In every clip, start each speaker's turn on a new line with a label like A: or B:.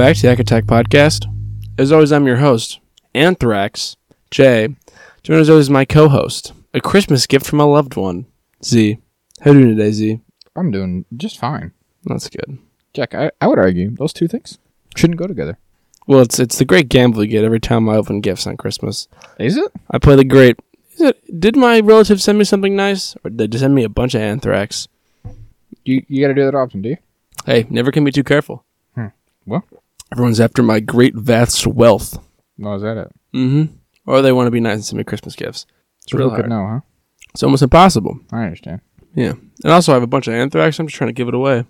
A: back to the Attack Podcast. As always, I'm your host, Anthrax Jay. Joining as always is my co-host, a Christmas gift from a loved one, Z. How are you doing today, Z?
B: I'm doing just fine.
A: That's good.
B: Jack, I, I would argue those two things shouldn't go together.
A: Well, it's it's the great gamble you get every time I open gifts on Christmas.
B: Is it?
A: I play the great. Is it, did my relative send me something nice, or did they send me a bunch of anthrax?
B: You you got to do that often, do you?
A: Hey, never can be too careful.
B: Hmm. Well.
A: Everyone's after my great vast wealth.
B: No, is that it?
A: Mm-hmm. Or they want to be nice and send me Christmas gifts. It's real
B: Who could
A: hard.
B: know, huh?
A: It's almost impossible.
B: I understand.
A: Yeah. And also, I have a bunch of anthrax. I'm just trying to give it away.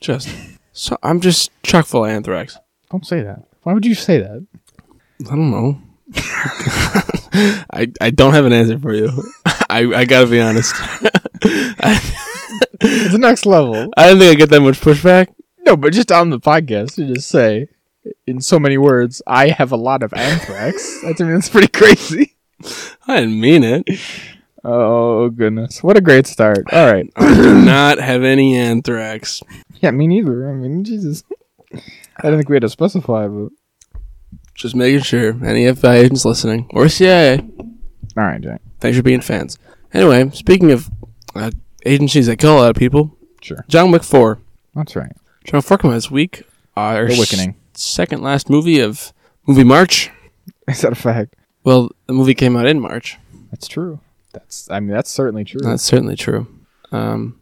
A: Just. So I'm just chock full of anthrax.
B: Don't say that. Why would you say that?
A: I don't know. I I don't have an answer for you. I I gotta be honest. I,
B: It's the next level.
A: I didn't think I get that much pushback.
B: No, but just on the podcast, you just say in so many words, I have a lot of anthrax. That's I mean that's pretty crazy.
A: I didn't mean it.
B: Oh goodness, what a great start! All right,
A: I do not have any anthrax.
B: yeah, me neither. I mean, Jesus, I didn't think we had to specify, but
A: Just making sure. Any FBI agents listening or CIA,
B: all right, Jack.
A: thanks for being fans. Anyway, speaking of uh, agencies that kill a lot of people,
B: Sure,
A: John Wick Four.
B: that's right.
A: John Wick Four came out this week. Our s- second last movie of movie March.
B: Is that a fact?
A: Well, the movie came out in March.
B: That's true. That's I mean that's certainly true.
A: That's certainly true. Um,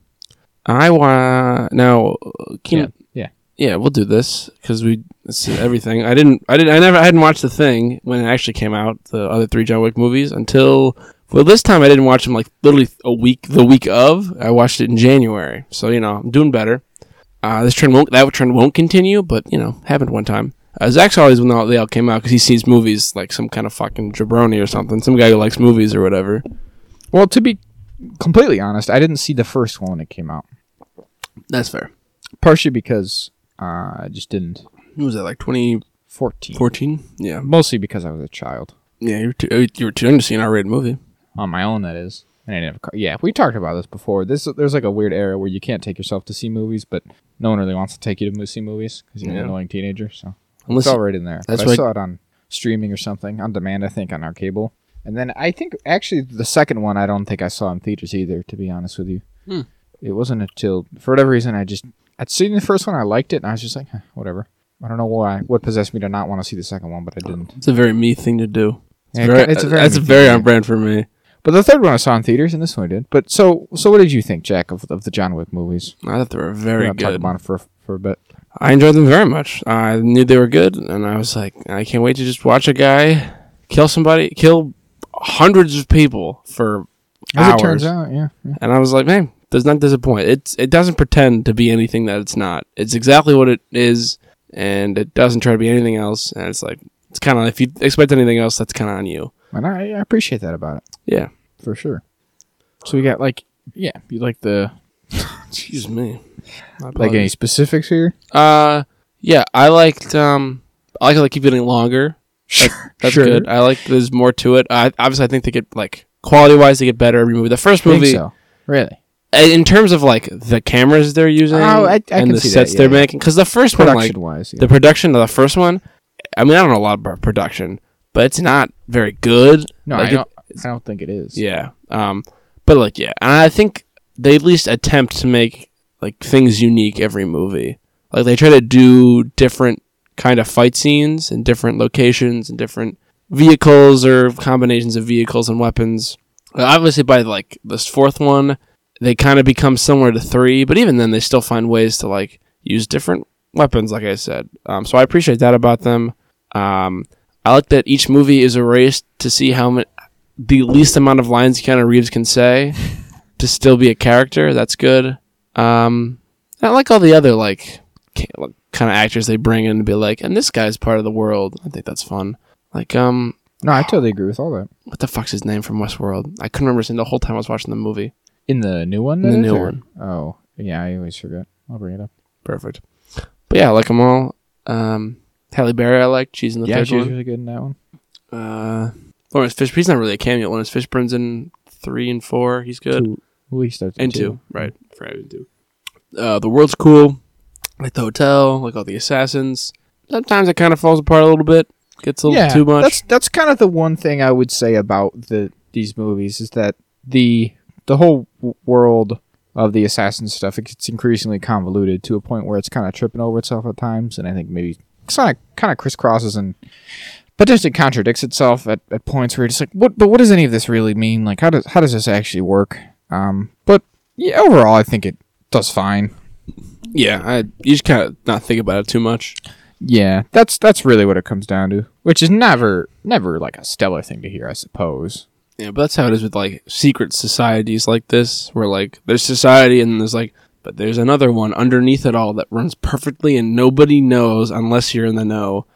A: I want now. uh, Keen,
B: yeah.
A: yeah, we'll do this because we this is everything. I didn't, I didn't, I never, I hadn't watched the thing when it actually came out. The other three John Wick movies until well, this time I didn't watch them like literally a week, the week of. I watched it in January, so you know I'm doing better. Uh, this trend won't, that trend won't continue, but you know, happened one time. Uh, Zach's always when they all came out because he sees movies like some kind of fucking jabroni or something, some guy who likes movies or whatever.
B: Well, to be completely honest, I didn't see the first one when it came out.
A: That's fair.
B: Partially because uh, I just didn't.
A: What was that like 2014?
B: 14.
A: Yeah,
B: Mostly because I was a child.
A: yeah. You were too, you were too young to see an R-rated movie.
B: On my own, that is. I didn't have a car. Yeah, we talked about this before. This There's like a weird era where you can't take yourself to see movies, but no one really wants to take you to see movies because you're
A: Yeah.
B: an annoying teenager. So
A: Unless
B: it's all right in there.
A: That's
B: I saw it on streaming or something, on demand, I think, on our cable. And then I think actually the second one I don't think I saw in theaters either, to be honest with you.
A: Hmm.
B: It wasn't until for whatever reason I just I'd seen the first one, I liked it, and I was just like, "Huh, whatever. I don't know why what possessed me to not want to see the second one, but I didn't.
A: it's a very me thing to do. It's
B: Yeah,
A: very,
B: it's a very
A: that's
B: me
A: very on brand for me.
B: But the third one I saw in theaters, and this one I did. But so so what did you think, Jack, of, of the John Wick movies?
A: I thought they were
B: We're
A: very
B: gonna talk about it for for a bit.
A: I enjoyed them very much. I knew they were good, and I was like, I can't wait to just watch a guy kill somebody, kill hundreds of people for
B: As
A: hours.
B: it turns out, yeah. yeah.
A: And I was like, man, does not disappoint. It's it doesn't pretend to be anything that it's not. It's exactly what it is, and it doesn't try to be anything else. And it's like it's kind of if you expect anything else, that's kind of on you.
B: And I, I appreciate that about it
A: Yeah.
B: for sure. So we got like yeah, you like the
A: Excuse me. My
B: like any
A: apologies.
B: specifics here?
A: Uh, yeah, I liked um, I like how they keep getting longer.
B: Sure,
A: That's good. I like there's more to it. I obviously I think they get like quality wise they get better every movie. The first
B: Think
A: movie,
B: so. Really?
A: in terms of like the cameras they're using
B: Oh, I- I
A: and
B: can
A: the
B: see that,
A: sets
B: yeah,
A: they're
B: yeah.
A: making, because the first one like
B: Production wise, yeah.
A: the production of the first one, I mean I don't know a lot about production, but it's not very good.
B: no,
A: like
B: I
A: it-
B: don't. I don't think it is.
A: Yeah. Um, but like yeah, and I think they at least attempt to make like things unique every movie. Like they try to do different kind of fight scenes in different locations and different vehicles or combinations of vehicles and weapons. Obviously, by like this fourth one, they kind of become similar to three, but even then, they still find ways to like use different weapons. Like I said, um, so I appreciate that about them. Um, I like that each movie is a race to see how many the least amount of lines Keanu Reeves can say to still be a character. That's good. Um, I like all the other like kind of actors they bring in to be like, and this guy's part of the world. I think that's fun. Like, um,
B: No, I totally agree with all that.
A: what the fuck's his name from Westworld? I couldn't remember his name the whole time I was watching the movie.
B: In the new one,
A: In the new
B: or-
A: one.
B: Oh, yeah, I always forget. I'll bring it up.
A: Perfect. But yeah, I like them all. Um, Halle Berry, I like. She's in the
B: yeah,
A: third
B: she was
A: one.
B: really good in that one.
A: Uh, Laurence Fishburne. He's not really a cameo. Laurence Fishburne's in three and four. He's good.
B: Two. Well, he starts at
A: And two, right? Having two. Uh, the world's cool. Like the hotel. Like all the assassins. sometimes it kind of falls apart a little bit. Gets a little too much.
B: That's that's kind of the one thing I would say about the these movies is that the the whole w- world of the assassin stuff it gets increasingly convoluted to a point where it's kind of tripping over itself at times, and I think maybe kind of kind of crisscrosses and potentially contradicts itself at, at points where you're just like, what? But what does any of this really mean? Like, how does how does this actually work? Um, but yeah, overall, I think it does fine.
A: yeah, I you just kind of not think about it too much.
B: Yeah, that's that's really what it comes down to, which is never never like a stellar thing to hear, I suppose.
A: Yeah, but that's how it is with like secret societies like this, where like there's society and there's like, but there's another one underneath it all that runs perfectly and nobody knows unless you're in the know.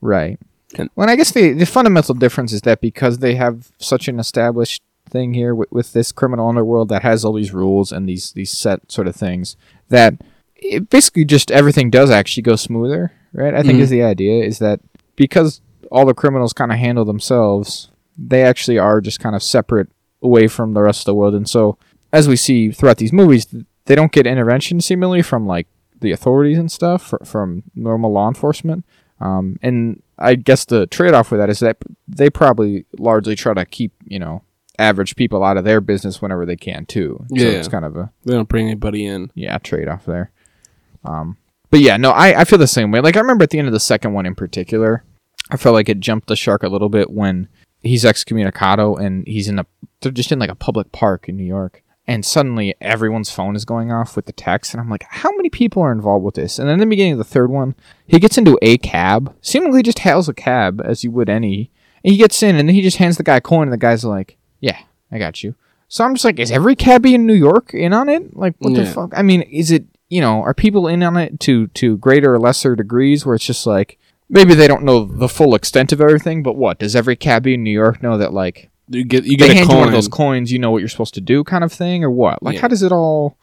B: Right.
A: And-
B: well, and I guess the, the fundamental difference is that because they have such an established thing here with, with this criminal underworld that has all these rules and these these set sort of things, that it basically just everything does actually go smoother, right? I think
A: Mhm.
B: is the idea is that because all the criminals kind of handle themselves, they actually are just kind of separate away from the rest of the world, and so as we see throughout these movies, they don't get intervention seemingly from like the authorities and stuff fr- from normal law enforcement. Um, and I guess the trade off with that is that they probably largely try to keep, you know, average people out of their business whenever they can too. So
A: Yeah.
B: it's kind of a
A: They don't bring anybody in.
B: yeah trade off there. Um, but yeah, no, I, I feel the same way. Like I remember at the end of the second one in particular, I felt like it jumped the shark a little bit when he's excommunicado and he's in a they're just in like a public park in New York. And suddenly everyone's phone is going off with the text, and I'm like, how many people are involved with this? And then in the beginning of the third one, he gets into a cab, seemingly just hails a cab as you would any. And he gets in, and then he just hands the guy a coin, and the guy's like, yeah, I got you. So I'm just like, is every cabbie in New York in on it? Like, what the fuck? I mean, is it you know, are people in on it to to greater or lesser degrees where it's just like maybe they don't know the full extent of everything, but what does every cabbie in New York know that like
A: You get you
B: they
A: get a
B: hand you one
A: coin,
B: of those coins, you know what you're supposed to do, kind of thing, or what? Like,
A: Yeah.
B: how does it all?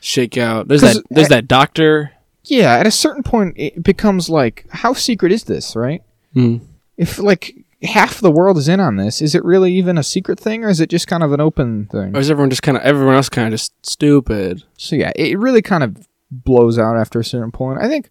A: shake out. There's
B: 'Cause
A: that there's that doctor.
B: Yeah, at a certain point, it becomes like, how secret is this, right?
A: Hmm.
B: If like half the world is in on this, is it really even a secret thing, or is it just kind of an open thing?
A: Or is everyone just kind of everyone else kind of just stupid?
B: So yeah, it really kind of blows out after a certain point. I think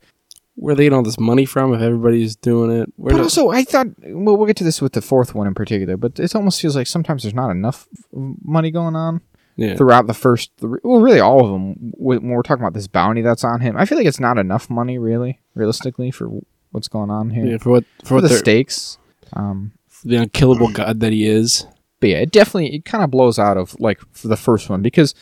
A: Where they get all this money from if everybody's doing it?
B: But also, I thought well, we'll get to this with the fourth one in particular. But it almost feels like sometimes there's not enough money going on
A: yeah.
B: throughout the first. Three, well, really, all of them. When we're talking about this bounty that's on him, I feel like it's not enough money, really, realistically, for what's going on here
A: yeah, for what for,
B: for
A: what
B: the stakes. Um,
A: for the unkillable god that he is.
B: but yeah, it definitely it kind of blows out of like for the first one because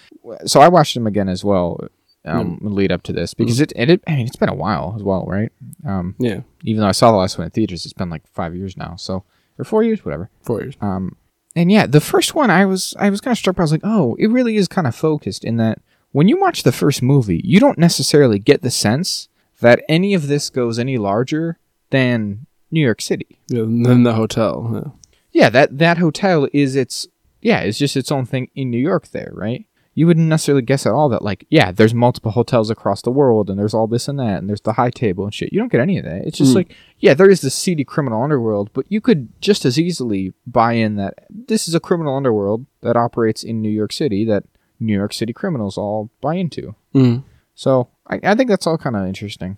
B: so I watched him again as well. Um, lead up to this because it, it, it I mean it's been a while as well, right? Um,
A: Yeah,
B: even though I saw the last one in theaters, it's been like five years now, so or four years, whatever.
A: four years.
B: Um, and yeah, the first one I was I was kind of struck. by I was like, oh, it really is kind of focused in that when you watch the first movie, you don't necessarily get the sense that any of this goes any larger than New York City.
A: Yeah, and then the hotel. Yeah.
B: Yeah, that that hotel is its yeah, it's just its own thing in New York there, right? You wouldn't necessarily guess at all that like, yeah, there's multiple hotels across the world and there's all this and that and there's the high table and shit. You don't get any of that. It's just
A: Hmm.
B: like, yeah, there is this seedy criminal underworld, but you could just as easily buy in that this is a criminal underworld that operates in New York City that New York City criminals all buy into.
A: Mm.
B: So I, I think that's all kind of interesting.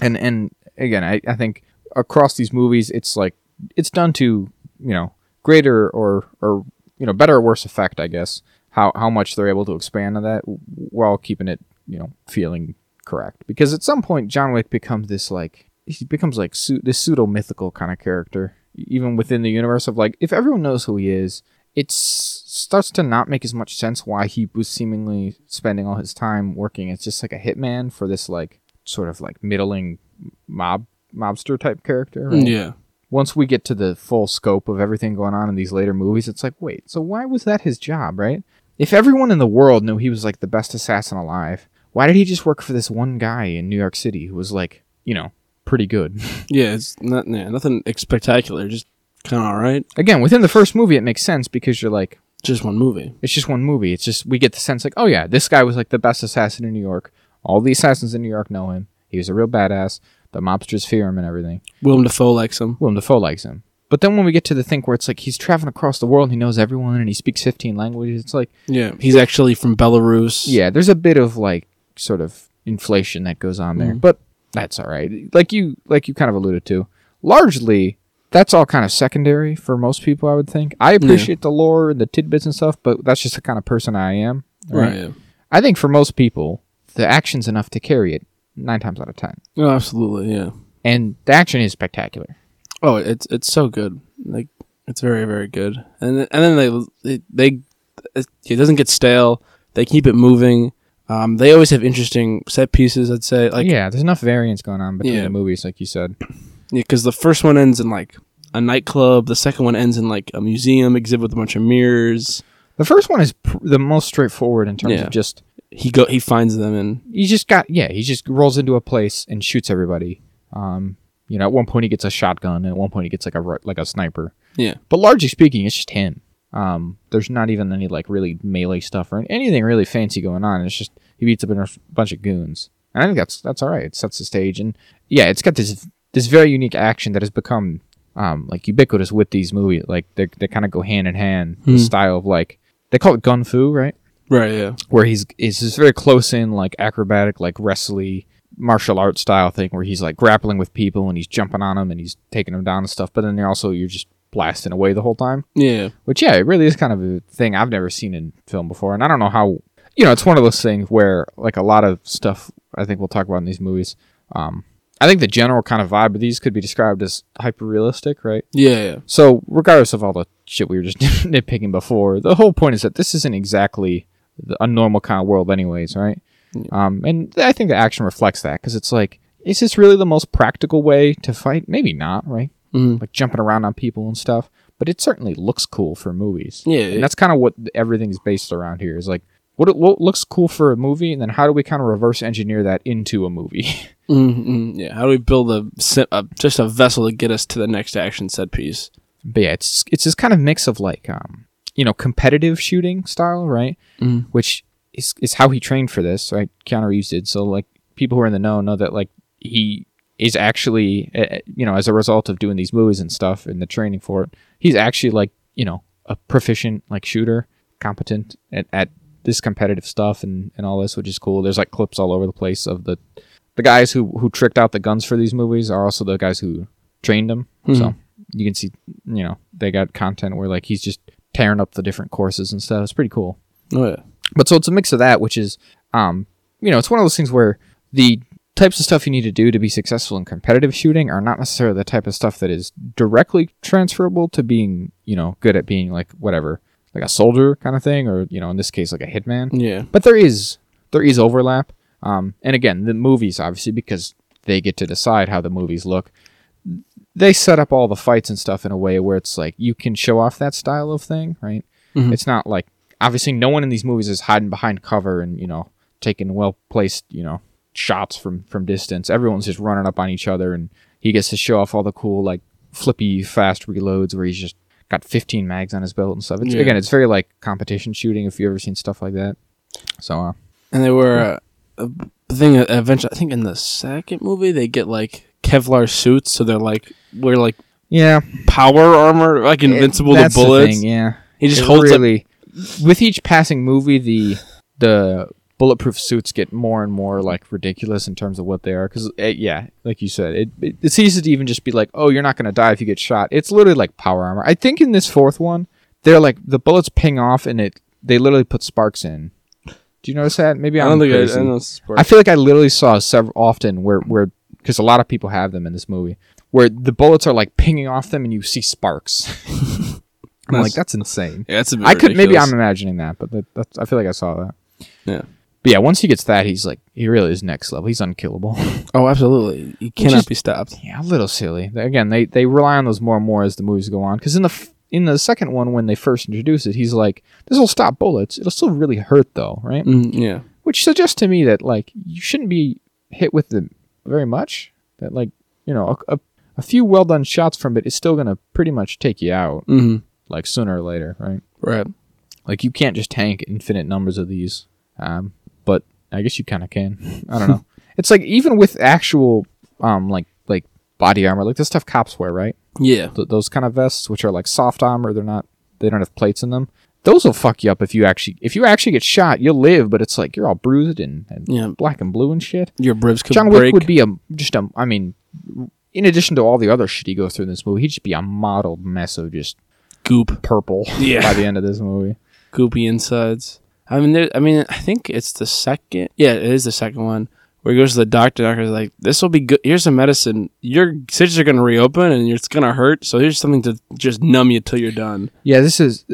B: And and again, I, I think across these movies, it's like it's done to you know greater or or you know better or worse effect, I guess. How how much they're able to expand on that while keeping it you know feeling correct. Because at some point, John Wick becomes this like he becomes like su- this pseudo mythical kind of character, even within the universe of like if everyone knows who he is, it starts to not make as much sense why he was seemingly spending all his time working as just like a hitman for this like sort of like middling mob mobster type character. right?
A: Yeah.
B: Once we get to the full scope of everything going on in these later movies, it's like, wait, so why was that his job, right? If everyone in the world knew he was like the best assassin alive, why did he just work for this one guy in New York City who was like, you know, pretty good?
A: Yeah, it's not yeah, nothing spectacular, just kind of all right.
B: Again, within the first movie, it makes sense because you're like,
A: Just one movie.
B: It's just one movie. It's just we get the sense like, oh yeah, this guy was like the best assassin in New York. All the assassins in New York know him. He was a real badass. The mobsters fear him and everything.
A: Willem Dafoe likes him.
B: Willem Dafoe likes him. But then when we get to the thing where it's like he's traveling across the world and he knows everyone and he speaks 15 languages, it's like,
A: Yeah, he's actually from Belarus.
B: yeah, there's a bit of like sort of inflation that goes on there.
A: Mhm.
B: But That's all right. Like you like you kind of alluded to. Largely, that's all kind of secondary for most people. I would think. I appreciate the lore and the tidbits and stuff, but that's just the kind of person I am.
A: Right.
B: I think for most people, the action's enough to carry it nine times out of ten,
A: Oh, absolutely. Yeah.
B: and the action is spectacular.
A: Oh, it's it's so good. Like it's very very good. And then, and then they they, they it doesn't get stale. They keep it moving. Um, they always have interesting set pieces. I'd say like
B: yeah, there's enough variance going on between
A: Yeah.
B: the movies, like you said.
A: Yeah, because the first one ends in like a nightclub. The second one ends in like a museum exhibit with a bunch of mirrors.
B: The first one is pr- the most straightforward in terms
A: Yeah.
B: of just
A: He go he finds them and
B: he just got yeah he just rolls into a place and shoots everybody. Um, you know, at one point he gets a shotgun, and at one point he gets like a like a sniper.
A: yeah
B: But largely speaking, it's just him. Um, there's not even any like really melee stuff or anything really fancy going on. It's just he beats up a bunch of goons, and I think that's that's all right. It sets the stage, and yeah, it's got this this very unique action that has become um like ubiquitous with these movies. Like they they kind of go hand in hand. The
A: Hmm.
B: style of like they call it gun fu, right?
A: right yeah
B: Where he's is this very close in like acrobatic like wrestly martial arts style thing where he's like grappling with people and he's jumping on them and he's taking them down and stuff. But then they're also you're just blasting away the whole time.
A: yeah
B: Which yeah, it really is kind of a thing I've never seen in film before, and I don't know how. You know, it's one of those things where like a lot of stuff I think we'll talk about in these movies. Um, I think the general kind of vibe of these could be described as hyper realistic, right?
A: yeah yeah
B: So regardless of all the shit we were just nitpicking before, the whole point is that this isn't exactly a normal kind of world, anyways, right? Um, and I think the action reflects that because it's like, is this really the most practical way to fight? Maybe not, right?
A: Mhm.
B: Like jumping around on people and stuff, but it certainly looks cool for movies.
A: Yeah,
B: and that's kind of what everything's based around here. Is like what it what looks cool for a movie, and then how do we kind of reverse engineer that into a movie?
A: mm yeah how do we build a, a just a vessel to get us to the next action set piece
B: but yeah, it's it's this kind of mix of like um you know competitive shooting style, right?
A: Mhm.
B: Which is is how he trained for this, right? Keanu Reeves did. So like people who are in the know know that like he is actually uh, you know as a result of doing these movies and stuff and the training for it, he's actually like you know a proficient like shooter, competent at, at this competitive stuff and and all this, which is cool. There's like clips all over the place of the the guys who who tricked out the guns for these movies are also the guys who trained them. So you can see, you know, they got content where like he's just tearing up the different courses and stuff. It's pretty cool.
A: oh yeah
B: But so it's a mix of that, which is, um, you know, it's one of those things where the types of stuff you need to do to be successful in competitive shooting are not necessarily the type of stuff that is directly transferable to being, you know, good at being like whatever, like a soldier kind of thing, or you know, in this case, like a hitman.
A: Yeah.
B: But there is there is overlap. Um, and again the movies obviously because they get to decide how the movies look they set up all the fights and stuff in a way where it's like you can show off that style of thing right?
A: Mhm.
B: it's not like obviously no one in these movies is hiding behind cover and you know taking well placed you know shots from from distance. Everyone's just running up on each other and he gets to show off all the cool like flippy fast reloads where he's just got 15 mags on his belt and stuff. It's,
A: Yeah.
B: again it's very like competition shooting if you've ever seen stuff like that. So uh,
A: and they were uh, a thing eventually i think in the second movie they get like kevlar suits so they're like we're like
B: Yeah,
A: power armor like invincible to
B: That's the
A: bullets.
B: thing, yeah,
A: he just
B: It
A: holds up
B: really. With each passing movie, the the bulletproof suits get more and more like ridiculous in terms of what they are. Because eh, yeah, like you said, it, it it's easy to even just be like, oh, you're not gonna die if you get shot. It's literally like power armor. I think in this fourth one, they're like the bullets ping off and it they literally put sparks in. Do you notice that? Maybe
A: i
B: I'm
A: don't think I, I
B: crazy.
A: don't know
B: I feel like I literally saw several often where where because a lot of people have them in this movie where the bullets are like pinging off them and you see sparks. I'm
A: That's-
B: like that's insane.
A: yeah, that's a bit
B: I could maybe. I'm imagining that, but that, that's, I feel like I saw that.
A: Yeah.
B: But yeah, once he gets that, he's like he really is next level. He's unkillable.
A: oh absolutely you cannot
B: is-
A: be stopped
B: yeah, a little silly. Again, they they rely on those more and more as the movies go on. Because in the f- in the second one, when they first introduce it, he's like, "This will stop bullets. It'll still really hurt though, right?"
A: mm, yeah
B: which suggests to me that like you shouldn't be hit with them very much. That like you know a, a, a few well done shots from it is still gonna pretty much take you out
A: hmm
B: like sooner or later, right?
A: right
B: Like you can't just tank infinite numbers of these. Um, but I guess you kind of can. I don't know. it's like even with actual um like like body armor, like the stuff cops wear, right?
A: yeah
B: Th- those kind of vests, which are like soft armor, they're not they don't have plates in them. those will fuck you up if you actually if you actually get shot. You'll live, but it's like you're all bruised and, and
A: Yeah.
B: black and blue and shit.
A: Your ribs could
B: John Wick
A: break.
B: would be a just a. I mean, in addition to all the other shit he goes through in this movie, he'd just be a mottled mess of just
A: goop,
B: purple
A: Yeah.
B: by the end of this movie.
A: goopy insides. I mean, there, I mean, I think it's the second. Yeah, it is the second one where he goes to the doctor. Doctor's like, "This will be good. Here's some medicine. Your stitches are gonna reopen and it's gonna hurt. So here's something to just numb you till you're done."
B: Yeah, this is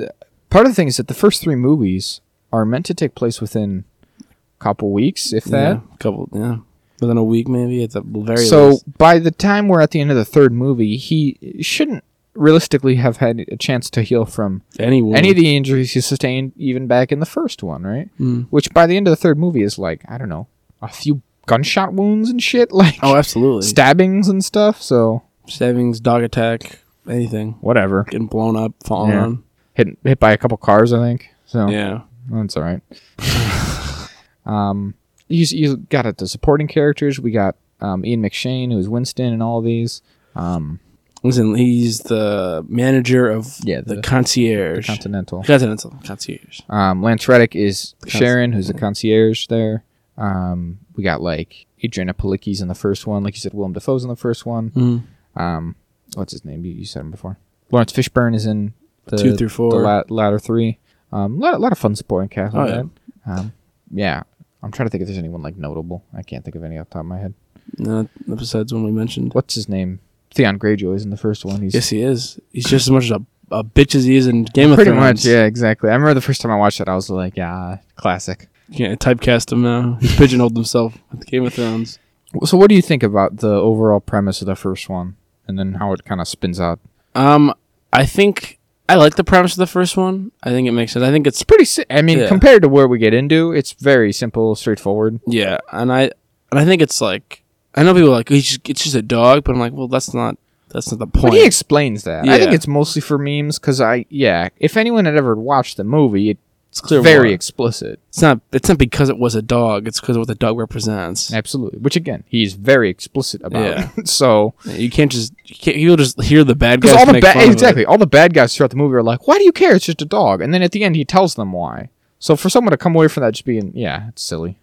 B: part of the thing is that the first three movies are meant to take place within a couple weeks, if that.
A: yeah, couple. Yeah, within a week maybe at the very
B: so
A: least.
B: by the time we're at the end of the third movie, he shouldn't realistically have had a chance to heal from
A: Any wound.
B: any of the injuries he sustained even back in the first one, right?
A: Mm.
B: Which by the end of the third movie is like I don't know a few gunshot wounds and shit, like
A: Oh, absolutely.
B: stabbings and stuff. So
A: Stabbings, dog attack, anything.
B: whatever,
A: Getting blown up, falling
B: Yeah.
A: on.
B: hit hit by a couple cars, I think. So
A: Yeah.
B: that's all right. um, you you got it. The supporting characters. We got um, Ian McShane, who's Winston, and all these. Um,
A: Listen, he's the manager of
B: Yeah,
A: the,
B: the-
A: concierge.
B: Continental.
A: Continental concierge.
B: Um, Lance Reddick is
A: Conci-
B: Charon, who's the concierge there. Um, we got like Adriana Palicki's in the first one, like you said, Willem Dafoe's in the first one.
A: Mm.
B: Um, what's his name? You, you said him before. Laurence Fishburne is in the
A: Two through four.
B: the la- latter three. Um, lot, a lot of fun supporting cast.
A: Oh, yeah.
B: Um, yeah. I'm trying to think if there's anyone like notable. I can't think of any off the top of my head.
A: No, besides one we mentioned.
B: What's his name? Theon Greyjoy is in the first one. He's
A: Yes, he is. He's just as much a, a bitch as he is in Game of
B: pretty
A: Thrones.
B: much. Yeah, exactly. I remember the first time I watched it, I was like, yeah, classic.
A: You can't typecast him now. He's pigeonholed himself with Game of Thrones.
B: So, what do you think about the overall premise of the first one, and then how it kind of spins out?
A: Um, I think I like the premise of the first one. I think it makes sense. I think it's
B: It's pretty. Si- I mean,
A: Yeah.
B: compared to where we get into, it's very simple, straightforward.
A: yeah, and I and I think it's like I know people are like he's just, it's just a dog, but I'm like, well, that's not that's not the
B: But
A: point.
B: he explains that. I think it's mostly for memes because I, yeah, if anyone had ever watched the movie, it's
A: it's clear
B: very
A: why.
B: explicit.
A: It's not. It's not because it was a dog. It's because of what the dog represents.
B: Absolutely. Which again, he's very explicit about.
A: Yeah.
B: so
A: You can't just. You can't, you'll just hear the bad guys
B: all the
A: make
B: bad
A: fun of it.
B: exactly all the bad guys throughout the movie are like, "Why do you care? It's just a dog." And then at the end, he tells them why. So for someone to come away from that just being, yeah, it's silly.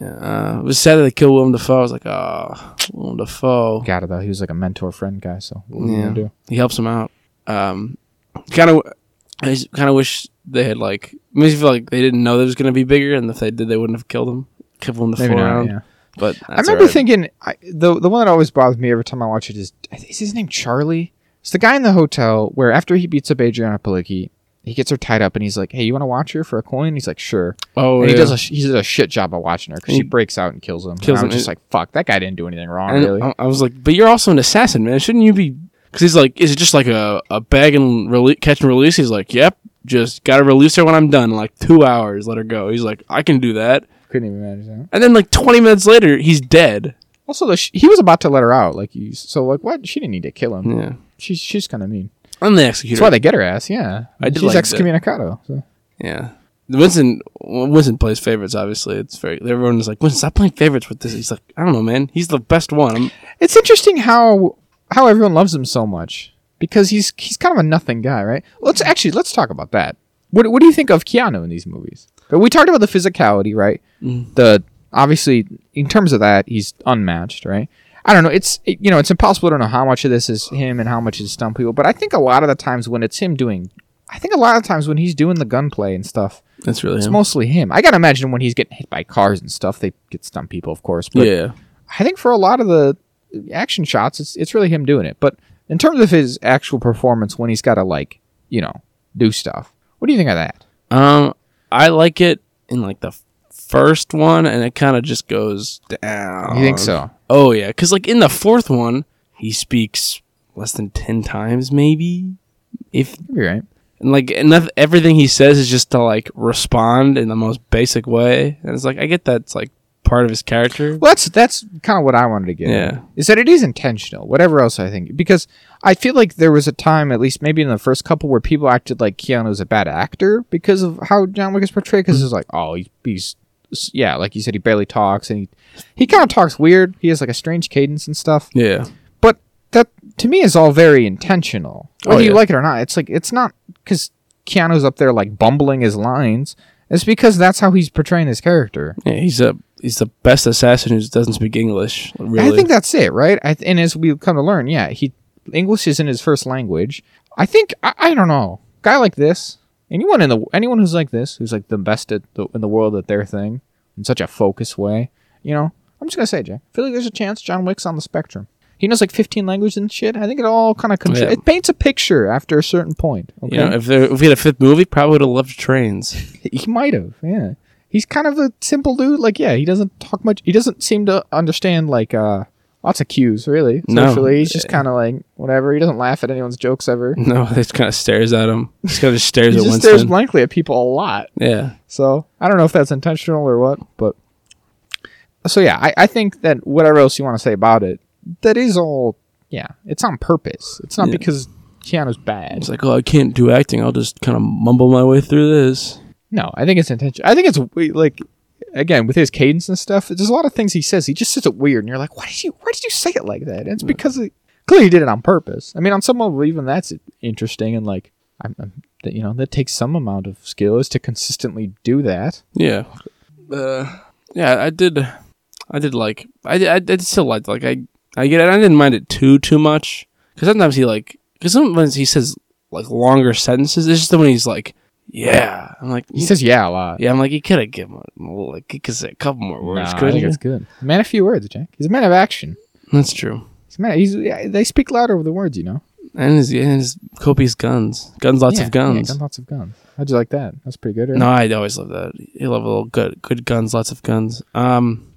A: Uh, it was sad that they killed Willem Dafoe. I was like, oh, Willem Dafoe.
B: got it though. He was like a mentor friend guy. So what
A: Yeah.
B: do?
A: He helps him out. Um, kind of. I kind of wish they had like. Makes me feel like they didn't know that it was going to be bigger, and if they did, they wouldn't have killed him. Kept Willem Dafoe
B: Maybe not.
A: around.
B: Yeah.
A: But
B: I remember
A: alright.
B: thinking I, the the one that always bothers me every time I watch it is is his name Charlie? It's the guy in the hotel where after he beats up Adriana Palicki, he gets her tied up and he's like, "Hey, you want to watch her for a coin?" He's like, "Sure."
A: Oh,
B: and
A: yeah.
B: he does a he does a shit job of watching her because she mm. breaks out and kills him.
A: kills
B: and I
A: him.
B: just like, "Fuck, that guy didn't do anything wrong,
A: And
B: really."
A: I, I was like, but you're also an assassin, man. Shouldn't you be? Because he's like, is it just like a, a bag and rele- catch and release? He's like, yep, just gotta release her when I'm done. Like two hours, let her go. He's like, I can do that.
B: Couldn't even manage that.
A: And then like 20 minutes later, he's dead.
B: Also, the sh- he was about to let her out, like you. So like, what? She didn't need to kill him.
A: Yeah,
B: She's she's kind of mean.
A: I'm the executor.
B: That's why they get her ass. Yeah,
A: I did
B: she's
A: like
B: excommunicado. So.
A: yeah. Winston Winston plays favorites. Obviously, it's very. Everyone is like, Winston, stop playing favorites with this. He's like, I don't know, man. He's the best one. I'm,
B: It's interesting how how everyone loves him so much because he's he's kind of a nothing guy, right? Let's actually let's talk about that. What what do you think of Keanu in these movies? But We talked about the physicality, right?
A: Mm.
B: The obviously in terms of that, he's unmatched, right? I don't know. It's it, you know it's impossible to know how much of this is him and how much is stunt people, but I think a lot of the times when it's him doing, I think a lot of times when he's doing the gunplay and stuff,
A: that's really
B: it's
A: him.
B: mostly him. I gotta imagine when he's getting hit by cars and stuff, they get stunt people, of course, but
A: yeah.
B: I think for a lot of the action shots, it's it's really him doing it. But in terms of his actual performance, when he's got to like you know do stuff, what do you think of that?
A: Um, I like it in like the first one, and it kind of just goes down.
B: You think so?
A: Oh yeah, because like in the fourth one, he speaks less than ten times, maybe. If
B: You're right.
A: and like enough, everything he says is just to like respond in the most basic way, and it's like I get that's like part of his character.
B: Well, that's that's kind of what I wanted to get. at,
A: Yeah.
B: is that it is intentional. Whatever else I think, because I feel like there was a time, at least maybe in the first couple, where people acted like Keanu was a bad actor because of how John Wick is portrayed. Because it's like, oh, he's, he's yeah, like you said, he barely talks and he he kind of talks weird. He has like a strange cadence and stuff.
A: Yeah,
B: but that to me is all very intentional
A: Oh,
B: whether you like it or not it's like it's not because Keanu's up there like bumbling his lines, it's because that's how he's portraying his character.
A: Yeah, he's a he's the best assassin who doesn't speak English. Really,
B: I think that's it, right? I, and as we come to learn, yeah, he English isn't his first language. I think I, I don't know, guy like this, anyone in the anyone who's like this, who's like the best at the, in the world at their thing in such a focused way, you know. I'm just gonna say, Jay, I feel like there's a chance John Wick's on the spectrum. He knows like 15 languages and shit. I think it all kind of contri-
A: Yeah.
B: it paints a picture after a certain point. Okay,
A: you know, if there, if we had a fifth movie, probably would have loved trains.
B: he might have. Yeah, he's kind of a simple dude. Like, yeah, he doesn't talk much. He doesn't seem to understand like uh lots of cues really.
A: No.
B: He's just kind of like whatever. He doesn't laugh at anyone's jokes ever.
A: no, he just kind of stares at him. He just kind of stares
B: He
A: at
B: just
A: Winston.
B: stares blankly at people a lot.
A: yeah,
B: So I don't know if that's intentional or what, but so yeah, I, I think that whatever else you want to say about it, that is all yeah, it's on purpose. It's not
A: Yeah.
B: because Keanu's bad.
A: it's like, oh, I can't do acting. I'll just kind of mumble my way through this.
B: No, I think it's intentional. I think it's like again with his cadence and stuff. There's a lot of things he says. He just says it weird, and you're like, why did you why did you say it like that? And it's because clearly he did it on purpose. I mean, on some level, even that's interesting and like I'm, I'm that you know that takes some amount of skill is to consistently do that.
A: Yeah, uh, yeah, I did. I did like. I did, I, did still liked like I. I get it. I didn't mind it too too much because sometimes he like because sometimes he says like longer sentences. It's just when he's like, yeah. I'm like,
B: He says yeah a lot.
A: yeah. I'm like, you could have given him a little, like he could say a couple more words.
B: Nah, I
A: couldn't
B: think
A: you?
B: it's good. Man, a few words, Jack. He's a man of action.
A: That's true.
B: He's a man. He's yeah, they speak louder with the words, you know.
A: And his, and his copious guns, guns, lots
B: Yeah,
A: of guns.
B: Yeah, gun- lots of guns. How'd you like that? That's pretty good. Right?
A: no, I always love that. You love a little good, good guns, lots of guns. Um,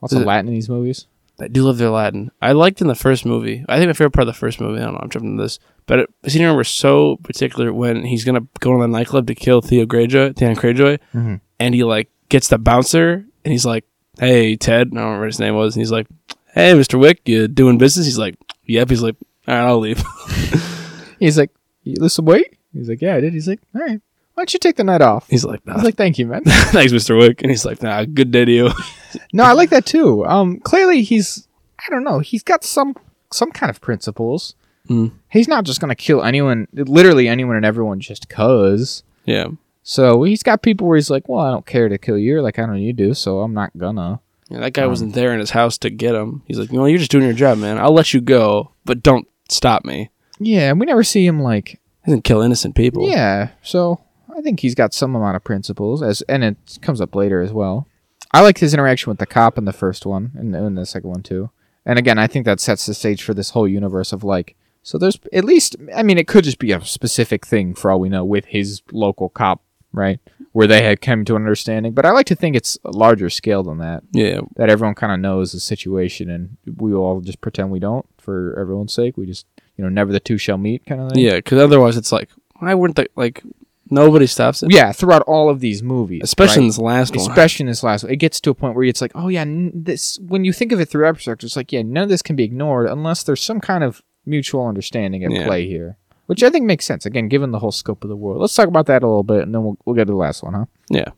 B: lots of Latin in these movies.
A: I do love their Latin. I liked in the first movie. I think my favorite part of the first movie. I don't know. I'm jumping to this, but it, I seem to remember so particular when he's gonna go to the nightclub to kill Theo Greyjoy, Theon Greyjoy,
B: Mhm.
A: and he like gets the bouncer, and he's like, "Hey, Ted," I don't remember what his name was, and he's like, "Hey, Mister Wick, you doing business?" He's like, "Yep." He's like, "All right, I'll leave."
B: He's like, "You listen, wait." He's like, "Yeah, I did." He's like, "All right, why don't you take the night off?"
A: he's like, nah,
B: He's like, "Thank you, man."
A: "Thanks, Mister Wick," and he's like, "Nah, good day to you."
B: no, I like that too. Um, clearly he's, I don't know, he's got some some kind of principles.
A: Mm.
B: He's not just gonna kill anyone, literally anyone and everyone, just cause.
A: Yeah,
B: So he's got people where he's like, "Well, I don't care to kill you, like I know you do, so I'm not gonna."
A: Yeah, that guy
B: Um,
A: wasn't there in his house to get him. He's like, "You know, you're just doing your job, man. I'll let you go, but don't stop me."
B: Yeah, and we never see him like
A: He doesn't kill innocent people.
B: Yeah, so I think he's got some amount of principles, as and it comes up later as well. I like his interaction with the cop in the first one and in the second one too. And again, I think that sets the stage for this whole universe of like. So there's at least, I mean, it could just be a specific thing for all we know with his local cop, right? Where they had come to an understanding. But I like to think it's a larger scale than that.
A: yeah,
B: That everyone kind of knows the situation, and we all just pretend we don't for everyone's sake. We just, you know, never the two shall meet kind of thing.
A: yeah. Because otherwise, it's like, why wouldn't they? Like, nobody stops it.
B: Yeah, throughout all of these movies,
A: especially in this last one.
B: especially in this last one, it gets to a point where it's like, oh yeah, n- this. When you think of it through perspective, it's like, yeah, none of this can be ignored unless there's some kind of mutual understanding at
A: Yeah.
B: play here, which I think makes sense. Again, given the whole scope of the world, let's talk about that a little bit, and then we'll we'll get to the last one, huh?
A: Yeah.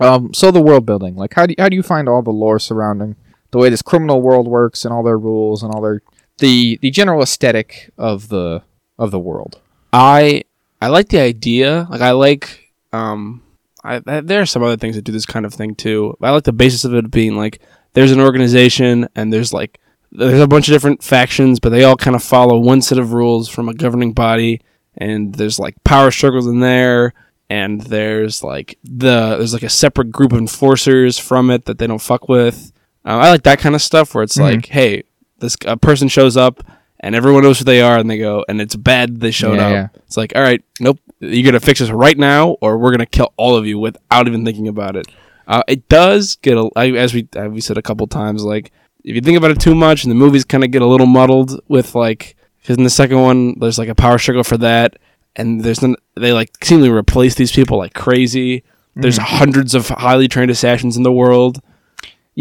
B: Um. So the world building, like, how do you, how do you find all the lore surrounding the way this criminal world works and all their rules and all their the the general aesthetic of the of the world?
A: I I like the idea. Like, I like um, I, I there are some other things that do this kind of thing too. I like the basis of it being like there's an organization and there's like there's a bunch of different factions, but they all kind of follow one set of rules from a governing body, and there's like power struggles in there. And there's like the there's like a separate group of enforcers from it that they don't fuck with. Uh, I like that kind of stuff where it's
B: Mhm.
A: like, hey, this a person shows up and everyone knows who they are, and they go, and it's bad they showed
B: Yeah,
A: up.
B: yeah.
A: It's like, all right, nope, you're gonna fix this right now, or we're gonna kill all of you without even thinking about it. Uh, it does get, a, I- as we as we said a couple times, like if you think about it too much, and the movies kind of get a little muddled with like, because in the second one there's like a power struggle for that, and there's none, they like seemingly replace these people like crazy. There's
B: Mm-hmm.
A: hundreds of highly trained assassins in the world.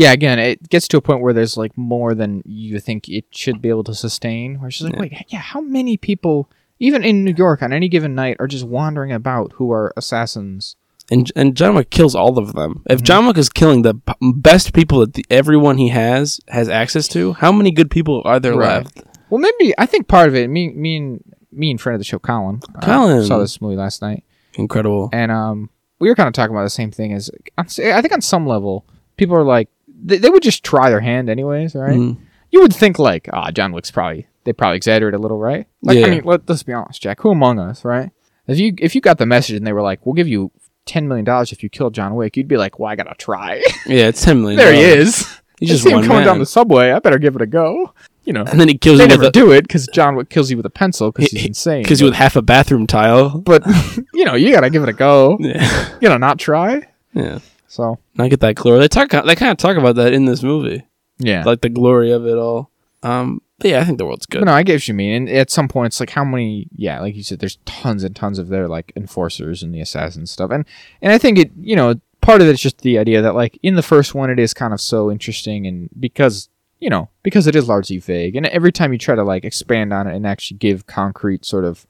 B: Yeah, again, it gets to a point where there's like more than you think it should be able to sustain. Where just like,
A: Yeah.
B: wait, yeah, how many people, even in New York, on any given night, are just wandering about who are assassins?
A: and and John Wick kills all of them. If
B: Mhm.
A: John Wick is killing the p- best people that the, everyone he has has access to, how many good people are there
B: Right.
A: left?
B: Well, maybe I think part of it. Me, me and me and friend of the show, Colin. uh,
A: Colin.
B: saw this movie last night.
A: incredible.
B: and um, we were kind of talking about the same thing as I think on some level, people are like they, they would just try their hand anyways, right?
A: Mhm.
B: You would think like, ah, John Wick's probably they probably exaggerate a little, right? Like,
A: Yeah.
B: I mean, let, let's be honest, Jack. Who among us, right? If you if you got the message and they were like, we'll give you ten million dollars if you kill John Wick, you'd be like, well, I gotta try.
A: Yeah, it's ten million.
B: there he is.
A: He's just
B: see him coming
A: man.
B: down the subway. I better give it a go. You know,
A: and then he kills
B: they
A: you with
B: never
A: a,
B: do it because John Wick kills you with a pencil because he's insane.
A: kills you with half a bathroom tile.
B: but you know, you gotta give it a go.
A: Yeah,
B: You know, not try.
A: yeah.
B: So
A: I get that glory. They talk. They kind of talk about that in this movie,
B: yeah.
A: like the glory of it all. Um, but yeah, I think the world's good.
B: But no, I get what you mean. And at some point, it's like how many? Yeah, like you said, there's tons and tons of their like enforcers and the assassins stuff. And and I think it, you know, part of it's just the idea that like in the first one, it is kind of so interesting, and because you know because it is largely vague, and every time you try to like expand on it and actually give concrete sort of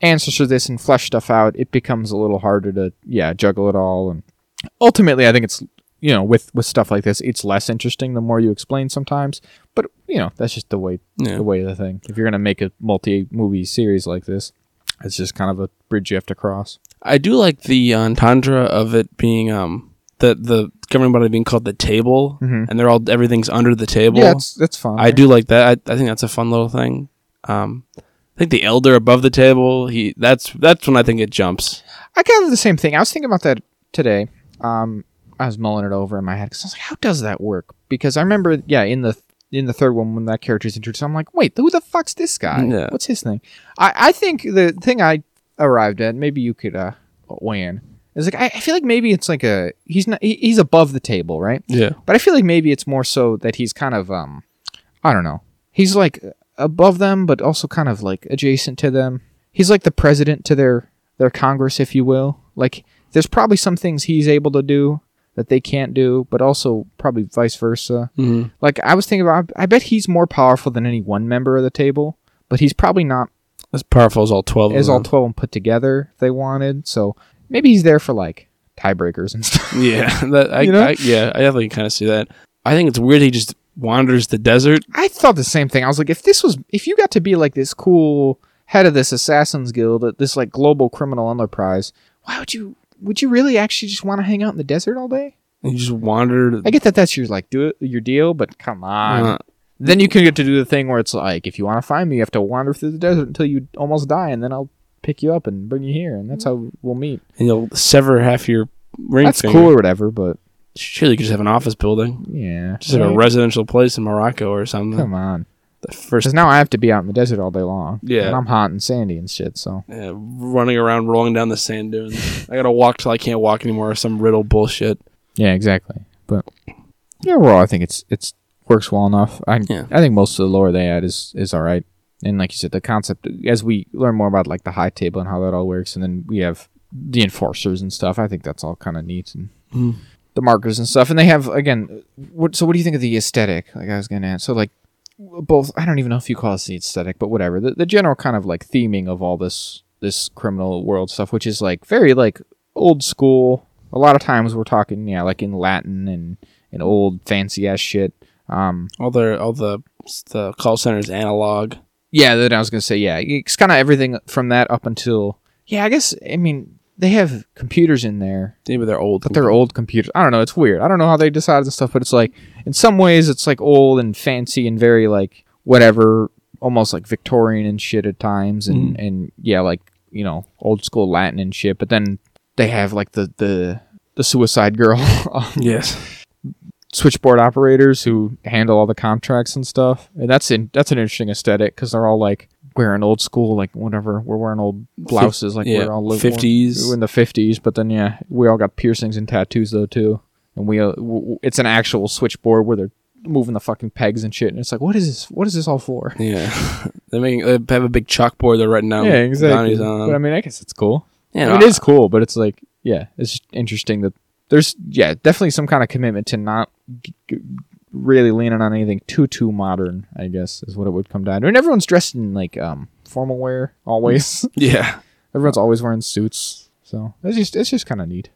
B: answers to this and flesh stuff out, it becomes a little harder to yeah juggle it all. And ultimately, I think it's you know with with stuff like this, it's less interesting the more you explain sometimes. But you know that's just the way
A: Yeah.
B: the way of the thing. If you're gonna make a multi-movie series like this, it's just kind of a bridge you have to cross.
A: I do like the entendre of it being um the the governing body being called the table,
B: Mhm.
A: and they're all everything's under the table.
B: Yeah, that's that's fine.
A: I do like that. I, I think that's a fun little thing. Um, I think the elder above the table. He that's that's when I think it jumps.
B: I kind of the same thing. I was thinking about that today. Um, I was mulling it over in my head because I was like, how does that work? Because I remember, yeah, in the in the third one when that character's introduced, I'm like, wait, who the fuck's this guy?
A: Yeah.
B: What's his thing? I I think the thing I arrived at, maybe you could uh weigh in. Is like I, I feel like maybe it's like a he's not he, he's above the table, right?
A: Yeah,
B: But I feel like maybe it's more so that he's kind of um I don't know. He's like above them but also kind of like adjacent to them. He's like the president to their their congress if you will. Like there's probably some things he's able to do that they can't do, but also probably vice versa.
A: hmm
B: Like I was thinking about I bet he's more powerful than any one member of the table, but he's probably not
A: as powerful as all twelve.
B: as all
A: them.
B: 12 of them put together if they wanted. So maybe he's there for like tiebreakers and stuff.
A: Yeah, that I,
B: You know?
A: I yeah I definitely kind of see that. I think it's weird he just wanders the desert.
B: I thought the same thing. I was like, if this was, if you got to be like this cool head of this assassins guild, this like global criminal enterprise, why would you? Would you really actually just want to hang out in the desert all day?
A: And he just wandered.
B: I get that that's your like do it your deal, but come on.
A: uh,
B: Then you can get to do the thing where it's like, if you want to find me, you have to wander through the desert until you almost die, and then I'll pick you up and bring you here, and that's how we'll meet.
A: and you'll sever half your ring
B: That's
A: finger.
B: cool or whatever, but
A: Surely you could just have an office building,
B: yeah,
A: just like a residential place in Morocco or something.
B: Come on,
A: The first
B: because now I have to be out in the desert all day long.
A: Yeah.
B: and I'm hot and sandy and shit. So
A: yeah, running around, rolling down the sand dunes. I gotta walk till I can't walk anymore. Or some riddle bullshit.
B: Yeah, exactly. But yeah, overall, I think it's it's works well enough. I
A: Yeah.
B: I think most of the lore they add is is all right. And like you said, the concept as we learn more about like the high table and how that all works, and then we have the enforcers and stuff. I think that's all kind of neat and
A: Mm.
B: the markers and stuff. And they have again. What so? What do you think of the aesthetic? Like I was gonna ask. So like both. I don't even know if you call it the aesthetic, but whatever. The the general kind of like theming of all this this criminal world stuff, which is like very like old school. A lot of times we're talking, yeah, like in Latin and and old fancy ass shit. Um,
A: All the all the the call centers analog.
B: yeah, that I was gonna say, yeah, it's kind of everything from that up until, yeah, I guess, I mean, they have computers in there,
A: Maybe they're old.
B: but they're old computers. I don't know, it's weird. I don't know how they decided and stuff, but it's like, in some ways, it's like old and fancy and very like whatever, almost like Victorian and shit at times, and mm-hmm. and yeah, like you know, old school Latin and shit. But then they have like the the the Suicide Girl.
A: Yes.
B: switchboard operators who handle all the contracts and stuff. And that's in that's an interesting aesthetic because they're all like wearing old school, like whatever. We're wearing old blouses, like
A: yeah,
B: we're all li-
A: 50s.
B: We're in the fifties, but then yeah, we all got piercings and tattoos though too. And we, uh, w- it's an actual switchboard where they're moving the fucking pegs and shit. And it's like, what is this? What is this all for?
A: Yeah. they're making. They have a big chalkboard. They're writing down.
B: yeah, exactly. But I mean, I guess it's cool.
A: yeah,
B: I mean, it is cool, but it's like, yeah, it's interesting that there's, yeah, definitely some kind of commitment to not g- g- really leaning on anything too, too modern. I guess is what it would come down to. And everyone's dressed in like um formal wear always.
A: Yeah.
B: everyone's always wearing suits, so it's just it's just kind of neat.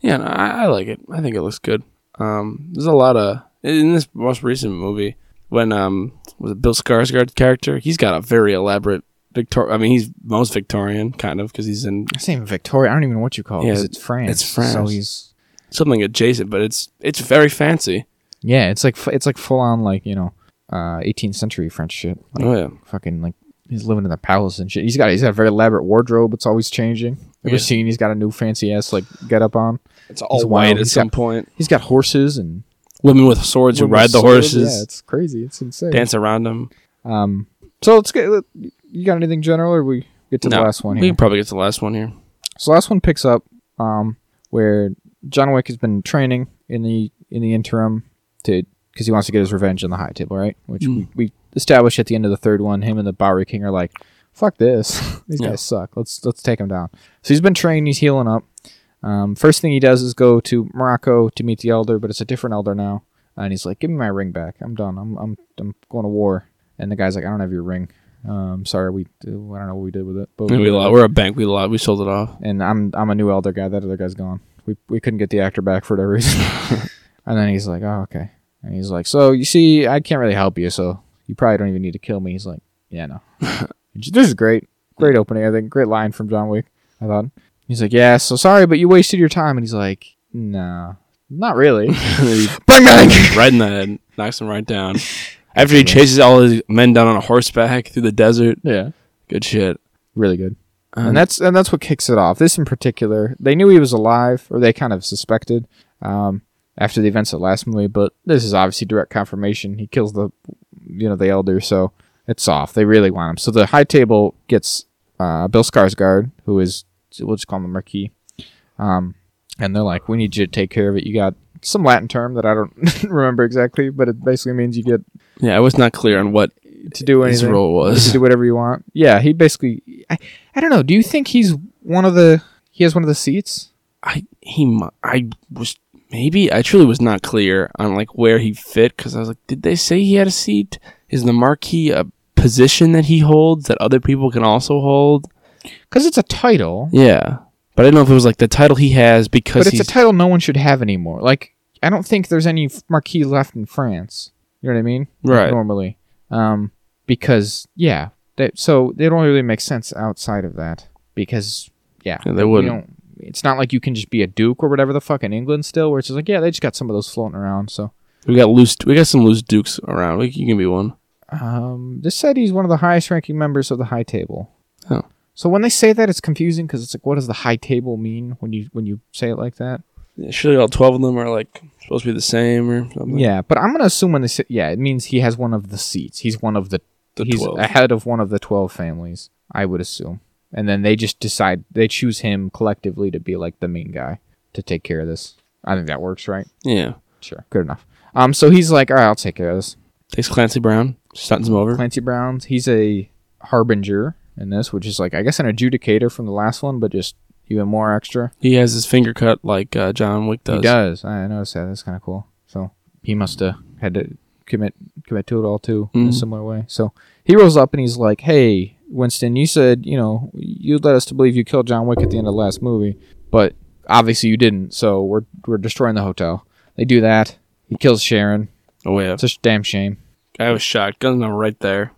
A: Yeah, no, I, I like it. I think it looks good. Um, there's a lot of in this most recent movie when um was it Bill Skarsgård's character? He's got a very elaborate Victor. I mean, he's most Victorian, kind of, because he's in
B: not even Victoria. I don't even know what you call it
A: Yeah,
B: it's France.
A: it's France.
B: So he's
A: something adjacent, but it's it's very fancy.
B: Yeah. It's like it's like full on like you know, uh, 18th century French shit. Like,
A: Oh yeah,
B: fucking like he's living in the palace and shit. He's got he's got a very elaborate wardrobe. It's always changing. Ever
A: Yeah.
B: seen? He's got a new fancy ass like get up on.
A: it's all
B: He's
A: white
B: wild.
A: at
B: He's
A: some
B: got-
A: point.
B: He's got horses and
A: Women with swords who ride the
B: swords.
A: horses,
B: Yeah, it's crazy. It's insane.
A: dance around them.
B: Um. So let's get. You got anything general, or we get to the last one
A: We can probably get to the last one here.
B: So last one picks up um, where John Wick has been training in the in the interim to because he wants to get his revenge on the high table, right? Which
A: Mm.
B: we, we established at the end of the third one. Him and the Bowery King are like, "Fuck this, these
A: Yeah.
B: guys suck. Let's let's take him down." So he's been trained. He's healing up. Um, first thing he does is go to Morocco to meet the elder, but it's a different elder now. And he's like, "Give me my ring back. I'm done. I'm I'm I'm going to war." And the guy's like, "I don't have your ring. Um, sorry, we I don't know what we did with it, but
A: We lo- we're a bank. We lo- we sold it off.
B: and I'm I'm a new elder guy. That other guy's gone. We we couldn't get the actor back for whatever reason. and then he's like, oh okay. And he's like, so you see, I can't really help you, so you probably don't even need to kill me. He's like, yeah, no. this is great, great opening. I think great line from John Wick. I thought. He's like, yeah, so sorry, but you wasted your time. And he's like, no, not really. Bang bang.
A: right in the head, knocks him right down. After he chases all his men down on a horseback through the desert.
B: yeah,
A: Good shit.
B: really good.
A: Um,
B: and that's and that's what kicks it off. This in particular, they knew he was alive, or they kind of suspected um, after the events of the last movie. But this is obviously direct confirmation. He kills the, you know, the elder, so it's off. They really want him. So the high table gets uh, Bill Skarsgård, who is we'll just call him the Marquis, um, and they're like, "We need you to take care of it." You got some Latin term that I don't remember exactly, but it basically means you get
A: yeah, I was not clear on what
B: to do
A: his role was.
B: to do whatever you want. Yeah, he basically. I, I don't know. Do you think he's one of the? He has one of the seats.
A: I he I was maybe I truly was not clear on like where he fit because I was like, did they say he had a seat? Is the marquis a position that he holds that other people can also hold?
B: Because it's a title,
A: Yeah, but I don't know if it was like the title he has because
B: but it's a title no one should have anymore. Like I don't think there's any marquis left in France. You know what I mean?
A: Right.
B: Normally, um, because yeah, that so it don't really make sense outside of that because yeah,
A: Yeah, they wouldn't.
B: It's not like you can just be a duke or whatever the fuck in England still, where it's just like yeah, they just got some of those floating around. So
A: we got loose. We got some loose dukes around. We, you can be one.
B: Um, this said he's one of the highest ranking members of the high table.
A: Oh.
B: So when they say that, it's confusing because it's like, what does the high table mean when you when you say it like that?
A: Yeah, surely all twelve of them are like supposed to be the same or something.
B: Yeah, but I'm gonna assume when they say yeah, it means he has one of the seats. He's one of the,
A: the
B: he's
A: twelve.
B: ahead of one of the twelve families. I would assume, and then they just decide they choose him collectively to be like the main guy to take care of this. I think that works, right?
A: yeah,
B: Sure, good enough. Um, so he's like, all right, I'll take care of this.
A: takes Clancy Brown, stuns him over.
B: Clancy Brown's. He's a harbinger in this, which is like I guess an adjudicator from the last one, but just even more extra.
A: He has his finger cut like uh, John Wick does.
B: He does. I noticed that. That's kind of cool. So he must have had to commit commit to it all too in a
A: Mhm.
B: similar way. So he rolls up and he's like, "Hey, Winston, you said you know you led us to believe you killed John Wick at the end of the last movie, but obviously you didn't. So we're we're destroying the hotel." They do that. He kills Charon.
A: Oh yeah,
B: It's a damn shame.
A: I was shocked. Guns on right there.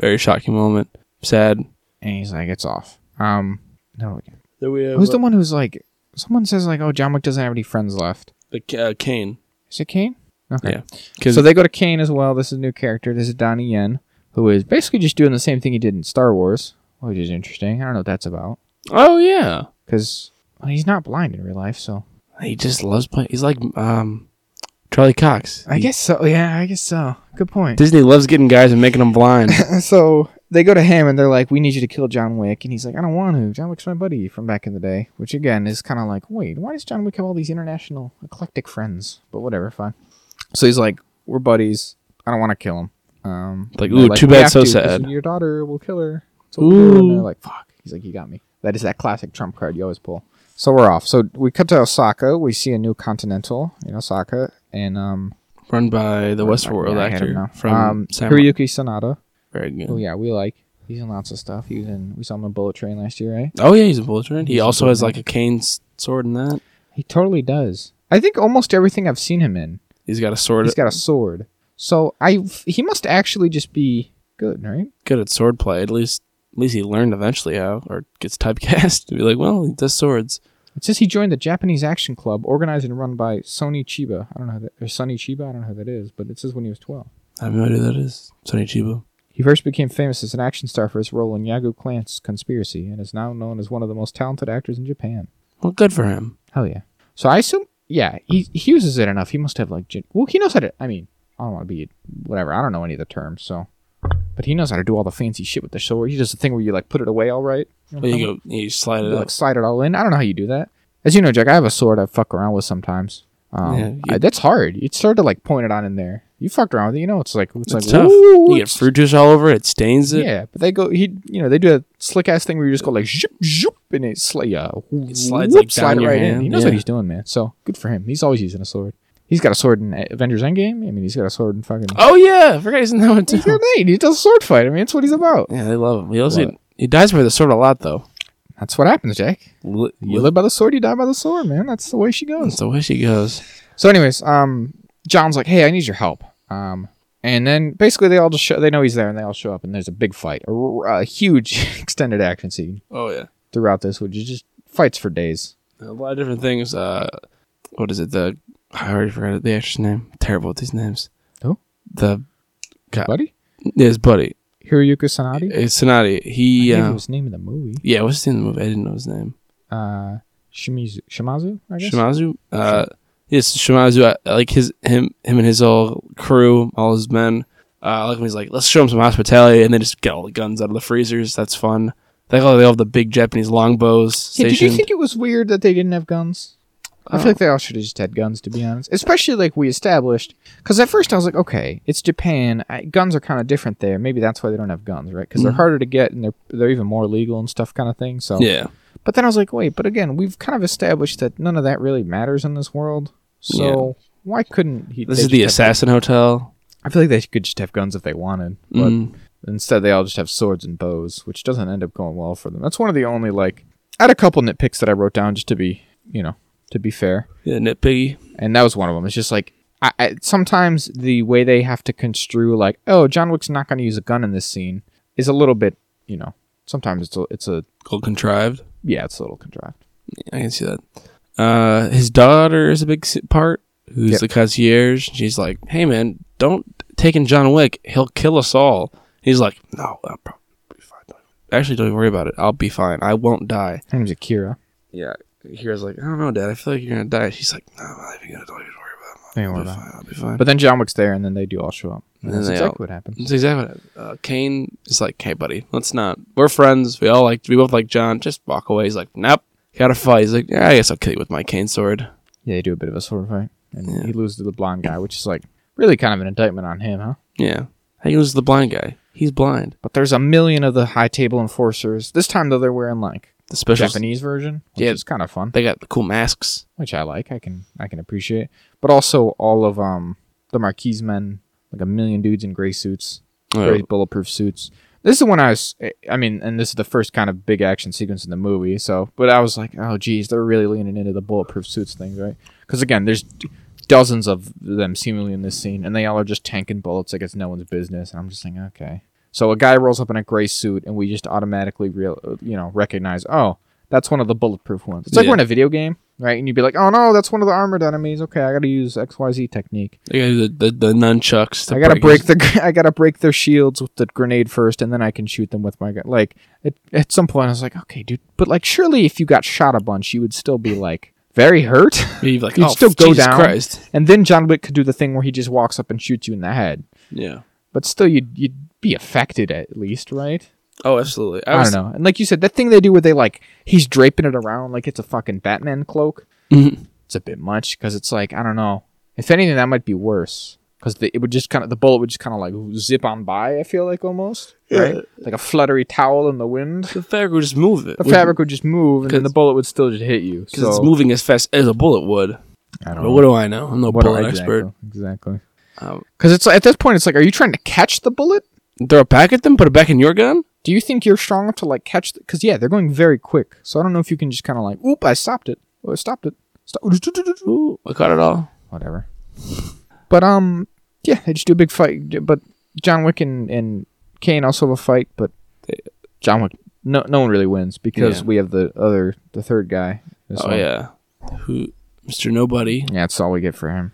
A: Very shocking moment. Sad.
B: And he's like, "It's off." Um, no,
A: There we have
B: Who's the one who's like? Someone says like, "Oh, John Wick doesn't have any friends left."
A: the uh, Kane.
B: Is it Kane? Okay.
A: Yeah.
B: So they go to Kane as well. This is a new character. This is Donnie Yen, who is basically just doing the same thing he did in Star Wars, which is interesting. I don't know what that's about
A: oh yeah,
B: because he's not blind in real life. So
A: he just loves playing. He's like um, Charlie Cox.
B: I guess so. Yeah, I guess so. Good point.
A: Disney loves getting guys and making them blind.
B: so they go to him and they're like, "We need you to kill John Wick," and he's like, "I don't want to. John Wick's my buddy from back in the day." Which again is kind of like, wait, why does John Wick have all these international eclectic friends? But whatever, fine. So he's like, "We're buddies. I don't want to kill him." Um,
A: Like, ooh, too bad, so
B: to,
A: sad."
B: Your daughter will kill her. So we'll. And they're
A: Ooh.
B: like, "Fuck." He's like, "You got me." That is that classic trump card you always pull. So we're off. So we cut to Osaka. We see a new Continental in Osaka, and um,
A: Run by the Westworld
B: yeah, I had him
A: actor from
B: um,
A: Samurai.
B: Hiroyuki Sanada.
A: Very good.
B: Oh yeah, we like. He's in lots of stuff. He was in. We saw him in Bullet Train last year, right?
A: Oh yeah, he's a bullet train. He
B: He's
A: also has like a cane sword in that.
B: He totally does. I think almost everything I've seen him in,
A: He's got a sword.
B: he's got a sword. So I, he must actually just be good, right?
A: good at swordplay. At least at least he learned eventually how, or gets typecast to be like, well, he does swords.
B: It says he joined the Japanese Action Club, organized and run by Sony Chiba. I don't know who that, or Sonny Chiba. I don't know who that is, but it says when he was 12.
A: I have no idea who that is. Sonny Chiba.
B: He first became famous as an action star for his role in Yagu Clan's Conspiracy and is now known as one of the most talented actors in Japan.
A: Well, good for him.
B: Hell yeah. So I assume, yeah, he, he uses it enough. He must have, like, gen- well, he knows how to, I mean, I don't want to be, whatever. I don't know any of the terms, so. But he knows how to do all the fancy shit with the sword. He does the thing where you, like, put it away all right. You know what
A: you go, you slide it
B: You,
A: up.
B: like, slide it all in. I don't know how you do that. As you know, Jack, I have a sword I fuck around with sometimes. Um,
A: Yeah, you-
B: I- that's hard. It's hard to, like, point it on in there. You fucked around with it, you know, it's like, it's,
A: It's
B: like,
A: tough.
B: "Ooh,
A: You get fruit juice all over it. It stains it.
B: Yeah, but they go. He, you know, they do a slick ass thing where you just go like zip, zip, and it, sli- yeah,
A: It slides, like, down
B: it
A: your
B: right in. He knows
A: yeah.
B: what he's doing, man. So good for him. He's always using a sword. He's got a sword in Avengers Endgame. I mean, he's got a sword in fucking.
A: Oh yeah, I forgot he's in that one too.
B: He's got Nate. He does a sword fight. I mean, that's what he's about.
A: Yeah, they love him. He also
B: What?
A: he dies by the sword a lot though.
B: That's what happens, Jack. You live by the sword, you die by the sword, man. That's the way she goes.
A: That's the way she goes.
B: So, anyways, um, John's like, "Hey, I need your help." Um, and then basically they all just show, they know he's there, and they all show up, and there's a big fight, a huge extended action scene
A: Oh yeah.
B: throughout this, which is just fights for days.
A: A lot of different things. Uh, what is it? The I already forgot the actor's name. terrible with these names.
B: Who?
A: The.
B: Buddy,
A: his buddy.
B: Hiroyuki Sanadi.
A: It's Sonati. He
B: I
A: uh,
B: his name in the movie.
A: yeah, what's in the movie? I didn't know his name.
B: Uh, Shimizu, Shimazu, I guess.
A: Shimazu. Uh, yes, Shimazu. uh, Like his him him and his whole crew, all his men. Uh, I like when he's like, let's show him some hospitality, and they just get all the guns out of the freezers. That's fun. They all they all have the big Japanese longbows.
B: Yeah, did you
A: stationed.
B: think it was weird that they didn't have guns? I
A: Oh.
B: feel like they all should have just had guns, to be honest. Especially like we established, because at first I was like, okay, it's Japan. I, guns are kind of different there. Maybe that's why they don't have guns, right? Because they're
A: Mhm.
B: harder to get and they're they're even more legal and stuff, kind of thing. So,
A: Yeah.
B: but then I was like, wait, but again, we've kind of established that none of that really matters in this world. So why couldn't he?
A: This is the assassin hotel.
B: I feel like they could just have guns if they wanted, but
A: Mm.
B: Instead, they all just have swords and bows, which doesn't end up going well for them. That's one of the only like. I had a couple nitpicks that I wrote down just to be, you know, to be fair,
A: Yeah, nitpicky.
B: and that was one of them. It's just like I, I sometimes the way they have to construe like, oh, John Wick's not going to use a gun in this scene is a little bit, you know. Sometimes it's a, it's a
A: Well contrived.
B: yeah, it's a little contrived.
A: I can see that. Uh, his daughter is a big part. Who's
B: Yep.
A: the concierge? She's like, "Hey, man, don't take in John Wick. He'll kill us all." He's like, "No, I'll probably be fine. Actually, don't worry about it. I'll be fine. I won't die."
B: Her name's Akira.
A: Yeah. Here's like, "I don't know, Dad. I feel like you're gonna die." She's like, "No, I'm not even gonna. Don't even worry about it.
B: Don't
A: I'll
B: worry
A: be
B: about
A: fine. I'll be fine."
B: But then John Wick's there, and then they do all show up.
A: And
B: And
A: then
B: that's
A: they
B: exactly
A: all-
B: what happens.
A: That's exactly what it- uh, Kane is like, "Hey, buddy, let's not. We're friends. We all like. We both like John. Just walk away." He's like, "Nope." Gotta fight. He's like, yeah, I guess I'll kill you with my cane sword.
B: Yeah, they do a bit of a sword fight, and
A: Yeah.
B: he loses to the blonde guy, which is like really kind of an indictment on him, huh?
A: Yeah. How you lose the blind guy? He's blind.
B: But there's a million of the high table enforcers. This time though, they're wearing like
A: The special.
B: Japanese version, which
A: Yeah.
B: is kind of fun,
A: They got the cool masks.
B: which I like. I can I can appreciate. But also all of um the Marquise men, like a million dudes in gray suits,
A: Oh,
B: gray bulletproof suits. This is the one I was. I mean, and this is the first kind of big action sequence in the movie. So, but I was like, oh geez, they're really leaning into the bulletproof suits thing, right? Because again, there's dozens of them seemingly in this scene, and they all are just tanking bullets like it's no one's business. And I'm just thinking, okay. So a guy rolls up in a gray suit, and we just automatically real, you know, recognize, oh, that's one of the bulletproof ones. It's like
A: Yeah.
B: we're in a video game, right? And you'd be like, oh no, that's one of the armored enemies. Okay, I got to use X Y Z technique.
A: Got the, the, the nunchucks. To
B: I gotta break
A: his-
B: the I gotta break their shields with the grenade first, and then I can shoot them with my gun. Like at, at some point, I was like, okay, dude, but like surely if you got shot a bunch, you would still be like very hurt.
A: You'd like,
B: You'd
A: oh,
B: still go
A: Jesus
B: down.
A: Christ.
B: and then John Wick could do the thing where he just walks up and shoots you in the head,
A: Yeah.
B: but still you'd you'd be affected at least, right?
A: Oh, absolutely.
B: I,
A: was,
B: don't know. And like you said, that thing they do where they like he's draping it around like it's a fucking Batman cloak.
A: Mhm.
B: It's a bit much because it's like I don't know. If anything, that might be worse because it would just kind of the bullet would just kind of like zip on by. I feel like almost right, like a fluttery towel in the wind.
A: The fabric would just move it.
B: The fabric would just move, and then the bullet would still just hit you.
A: Because
B: So
A: it's moving as fast as a bullet would.
B: I don't
A: But
B: know.
A: what do I know? I'm no
B: What
A: bullet
B: I-
A: expert.
B: Exactly.
A: Um,
B: Because it's at this point, it's like, are you trying to catch the bullet?
A: Throw it back at them, put it back in your gun?
B: Do you think you're strong enough to like catch? Because yeah, they're going very quick. So I don't know if you can just kind of like, oop, I stopped it. Oh, I stopped it. Stop.
A: Ooh, I caught it all.
B: Whatever. But um, yeah, they just do a big fight. But John Wick and, and Kane also have a fight. But John Wick. No, no one really wins because
A: Yeah.
B: we have the other, the third guy. This
A: Oh
B: one.
A: yeah, who Mr. Nobody?
B: yeah. That's all we get for him.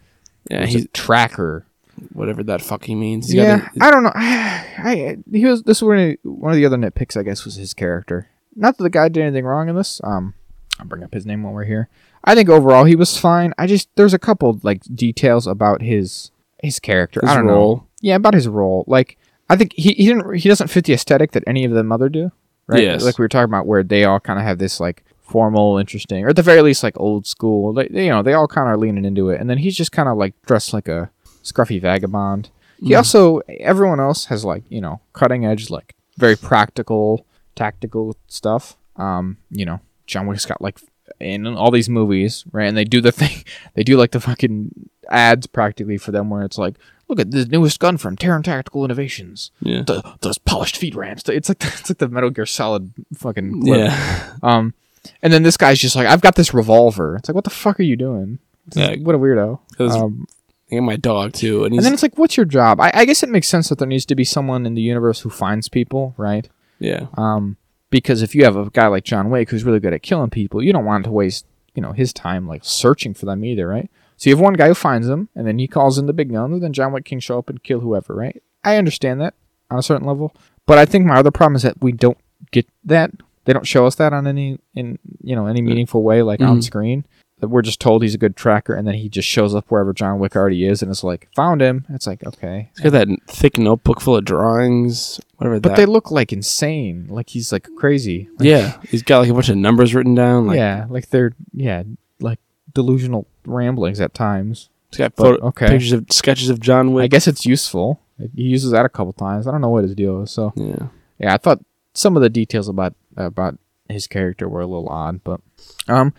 A: Yeah,
B: He's
A: he's
B: a tracker.
A: Whatever that fucking means.
B: Yeah, I don't know. I, he was this was one of, one of the other nitpicks. I guess was his character. Not that the guy did anything wrong in this. Um, I'll bring up his name while we're here. I think overall he was fine. I just there's a couple like details about his his character.
A: His
B: I don't
A: role.
B: know. Yeah, about his role. Like I think he, he didn't he doesn't fit the aesthetic that any of them other do. Right.
A: Yes.
B: Like we were talking about, where they all kind of have this like formal, interesting, or at the very least like old school. Like you know, they all kind of are leaning into it, and then he's just kind of like dressed like a scruffy vagabond. He
A: Mm.
B: also everyone else has like you know cutting edge like very practical tactical stuff. Um, you know, John Wick's got like in all these movies, right? And they do the thing, they do like the fucking ads practically for them where it's like, look at the newest gun from Taran Tactical Innovations,
A: yeah,
B: the those polished feed ramps. It's like it's like the Metal Gear Solid fucking clip.
A: yeah.
B: Um, and then this guy's just like, I've got this revolver. It's like, what the fuck are you doing? It's
A: Yeah.
B: like, what a weirdo. Um,
A: I got my dog too, and
B: and then it's like, what's your job? I, I guess it makes sense that there needs to be someone in the universe who finds people, right?
A: yeah,
B: Um, because if you have a guy like John Wick who's really good at killing people, you don't want to waste, you know, his time like searching for them either, right? So you have one guy who finds them, and then he calls in the big guns, and then John Wick can show up and kill whoever, right? I understand that on a certain level, but I think my other problem is that we don't get that. They don't show us that on any in you know any meaningful way, like on
A: Mhm.
B: screen. That we're just told he's a good tracker, and then he just shows up wherever John Wick already is, and it's like found him. It's like okay,
A: he's got that thick notebook full of drawings, whatever.
B: but
A: that.
B: they look like insane, like he's like crazy. Like,
A: yeah, he's got like a bunch of numbers written down. Like,
B: yeah, like they're yeah, like delusional ramblings at times.
A: he's got photo,
B: okay.
A: pictures of sketches of John Wick.
B: I guess it's useful. He uses that a couple times. I don't know what his deal is. So
A: yeah,
B: yeah, I thought some of the details about about his character were a little odd, but um,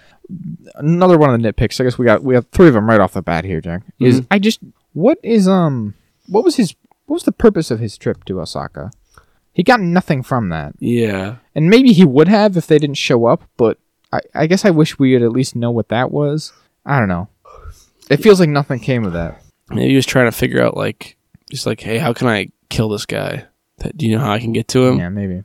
B: another one of the nitpicks. I guess we got we have three of them right off the bat here. Jack is
A: Mhm.
B: I just what is um what was his what was the purpose of his trip to Osaka? He got nothing from that.
A: yeah.
B: And maybe he would have if they didn't show up, but I, I guess I wish we would at least know what that was. I don't know. It feels like nothing came of that.
A: Maybe he was trying to figure out like, just like, hey, how can I kill this guy? That, do you know how I can get to him?
B: yeah, maybe.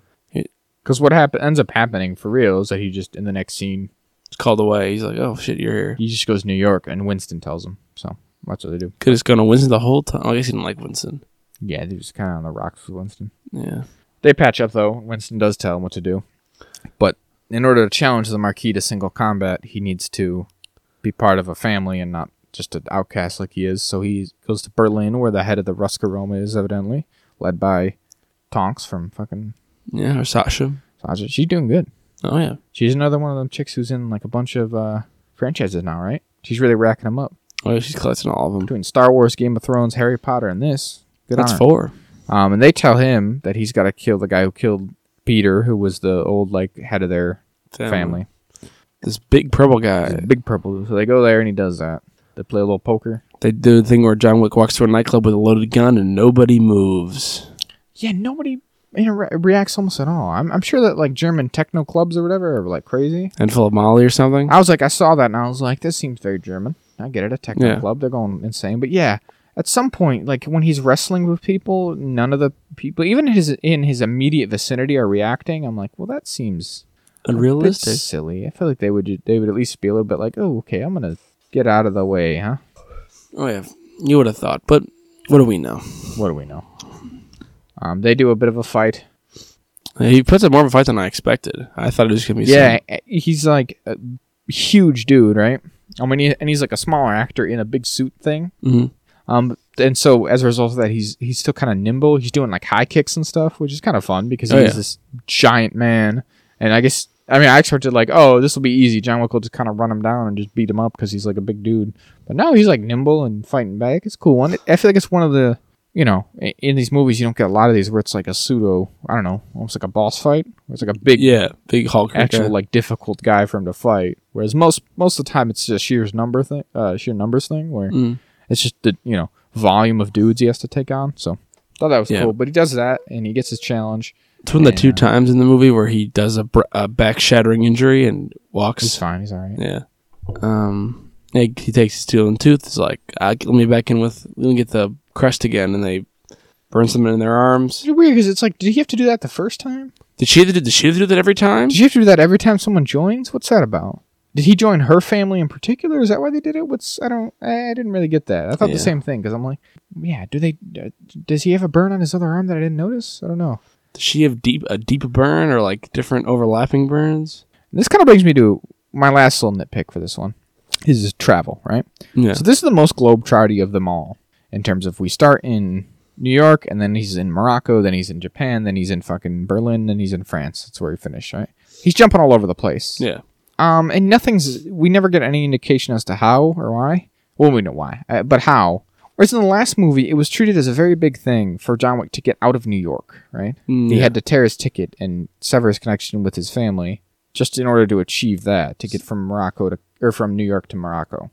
B: Because what happen- ends up happening for real is that he just, in the next scene,
A: It's called away. He's like, oh shit, you're here.
B: he just goes to New York and Winston tells him. So that's what they do.
A: Could have gone to Winston the whole time. Oh, I guess he didn't like Winston.
B: Yeah, he was kind of on the rocks with Winston.
A: Yeah.
B: They patch up, though. Winston does tell him what to do. But in order to challenge the Marquis to single combat, he needs to be part of a family and not just an outcast like he is. So he goes to Berlin, where the head of the Ruska Roma is, evidently, led by Tonks from fucking
A: Yeah, or Sasha.
B: Sasha. She's doing good.
A: Oh yeah.
B: She's another one of them chicks who's in like a bunch of uh, franchises now, right? She's really racking them up.
A: Oh, yeah, she's collecting all of them.
B: Between Star Wars, Game of Thrones, Harry Potter, and this. Good
A: That's
B: on her.
A: four.
B: Um, and they tell him that he's got to kill the guy who killed Peter, who was the old like head of their family.
A: This big purple guy.
B: Big purple. So they go there and he does that. They play a little poker.
A: They do the thing where John Wick walks to a nightclub with a loaded gun and nobody moves.
B: Yeah, nobody inter- reacts almost at all. I'm, I'm sure that like German techno clubs or whatever are like crazy.
A: And full of Molly or something.
B: I was like, I saw that and I was like, this seems very German. I get it, a techno
A: Yeah.
B: club. They're going insane. But yeah, at some point, like when he's wrestling with people, none of the people, even his in his immediate vicinity, are reacting. I'm like, well, that seems
A: Unrealistic.
B: silly. I feel like they would they would at least be a little bit like, oh, okay, I'm gonna get out of the way, huh?
A: Oh yeah. You would have thought, but what do we know?
B: What do we know? Um, they do a bit of a fight.
A: He puts up more of a fight than I expected. I thought it was gonna be
B: Yeah, eh, he's like a huge dude, right? I mean, he, and he's like a smaller actor in a big suit thing.
A: hmm
B: Um, and so as a result of that, he's he's still kind of nimble. He's doing like high kicks and stuff, which is kind of fun because
A: Oh,
B: he's
A: yeah.
B: this giant man. And I guess I mean I expected like, oh, this will be easy. John Wick will just kind of run him down and just beat him up because he's like a big dude. But now he's like nimble and fighting back. It's cool. One. I feel like it's one of the you know in these movies you don't get a lot of these where it's like a pseudo I don't know almost like a boss fight. Where it's like a big
A: Yeah, big Hulk.
B: actual
A: guy.
B: like difficult guy for him to fight. Whereas most most of the time it's just sheer number thing, uh, sheer numbers thing where
A: Mm.
B: it's just the you know volume of dudes he has to take on. So thought that was
A: Yeah.
B: cool. But he does that and he gets his challenge.
A: It's one of the two times in the movie where he does a, br- a back shattering injury and walks.
B: He's fine. He's all right.
A: Yeah. Um. He, he takes his steel and tooth. It's like, uh, let me back in with. Let me get the crest again, and they burn something in their arms.
B: It's weird because it's like, did he have to do that the first time?
A: Did she have to do, did she have to do that every time?
B: Did you have to do that every time someone joins? What's that about? Did he join her family in particular? Is that why they did it? What's I don't I I didn't really get that. I thought
A: Yeah.
B: the same thing because I'm like, yeah. Do they? Uh, does he have a burn on his other arm that I didn't notice? I don't know.
A: Does she have deep a deep burn or like different overlapping burns?
B: This kind of brings me to my last little nitpick for this one. Is travel, right?
A: Yeah.
B: So this is the most globe globetrotty of them all in terms of we start in New York and then he's in Morocco, then he's in Japan, then he's in fucking Berlin, then he's in France. That's where he finished, right? He's jumping all over the place.
A: Yeah.
B: Um, and nothing's. We never get any indication as to how or why. Well, we know why, uh, but how. Whereas in the last movie, it was treated as a very big thing for John Wick to get out of New York, right?
A: Mm,
B: He
A: yeah.
B: had to tear his ticket and sever his connection with his family just in order to achieve that, to get from Morocco to or from New York to Morocco.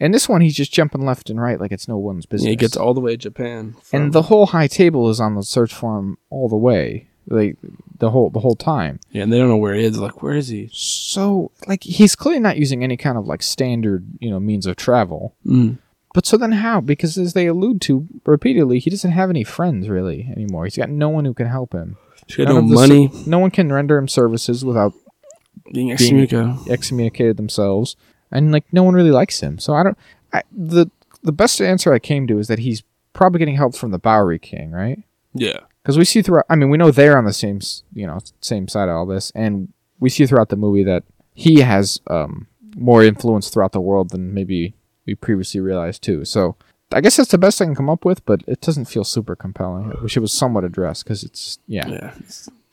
B: And this one, he's just jumping left and right like it's no one's business.
A: Yeah, he gets all the way to Japan. from-
B: and the whole high table is on the search for him all the way, like the whole the whole time.
A: yeah, and they don't know where he is. Like, where is he?
B: So, like, he's clearly not using any kind of like standard, you know, means of travel.
A: Mm.
B: But so then how? Because as they allude to repeatedly, he doesn't have any friends really anymore. He's got no one who can help him.
A: She got
B: None
A: no
B: of the
A: money.
B: No one can render him services without
A: Being excommunicated.
B: excommunicated themselves, and like no one really likes him. So I don't. I, the the best answer I came to is that he's probably getting help from the Bowery King, right?
A: Yeah.
B: Because we see throughout. I mean, we know they're on the same, you know, same side of all this, and we see throughout the movie that he has um, more influence throughout the world than maybe we previously realized too. So I guess that's the best I can come up with, but it doesn't feel super compelling. I wish it was somewhat addressed because it's yeah.
A: Yeah.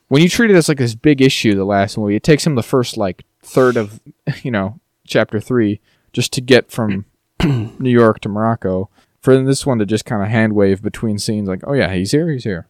B: When you treat it as like this big issue, the last movie, it takes him the first like third of you know chapter three just to get from New York to Morocco. For this one to just kind of hand wave between scenes, like, oh yeah, he's here, he's here.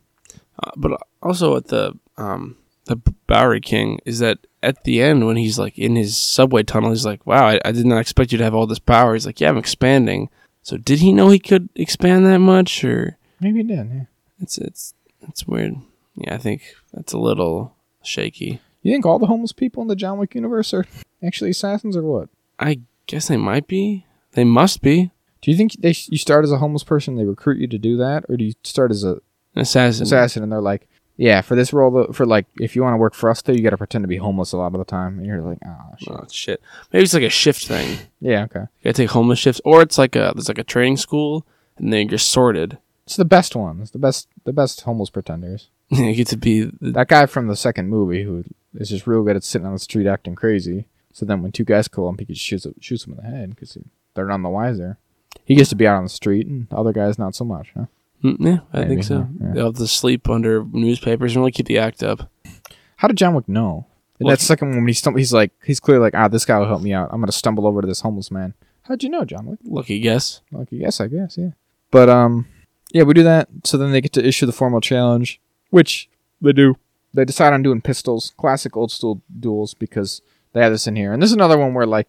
A: Uh, but also at the um the Bowery King is that at the end when he's like in his subway tunnel, he's like, "Wow, I, I did not expect you to have all this power." He's like, "Yeah, I'm expanding." So did he know he could expand that much, or
B: Maybe he did. Yeah.
A: it's it's it's weird? Yeah, I think that's a little shaky.
B: You think all the homeless people in the John Wick universe are actually assassins, or what?
A: I guess they might be. They must be
B: Do you think they you start as a homeless person, they recruit you to do that, or do you start as a
A: an assassin.
B: assassin and they're like, yeah, for this role, though, for like, if you want to work for us, though, you got to pretend to be homeless a lot of the time, and you're like, oh shit.
A: Oh shit! Maybe it's like a shift thing.
B: Yeah, okay.
A: You gotta take homeless shifts, or it's like a there's like a training school, and then you're sorted.
B: It's the best one. It's the best, the best homeless pretenders.
A: you get to be the,
B: That guy from the second movie who is just real good at sitting on the street acting crazy. So then when two guys call him, he just shoots shoots him in the head because they're none the wiser. He gets to be out on the street, and the other guys not so much. Huh?
A: Mm, yeah, I
B: Maybe,
A: think so.
B: yeah.
A: They'll have to sleep under newspapers and really keep the act up.
B: How did John Wick know? In
A: Well,
B: that second one, when he stum- he's like, he's clearly like, ah, this guy will help me out. I'm gonna stumble over to this homeless man. How'd you know, John Wick?
A: Lucky guess.
B: Lucky guess, I guess, yeah. But um, yeah, we do that. So then they get to issue the formal challenge, which they do. They decide on doing pistols, classic old school duels, because they have this in here. And this is another one where like,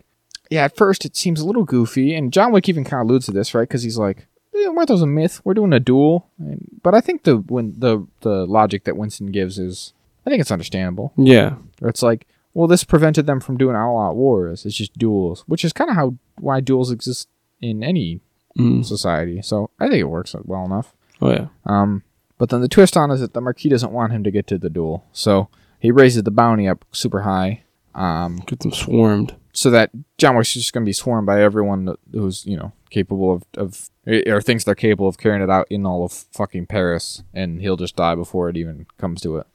B: yeah, at first it seems a little goofy, and John Wick even kind of alludes to this, right? Because he's like, yeah, weren't a myth? We're doing a duel, and, but I think the when the the logic that Winston gives is, I think it's understandable.
A: Yeah.
B: Or it's like, well, this prevented them from doing all-out wars. It's just duels, which is kind of how why duels exist in any
A: Mm.
B: society. So I think it works well enough.
A: Oh yeah.
B: Um, but then the twist on is that the Marquis doesn't want him to get to the duel, so he raises the bounty up super high. Um,
A: Get them swarmed.
B: so that John Wick's just going to be swarmed by everyone who's you know capable of of or thinks they're capable of carrying it out in all of fucking Paris, and he'll just die before it even comes to it.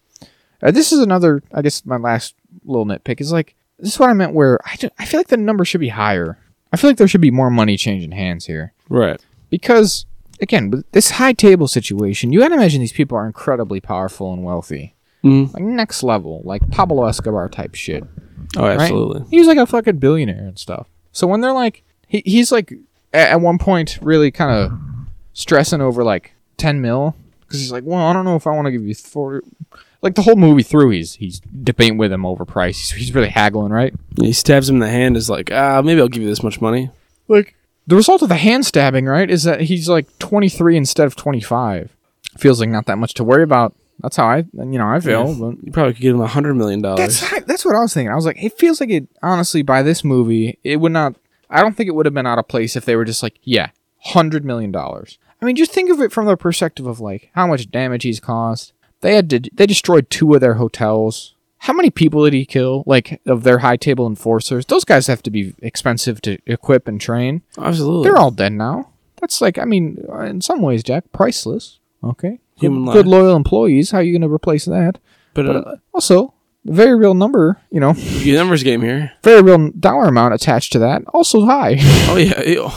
B: Uh, this is another, I guess, my last little nitpick is like this is what I meant. Where I, ju- I feel like the number should be higher. I feel like there should be more money changing hands here
A: Right.
B: because again, with this high table situation, you gotta imagine these people are incredibly powerful and wealthy,
A: Mm.
B: like next level, like Pablo Escobar type shit.
A: Oh, absolutely.
B: He was like a fucking billionaire and stuff. So when they're like, he, he's like at, at one point really kind of stressing over like ten mil because he's like, well, I don't know if I want to give you four. Like the whole movie through, he's he's debating with him over price. He's, he's really haggling, right?
A: He stabs him in the hand. Is like, ah, maybe I'll give you this much money.
B: Like the result of the hand stabbing, right, is that he's like 23 instead of 25. Feels like not that much to worry about. That's how I, you know, I feel. But
A: You probably could give him a hundred million dollars.
B: that's that's what I was thinking. I was like, it feels like it. Honestly, by this movie, it would not. I don't think it would have been out of place if they were just like, yeah, hundred million dollars. I mean, just think of it from the perspective of like how much damage he's caused. They had to, they destroyed two of their hotels. How many people did he kill? Like of their high table enforcers, those guys have to be expensive to equip and train.
A: Absolutely.
B: They're all dead now. That's like, I mean, in some ways, Jack, priceless. Okay,
A: Human
B: good,
A: life.
B: loyal employees. How are you going to replace that?
A: but,
B: But
A: uh,
B: uh, also, very real number. You know,
A: the numbers game here.
B: very real dollar amount attached to that. Also high.
A: Oh yeah, ew.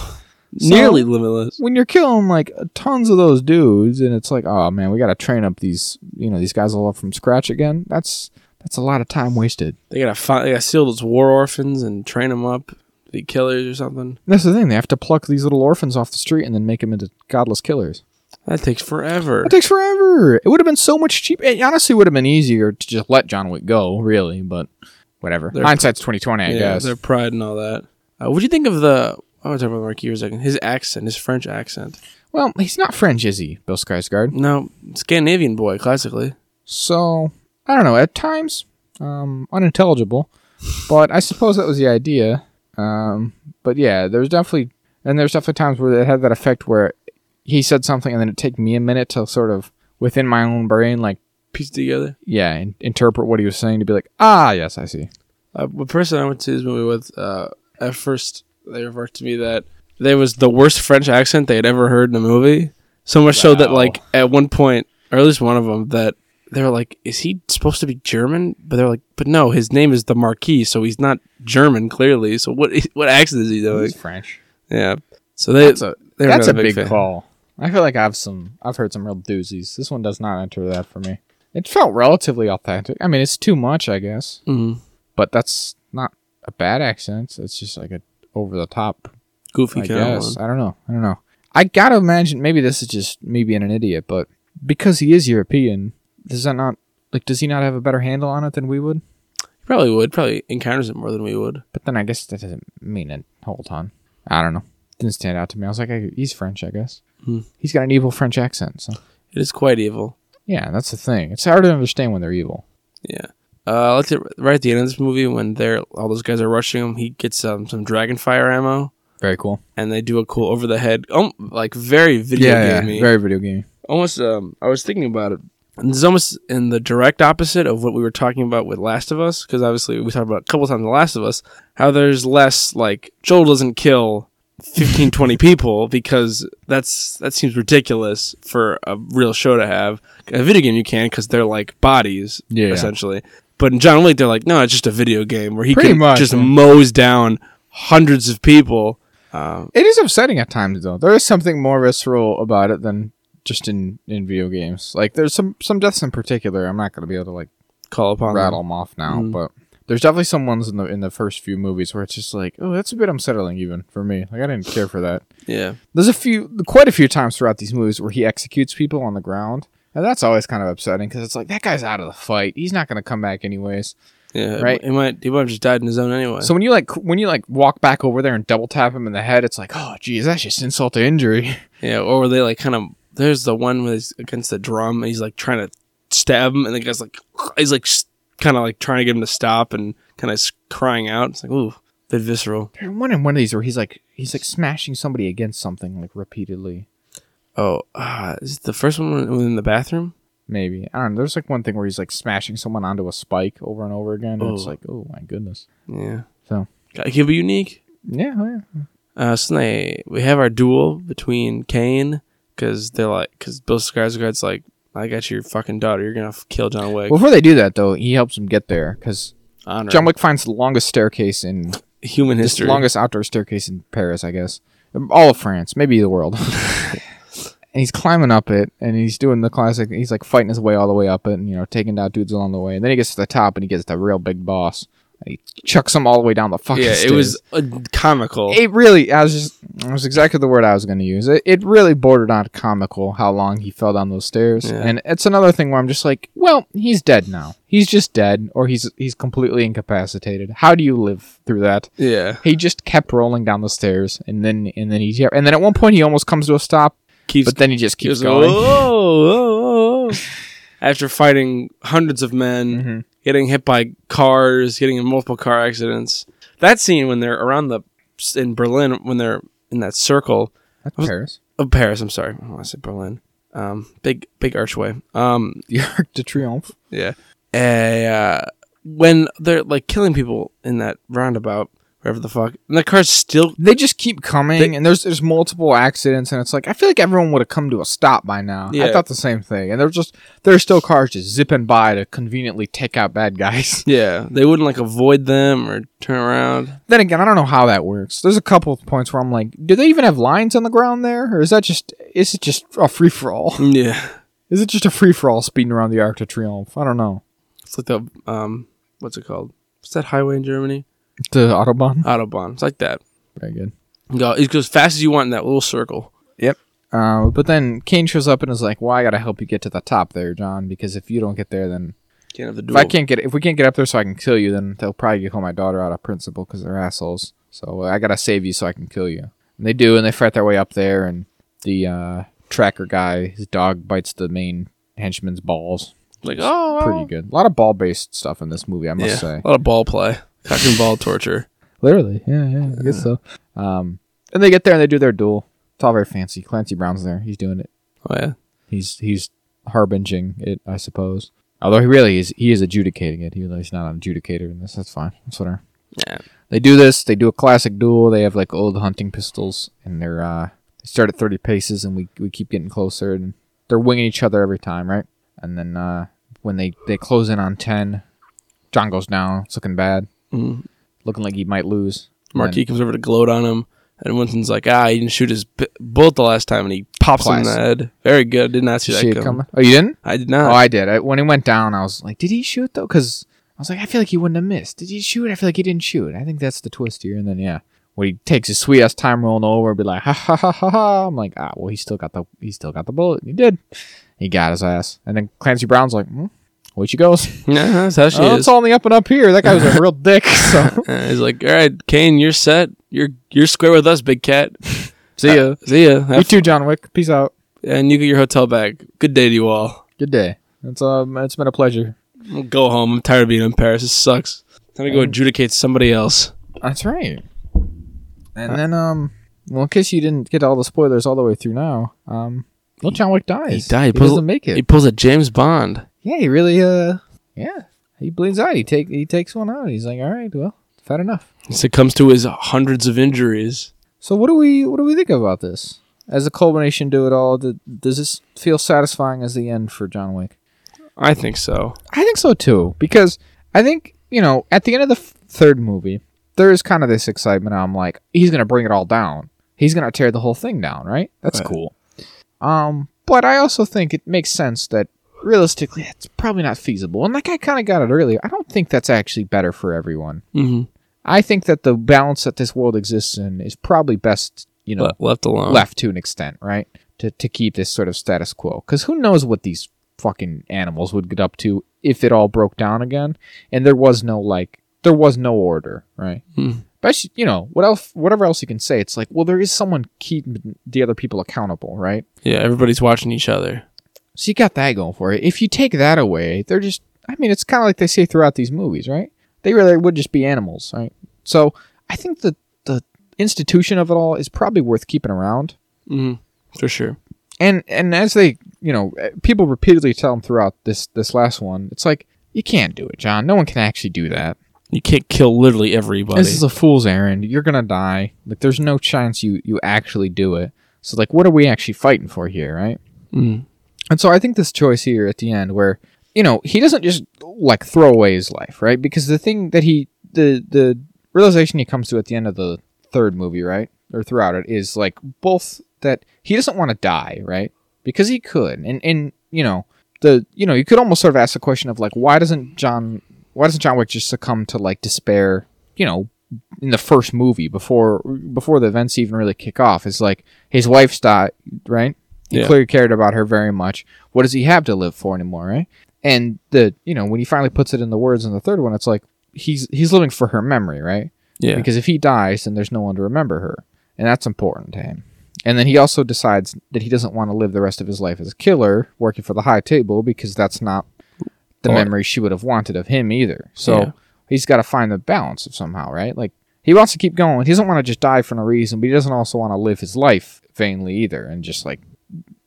A: nearly limitless.
B: when you're killing like tons of those dudes, and it's like, oh man, we got to train up these, you know, these guys all up from scratch again. That's that's a lot of time wasted.
A: They gotta find, they gotta steal those war orphans and train them up to be killers or something.
B: That's the thing. They have to pluck these little orphans off the street and then make them into godless killers.
A: That takes forever.
B: It takes forever. It would have been so much cheaper. It honestly would have been easier to just let John Wick go, really. But whatever.
A: They're-
B: Hindsight's twenty twenty, I
A: yeah,
B: guess.
A: their pride and all that. Uh, what do you think of the? I want to talk about Marquis for a second. His accent, his French accent.
B: Well, he's not French, is he, Bill Skarsgård?
A: No, Scandinavian boy, classically.
B: So I don't know. At times, um, unintelligible, but I suppose that was the idea. Um, but yeah, there's definitely and there's definitely times where it had that effect where he said something and then it take me a minute to sort of within my own brain, like
A: piece together.
B: yeah, in- interpret what he was saying to be like, ah, yes, I see.
A: Uh, the person I went to this movie with, uh, at first they remarked to me that there was the worst French accent they had ever heard in a movie. So much so that,
B: Wow.
A: like, at one point, or at least one of them, that they were like, "Is he supposed to be German?" But they're like, "But no, his name is the Marquis, so he's not German, clearly. So what? What accent is he doing?"
B: He's French.
A: Yeah. So they
B: That's a
A: they were
B: that's
A: not
B: a big
A: fan.
B: call. I feel like I've some I've heard some real doozies. This one does not enter that for me. It felt relatively authentic. I mean, it's too much, I guess,
A: Mhm.
B: but that's not a bad accent. It's just like a over the top.
A: Goofy
B: I guess
A: one.
B: I don't know. I don't know. I gotta imagine maybe this is just me being an idiot, but because he is European, does that not like does he not have a better handle on it than we would?
A: He probably would. Probably encounters it more than we would.
B: But then I guess that doesn't mean a whole ton. I don't know. Didn't stand out to me. I was like, I, he's French, I guess. He's got an evil French accent. So
A: It is quite evil.
B: yeah, that's the thing. It's hard to understand when they're evil.
A: Yeah. Uh, let's right at the end of this movie when they're all those guys are rushing him, he gets um, some dragon fire ammo,
B: Very cool.
A: and they do a cool over the head, um, like very video gamey.
B: very video game.
A: almost. Um, I was thinking about it. And This is almost in the direct opposite of what we were talking about with Last of Us, because obviously we talked about a couple times The Last of Us how there's less like Joel doesn't kill 15, 20 people because that's that seems ridiculous for a real show to have. A video game you can because they're like bodies
B: Yeah.
A: essentially. But in John Wick, they're like, no, it's just a video game where he
B: Pretty
A: can
B: much,
A: just mows down hundreds of people. Um,
B: It is upsetting at times though. There is something more visceral about it than just in in video games. Like there's some some deaths in particular. I'm not gonna be able to like
A: call upon
B: rattle them off now,
A: Mhm.
B: but there's definitely some ones in the in the first few movies where it's just like, oh, that's a bit unsettling even for me. Like I didn't care for that.
A: Yeah,
B: There's a few, quite a few times throughout these movies where he executes people on the ground, and that's always kind of upsetting because it's like that guy's out of the fight. He's not going to come back anyways.
A: yeah.
B: Right.
A: He might. He might have just died in his own anyway.
B: So when you like when you like walk back over there and double tap him in the head, it's like, oh, geez, that's just insult to injury.
A: Yeah, or they like kind of? There's the one where he's against the drum and he's like trying to stab him, and the guy's like, he's like kind of like trying to get him to stop and kind of crying out. It's like, ooh, bit visceral.
B: One in one of these where he's like he's like smashing somebody against something like repeatedly.
A: Oh, uh, is it the first one in the bathroom?
B: Maybe I don't know. There's like one thing where he's like smashing someone onto a spike over and over again, and it's like, oh my goodness.
A: Yeah.
B: So.
A: Gotta keep it unique.
B: Yeah, oh, yeah.
A: Uh, so they, we have our duel between Kane because they're like, because Bill Skarsgård's like, I got your fucking daughter. You're gonna kill John Wick.
B: Before they do that though, he helps him get there because John Wick finds the longest staircase in
A: human history.
B: longest outdoor staircase in Paris, I guess. All of France, maybe the world. and he's climbing up it, and he's doing the classic. He's like fighting his way all the way up it, and you know, taking down dudes along the way. And then he gets to the top, and he gets the real big boss. He chucks him all the way down the fucking. Stairs.
A: Yeah, it
B: stairs.
A: was uh, comical.
B: It really. I was just. It was exactly the word I was going to use. It, it really bordered on comical how long he fell down those stairs,
A: Yeah.
B: and it's another thing where I'm just like, well, he's dead now. He's just dead, or he's he's completely incapacitated. How do you live through that?
A: yeah,
B: he just kept rolling down the stairs and then and then he and then at one point he almost comes to a stop
A: keeps
B: but then he just keeps going
A: "Whoa, whoa, whoa." After fighting hundreds of men,
B: Mhm.
A: Getting hit by cars, getting in multiple car accidents. That scene when they're around the in Berlin when they're in that circle
B: that's
A: was-
B: paris
A: of Paris. I'm sorry, I said Berlin. Um, big big archway. Um,
B: The Arc de Triomphe.
A: yeah. Uh, when they're like killing people in that roundabout, wherever the fuck, and the car's still
B: They just keep coming,
A: They-
B: and there's there's multiple accidents, and it's like I feel like everyone would have come to a stop by now. I
A: Yeah.
B: thought the same thing, and there's just there's still cars just zipping by to conveniently take out bad guys.
A: yeah. They wouldn't like avoid them or turn around.
B: then again, I don't know how that works. There's a couple of points where I'm like, do they even have lines on the ground there, or is that just is it just a free for all?
A: Yeah.
B: Is it just a free for all speeding around the Arc de Triomphe? I don't know.
A: It's like the um, what's it called? What's that highway in Germany?
B: The Autobahn.
A: Autobahn. It's like that.
B: Very good.
A: Go, as fast as you want in that little circle.
B: Uh, but then Kane shows up and is like, "Well, I gotta help you get to the top there, John, because if you don't get there, then
A: Can't have the
B: if. I can't get if we can't get up there so I can kill you, then they'll probably kill my daughter out of principle because they're assholes. So uh, I gotta save you so I can kill you." And they do, and they fight their way up there, and the uh, tracker guy, his dog bites the main henchman's balls.
A: like oh,
B: Pretty good. A lot of ball based stuff in this movie, I must
A: yeah,
B: say.
A: a lot of ball play, and ball torture.
B: Literally, yeah, yeah, I guess so. Um, and they get there and they do their duel. It's all very fancy. Clancy Brown's there. He's doing it.
A: Oh yeah,
B: He's he's harbinging it, I suppose. Although he really is he is adjudicating it. He, he's not an adjudicator in this. That's fine. That's whatever.
A: yeah.
B: They do this. They do a classic duel. They have like old hunting pistols, and they're uh, they start at thirty paces, and we we keep getting closer, and they're winging each other every time, right? And then uh, when they they close in on ten, John goes down. It's looking bad,
A: Mm.
B: looking like he might lose.
A: Marquis comes over to gloat on him, and Winston's like, "Ah, he didn't shoot his b- bullet the last time," and he pops him in the head. Very good. Did not see that coming?
B: Oh, you didn't?
A: I did not. Oh.
B: I did. I, when he went down, I was like, did he shoot though? Because I was like, I feel like he wouldn't have missed. Did he shoot? I feel like he didn't shoot. I think that's the twist here. And then yeah, when he takes his sweet ass time rolling over, be like, ha ha ha ha ha. I'm like, ah, well, he still got the he still got the bullet. He did. He got his ass. And then Clancy Brown's like, hmm, away she goes.
A: yeah, that's how she
B: oh,
A: is.
B: it's all in the up and up here. That guy was a real dick. So
A: Uh, he's like, "All right, Kane, you're set. You're you're square with us, big cat.
B: see ya.
A: Uh, see ya.
B: you
A: Have
B: too, John Wick. Peace out.
A: and you get your hotel back. Good day to you all.
B: Good day. It's um, it's been a pleasure.
A: I'll go home. I'm tired of being in Paris. This sucks. Time to go adjudicate somebody else.
B: That's right. And then, um, well, in case you didn't get all the spoilers all the way through now, um, well, John Wick dies.
A: died. He
B: He
A: pulls-
B: doesn't make it.
A: He pulls a James Bond.
B: Yeah, he really, uh, yeah, he bleeds out. He take he takes one out. He's like, all right, well, fat enough.
A: Succumbs to his hundreds of injuries.
B: So what do we what do we think about this as a culmination to it all? Does this feel satisfying as the end for John Wick?
A: I think so.
B: I think so too, because I think you know at the end of the f- third movie, there is kind of this excitement. I'm like, he's gonna bring it all down. He's gonna tear the whole thing down, right? That's
A: Right.
B: cool. Um, but I also think it makes sense that realistically, it's probably not feasible. And like I kind of got it earlier, I don't think that's actually better for everyone.
A: hmm
B: I think that the balance that this world exists in is probably best, you know,
A: But left alone.
B: left to an extent, right? To to keep this sort of status quo. Because who knows what these fucking animals would get up to if it all broke down again, and there was no like, there was no order, right?
A: Hmm.
B: But you know, what else? Whatever else you can say, it's like, well, there is someone keeping the other people accountable, right?
A: Yeah, everybody's watching each other.
B: So you got that going for it. If you take that away, they're just. I mean, it's kind of like they say throughout these movies, right? They really would just be animals, right? So I think the the institution of it all is probably worth keeping around.
A: hmm For sure.
B: and and as they you know eh, people repeatedly tell him throughout this this last one it's like you can't do it john no one can actually do that
A: You can't kill literally everybody.
B: this is a fool's errand you're gonna die like there's no chance you you actually do it so like what are we actually fighting for here right
A: Mhm.
B: And so i think this choice here at the end where you know he doesn't just like throw away his life right? Because the thing that he the the realization he comes to at the end of the third movie right? Or throughout it is like both that he doesn't want to die right? Because he could. And and you know the you know you could almost sort of ask the question of like why doesn't john why doesn't john wick just succumb to like despair you know in the first movie before before the events even really kick off? Is like his wife's died right he
A: Yeah.
B: clearly cared about her very much. What does he have to live for anymore right? And the you know when he finally puts it in the words in the third one it's like he's he's living for her memory right?
A: Yeah.
B: because if he dies then there's no one to remember her. And that's important to him. And then he also decides that he doesn't want to live the rest of his life as a killer working for the high table because that's not the
A: Or-
B: memory she would have wanted of him either. So
A: Yeah.
B: he's got to find the balance of somehow right? Like he wants to keep going. He doesn't want to just die for no reason but he doesn't also want to live his life vainly either and just like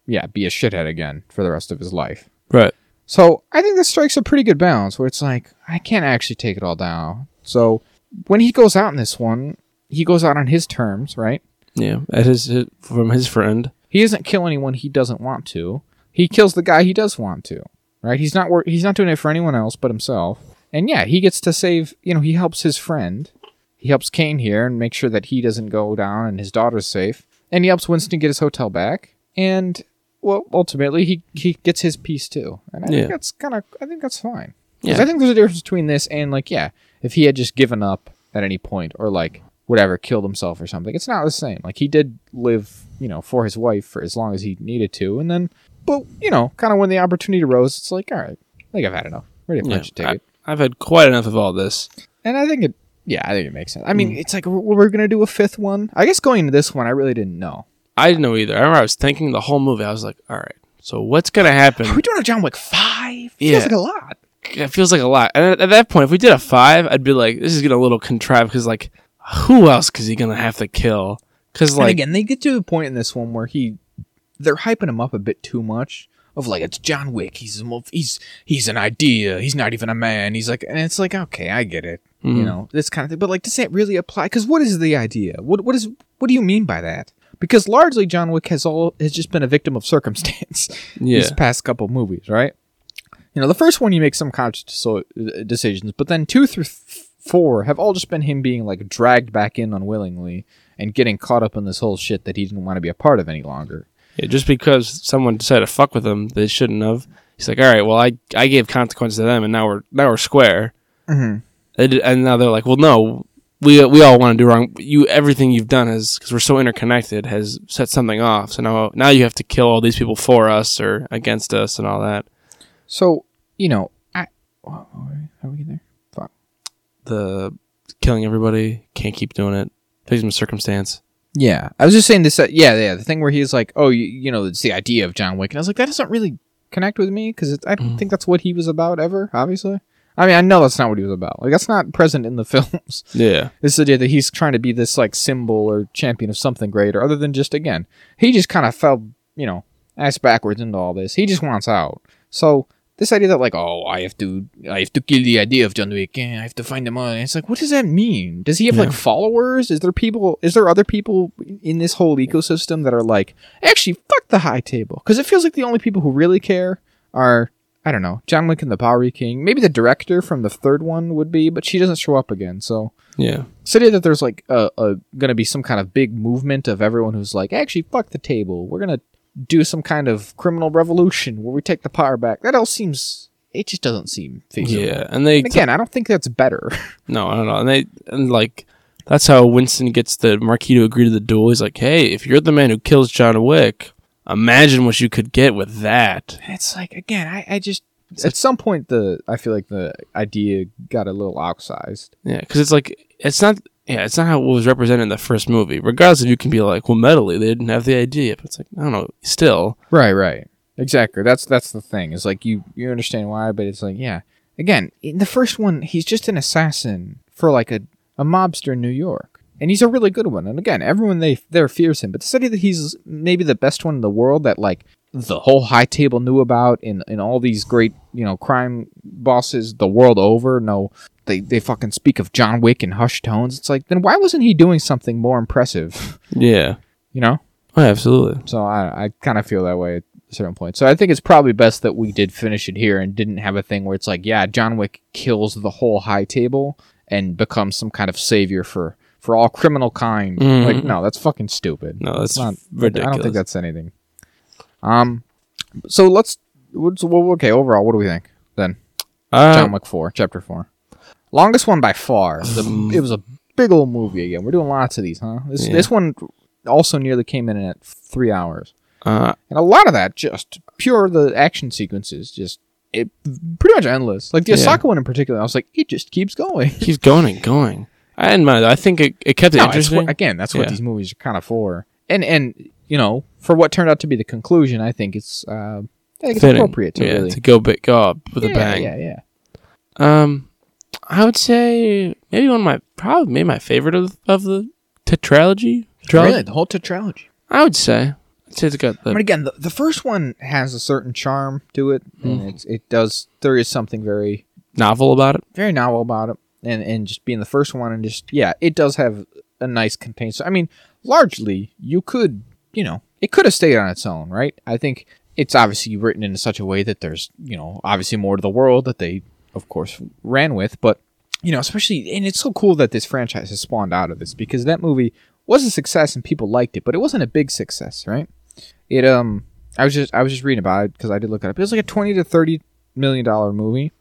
B: yeah, be a shithead again for the rest of his life.
A: Right.
B: So I think this strikes a pretty good balance where it's like, I can't actually take it all down. So when he goes out in this one, he goes out on his terms, right?
A: Yeah. At his, his from his friend.
B: He doesn't kill anyone he doesn't want to. He kills the guy he does want to, right? He's not wor- he's not doing it for anyone else but himself. And yeah, he gets to save, you know, he helps his friend. He helps Kane here and make sure that he doesn't go down and his daughter's safe. And he helps Winston get his hotel back. And well, ultimately he he gets his piece too. And I
A: Yeah.
B: think that's kind of I think that's fine.
A: Yeah.
B: I think there's a difference between this and like yeah, if he had just given up at any point or like whatever killed himself or something, it's not the same. Like he did live, you know, for his wife for as long as he needed to, and then, but you know, kind of when the opportunity arose, it's like all right, I think I've had enough. Ready to
A: Yeah.
B: punch a ticket.
A: I, I've had quite enough of all this.
B: And I think it, yeah, I think it makes sense. I
A: Mm.
B: mean, it's like we're, we're gonna do a fifth one. I guess going into this one, I really didn't know.
A: I didn't know either. I remember I was thinking the whole movie. I was like, all right, so what's gonna happen?
B: Are we doing a John Wick five?
A: Yeah.
B: Feels like a lot.
A: it feels like a lot. And at, at that point, if we did a five, I'd be like, this is getting a little contrived because like, who else is he gonna have to kill? Because
B: and
A: like,
B: again, they get to a point in this one where he, they're hyping him up a bit too much. Of like it's John Wick. He's a he's he's an idea. He's not even a man. He's like, and it's like okay, I get it. You
A: Mhm.
B: know this kind of thing. But like, does that really apply? Because what is the idea? What what is what do you mean by that? Because largely John Wick has all has just been a victim of circumstance.
A: yeah,
B: these past couple movies, right? You know, the first one you make some conscious so- decisions, but then two through th- four have all just been him being like dragged back in unwillingly and getting caught up in this whole shit that he didn't want to be a part of any longer.
A: yeah, just because someone decided to fuck with him, they shouldn't have. He's like, all right, well, I I gave consequences to them, and now we're now we're square.
B: Mm-hmm.
A: Did- and now they're like, well, no, we we all want to do wrong. You everything you've done has because we're so interconnected has set something off. So now now you have to kill all these people for us or against us and all that.
B: So you know, I how do we get there? Fuck.
A: The killing everybody can't keep doing it. Victim circumstance.
B: Yeah, I was just saying this. Uh, yeah, yeah, the thing where he's like, "Oh, you, you know, it's the idea of John Wick," and I was like, that doesn't really connect with me because I don't
A: Mhm.
B: think that's what he was about ever. Obviously, I mean, I know that's not what he was about. Like, that's not present in the films.
A: Yeah,
B: this idea that he's trying to be this like symbol or champion of something greater other than just again he just kind of fell you know ass backwards into all this. He just wants out. So this idea that like oh i have to i have to kill the idea of john wick i have to find him all it's like what does that mean? Does he have
A: Yeah.
B: like followers? Is there people is there other people in this whole ecosystem that are like actually fuck the high table? Because it feels like the only people who really care are I don't know, John Wick and the Bowery King. Maybe the director from the third one would be, but she doesn't show up again. So
A: yeah,
B: this idea that there's like a, a gonna be some kind of big movement of everyone who's like, actually, fuck the table. We're gonna do some kind of criminal revolution where we take the power back. That all seems. It just doesn't seem feasible.
A: yeah. And they
B: And again, I don't think that's better.
A: no, I don't know. And they and like that's how Winston gets the Marquis to agree to the duel. He's like, hey, if you're the man who kills John Wick, imagine what you could get with that.
B: it's like again, I, I just at some point the I feel like the idea got a little outsized.
A: Yeah, because it's like it's not. Yeah, it's not how it was represented in the first movie. Regardless if you can be like, well, mentally they didn't have the idea, but it's like I don't know. Still,
B: Right, right. Exactly. That's that's the thing. Is like you you understand why, but it's like yeah. Again, in the first one, he's just an assassin for like a, a mobster in New York, and he's a really good one. And again, everyone they there fears him. But the study that he's maybe the best one in the world that like the whole high table knew about in in all these great you know crime bosses the world over. No, they they fucking speak of John Wick in hushed tones. It's like then why wasn't he doing something more impressive?
A: yeah,
B: You know.
A: oh, absolutely.
B: So I, I kind of feel that way at a certain point. So I think it's probably best that we did finish it here and didn't have a thing where it's like, yeah, John Wick kills the whole high table and becomes some kind of savior for for all criminal kind.
A: Mhm.
B: Like, no, that's fucking stupid.
A: No, that's
B: It's not
A: ridiculous.
B: I don't think that's anything. Um, so let's. Okay, overall, what do we think then?
A: Uh,
B: John Wick Four, Chapter Four, longest one by far. It was a, it was a big old movie again. We're doing lots of these, huh? This
A: Yeah.
B: this one also nearly came in at three hours.
A: uh,
B: And a lot of that just pure the action sequences, just it pretty much endless. Like the
A: Yeah.
B: Osaka one in particular, I was like, it just keeps going.
A: keeps going and going. I didn't mind. I think it, it kept it
B: No,
A: interesting.
B: what, again, that's what
A: Yeah.
B: these movies are kind of for. And and you know, for what turned out to be the conclusion, I think it's uh, I think it's
A: Fitting.
B: appropriate to
A: yeah,
B: really
A: to go big, go up with
B: yeah,
A: a bang.
B: Yeah, yeah.
A: Um, I would say maybe one of my probably maybe my favorite of of the tetralogy. Tetralogy?
B: Really, the whole tetralogy.
A: I would say. It's, it's got The- But
B: again, the, the first one has a certain charm to it, and
A: Mhm.
B: it's it does. There is something very
A: novel about it.
B: very novel about it, and and just being the first one, and just yeah, it does have a nice contained. So I mean, largely you could you know it could have stayed on its own, right? I think it's obviously written in such a way that there's you know obviously more to the world that they of course ran with, but you know especially and it's so cool that this franchise has spawned out of this because that movie was a success and people liked it, but it wasn't a big success, right? It um I was just I was just reading about it because I did look it up. It was like a twenty to thirty million dollar movie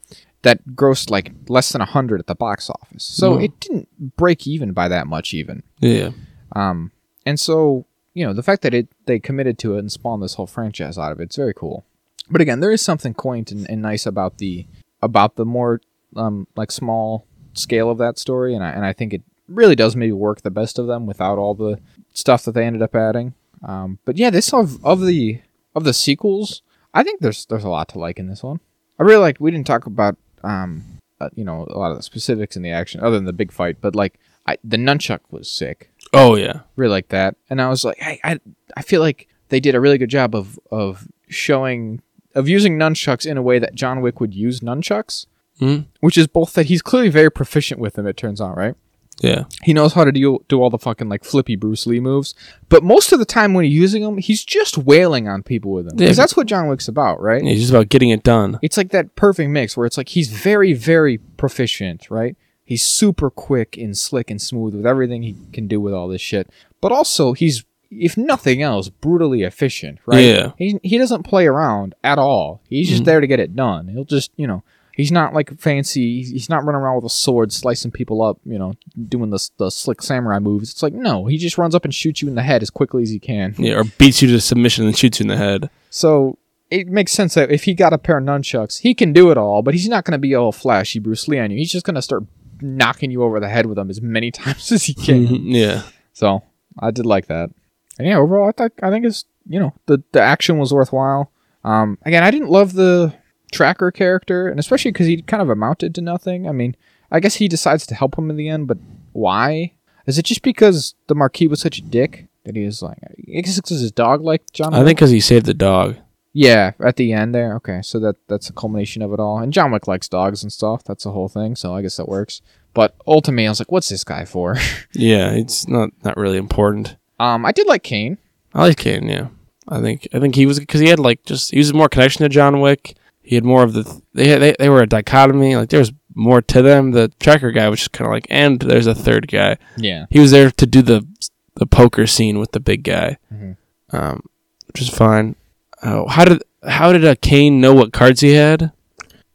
B: that grossed like less than a hundred at the box office. So
A: Mm.
B: it didn't break even by that much even.
A: Yeah.
B: Um and so, you know, the fact that it they committed to it and spawned this whole franchise out of it, it's very cool. But again, there is something quaint and, and nice about the about the more um like small scale of that story and I and I think it really does maybe work the best of them without all the stuff that they ended up adding. Um but yeah, this of of the of the sequels, I think there's there's a lot to like in this one. I really like we didn't talk about um uh, you know a lot of the specifics in the action other than the big fight, but like I, the nunchuck was sick
A: Oh yeah.
B: really like that. And I was like, I, I, I feel like they did a really good job of of showing of using nunchucks in a way that John Wick would use nunchucks,
A: Mhm.
B: which is both that he's clearly very proficient with them. It turns out, right?
A: Yeah.
B: He knows how to do do all the fucking like flippy Bruce Lee moves, but most of the time when he's using them, he's just wailing on people with them because
A: but-
B: that's what John Wick's about, right?
A: It's just about getting it done.
B: It's like that perfect mix where it's like he's very, very proficient, right? He's super quick and slick and smooth with everything he can do with all this shit. But also, he's, if nothing else, brutally efficient, right?
A: Yeah.
B: He, he doesn't play around at all. He's just
A: Mhm.
B: there to get it done. He'll just, you know, he's not like fancy. He's, not running around with a sword slicing people up, you know, doing the, the slick samurai moves. It's like, no, he just runs up and shoots you in the head as quickly as he can.
A: Yeah, or beats you to submission and shoots you in the head.
B: So it makes sense that if he got a pair of nunchucks, he can do it all, but he's not going to be all flashy Bruce Lee on you. He's just going to start knocking you over the head with them as many times as he can.
A: Mhm, yeah.
B: so I did like that. And yeah, overall, I think I think it's you know the the action was worthwhile. Um, again, I didn't love the tracker character, and especially because he kind of amounted to nothing. I mean, I guess he decides to help him in the end, but why? Is it just because the Marquis was such a dick that he was like? I guess it's 'cause his dog like John.
A: I
B: Wick?
A: think because he saved the dog.
B: Yeah, at the end there. Okay, so that that's the culmination of it all. And John Wick likes dogs and stuff. That's the whole thing. So I guess that works. But ultimately, I was like, "What's this guy for?"
A: Yeah, it's not not really important.
B: um, I did like Kane.
A: I like Kane. Yeah, I think I think he was because he had like just he was more connection to John Wick. He had more of the they they they were a dichotomy. Like there was more to them. The tracker guy was just kind of like, and there's a third guy.
B: Yeah.
A: He was there to do the the poker scene with the big guy,
B: Mhm.
A: um, which is fine. Oh, how did how did a Kane know what cards he had?